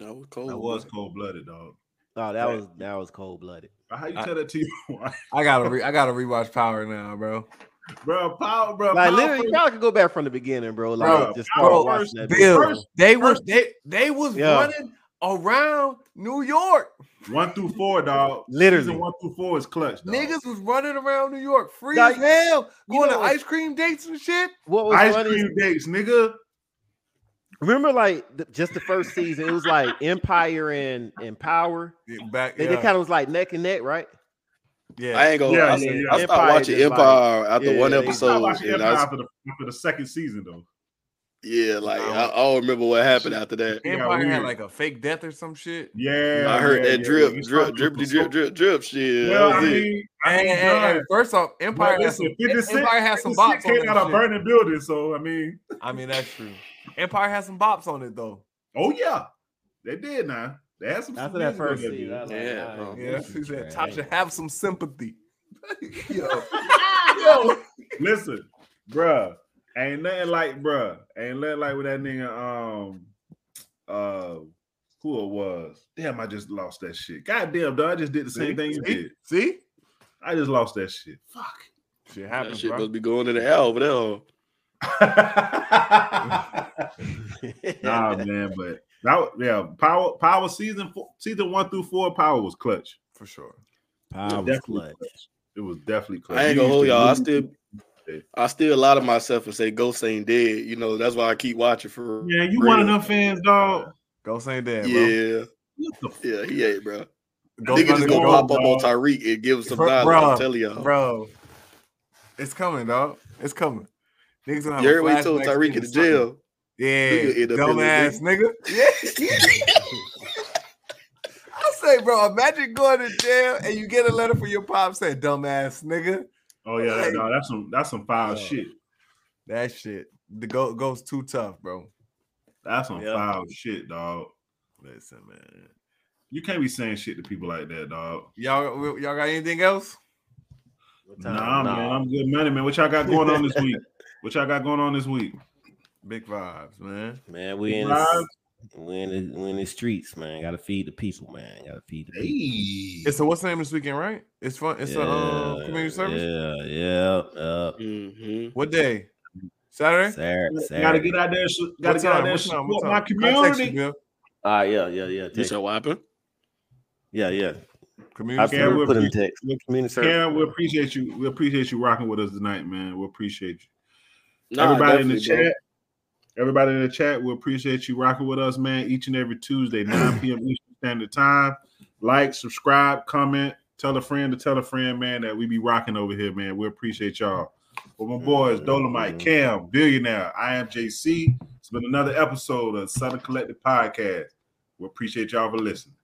[SPEAKER 3] That was cold.
[SPEAKER 1] That was cold blooded, dog.
[SPEAKER 4] Oh, that was that was cold blooded.
[SPEAKER 1] How you
[SPEAKER 2] I-
[SPEAKER 1] tell that to your wife?
[SPEAKER 2] I gotta re- I gotta rewatch Power now, bro.
[SPEAKER 1] bro, power, bro.
[SPEAKER 4] Like
[SPEAKER 1] power
[SPEAKER 4] literally, y'all can go back from the beginning, bro. Like
[SPEAKER 1] Bro,
[SPEAKER 4] just
[SPEAKER 1] bro,
[SPEAKER 4] watching
[SPEAKER 1] first
[SPEAKER 4] that.
[SPEAKER 2] Bill.
[SPEAKER 1] First-
[SPEAKER 2] they was they they was
[SPEAKER 4] Yeah.
[SPEAKER 2] running around New York.
[SPEAKER 1] one through four, dog.
[SPEAKER 4] Literally.
[SPEAKER 1] Season one through four is clutch. Dog.
[SPEAKER 2] Niggas was running around New York free
[SPEAKER 4] Like,
[SPEAKER 2] as hell,
[SPEAKER 4] you
[SPEAKER 2] going
[SPEAKER 4] know-
[SPEAKER 2] to ice cream dates and shit.
[SPEAKER 4] What was
[SPEAKER 1] ice
[SPEAKER 4] funny?
[SPEAKER 1] cream dates, nigga.
[SPEAKER 4] Remember, like the, just the first season, it was like Empire and and Power.
[SPEAKER 2] back,
[SPEAKER 4] They, they kind of was like neck and neck, right?
[SPEAKER 2] yeah.
[SPEAKER 3] I ain't gonna.
[SPEAKER 1] Yeah,
[SPEAKER 3] I,
[SPEAKER 1] yeah, yeah.
[SPEAKER 3] I stopped
[SPEAKER 4] Empire
[SPEAKER 3] watching
[SPEAKER 4] just like-
[SPEAKER 3] Empire after
[SPEAKER 4] yeah,
[SPEAKER 3] one
[SPEAKER 4] they-
[SPEAKER 1] I stopped
[SPEAKER 3] episode.
[SPEAKER 1] watching
[SPEAKER 3] and
[SPEAKER 1] Empire
[SPEAKER 3] I was-
[SPEAKER 1] after the, after the second season, though.
[SPEAKER 3] yeah, like I, I don't remember what happened after that.
[SPEAKER 1] Yeah,
[SPEAKER 2] Empire had like a fake death or some shit.
[SPEAKER 1] Yeah,
[SPEAKER 3] I heard
[SPEAKER 1] yeah,
[SPEAKER 3] that
[SPEAKER 1] yeah,
[SPEAKER 3] drip,
[SPEAKER 1] yeah.
[SPEAKER 3] drip, drip, drip, drip, drip, drip, shit.
[SPEAKER 1] Well, I mean, I
[SPEAKER 2] And, and- and first off,
[SPEAKER 1] but
[SPEAKER 2] Empire has
[SPEAKER 1] listen,
[SPEAKER 2] some,
[SPEAKER 1] 50
[SPEAKER 2] Empire has some
[SPEAKER 1] 50 Cent
[SPEAKER 2] bops on
[SPEAKER 1] came out of
[SPEAKER 2] shit.
[SPEAKER 1] burning building, so I mean,
[SPEAKER 2] I mean, that's true. Empire has some bops on it though.
[SPEAKER 1] oh yeah, they did now. They had some
[SPEAKER 4] After that first
[SPEAKER 1] there,
[SPEAKER 4] season, I was like,
[SPEAKER 3] Yeah,
[SPEAKER 4] all
[SPEAKER 3] bro.
[SPEAKER 4] right,
[SPEAKER 2] Yeah,
[SPEAKER 4] this
[SPEAKER 2] he said. Tasha have some sympathy. Yo,
[SPEAKER 1] Yo, listen, bruh, ain't nothing like bruh, ain't nothing like with that nigga. Um, uh, who it was? Damn, I just lost that shit. God damn, dog, I just did the same
[SPEAKER 2] See?
[SPEAKER 1] thing you
[SPEAKER 2] See?
[SPEAKER 1] did.
[SPEAKER 2] See,
[SPEAKER 1] I just lost that shit. Fuck.
[SPEAKER 2] shit
[SPEAKER 3] That
[SPEAKER 2] happens,
[SPEAKER 3] shit
[SPEAKER 2] bro.
[SPEAKER 3] must be going to the hell over there.
[SPEAKER 1] nah, man, but that yeah, power power season four, season one through four, power was clutch.
[SPEAKER 2] for sure.
[SPEAKER 4] Power was
[SPEAKER 1] definitely
[SPEAKER 4] clutch.
[SPEAKER 1] clutch. It was definitely clutch.
[SPEAKER 3] I ain't gonna hold y'all. I still, I still lie to myself and say Ghost ain't dead. You know, that's why I keep watching for.
[SPEAKER 1] Yeah, you
[SPEAKER 3] real.
[SPEAKER 1] one of them fans, dog.
[SPEAKER 2] Go Saint Dan, bro.
[SPEAKER 3] Yeah,
[SPEAKER 1] What
[SPEAKER 3] yeah, he ain't, bro.
[SPEAKER 2] Go
[SPEAKER 3] Niggas
[SPEAKER 2] Saint
[SPEAKER 3] gonna
[SPEAKER 1] go,
[SPEAKER 3] pop up on
[SPEAKER 1] dog.
[SPEAKER 3] Tariq and give him some
[SPEAKER 2] Bro-
[SPEAKER 3] knowledge. I'm telling y'all.
[SPEAKER 2] bro. It's coming, dog. It's coming. Niggas gonna have
[SPEAKER 3] You
[SPEAKER 2] a
[SPEAKER 3] heard told Tariq
[SPEAKER 2] scene
[SPEAKER 3] in the jail.
[SPEAKER 2] Yeah,
[SPEAKER 3] Nigga end up in
[SPEAKER 2] dumbass nigga. Yeah. I say, bro, imagine going to jail and you get a letter from your pop saying, "Dumbass nigga."
[SPEAKER 1] Oh yeah,
[SPEAKER 2] Like-
[SPEAKER 1] no, that's some that's some foul
[SPEAKER 2] Yeah.
[SPEAKER 1] shit.
[SPEAKER 2] That shit, the go goes too tough, bro.
[SPEAKER 1] That's some
[SPEAKER 3] Yeah.
[SPEAKER 1] foul shit, dog.
[SPEAKER 2] Listen, man.
[SPEAKER 1] You can't be saying shit to people like that, dog.
[SPEAKER 2] Y'all, y'all got anything else?
[SPEAKER 4] What time?
[SPEAKER 1] Nah, man, I'm good money, man. What y'all got going on this week? What y'all got going on this week?
[SPEAKER 2] Big vibes, man.
[SPEAKER 4] Man, we in the, we in the, we in the streets, man. Got to feed the people, man. Got to feed the people.
[SPEAKER 1] Hey,
[SPEAKER 2] It's a what's the name this weekend, right? It's fun. It's a um, community service.
[SPEAKER 4] Yeah, yeah, yeah.
[SPEAKER 3] hmm
[SPEAKER 2] What day? Saturday.
[SPEAKER 4] Saturday,
[SPEAKER 1] gotta get out there. sh- Gotta get out there.
[SPEAKER 2] What time? What
[SPEAKER 1] Support my
[SPEAKER 2] time? I'll text you,
[SPEAKER 1] community.
[SPEAKER 2] Bill.
[SPEAKER 4] Ah, yeah, yeah, yeah.
[SPEAKER 3] You
[SPEAKER 4] Text.
[SPEAKER 3] said what happened?
[SPEAKER 4] Yeah, yeah.
[SPEAKER 2] Community
[SPEAKER 4] I
[SPEAKER 1] Cam,
[SPEAKER 2] service.
[SPEAKER 1] we'll
[SPEAKER 4] put in
[SPEAKER 1] appreciate-
[SPEAKER 4] text. Community service.
[SPEAKER 1] Cam, we appreciate you. We appreciate you rocking with us tonight, man. We appreciate you.
[SPEAKER 3] Nah,
[SPEAKER 1] everybody in the
[SPEAKER 3] bro.
[SPEAKER 1] chat, everybody in the chat, we appreciate you rocking with us, man. Each and every Tuesday, 9 p.m. Eastern Standard Time. Like, subscribe, comment, tell a friend to tell a friend, man, that we be rocking over here, man. We appreciate y'all. With my boys, Dolemite, Cam, Billionaire, I am JC. It's been another episode of Southern Collective Podcast. We appreciate y'all for listening.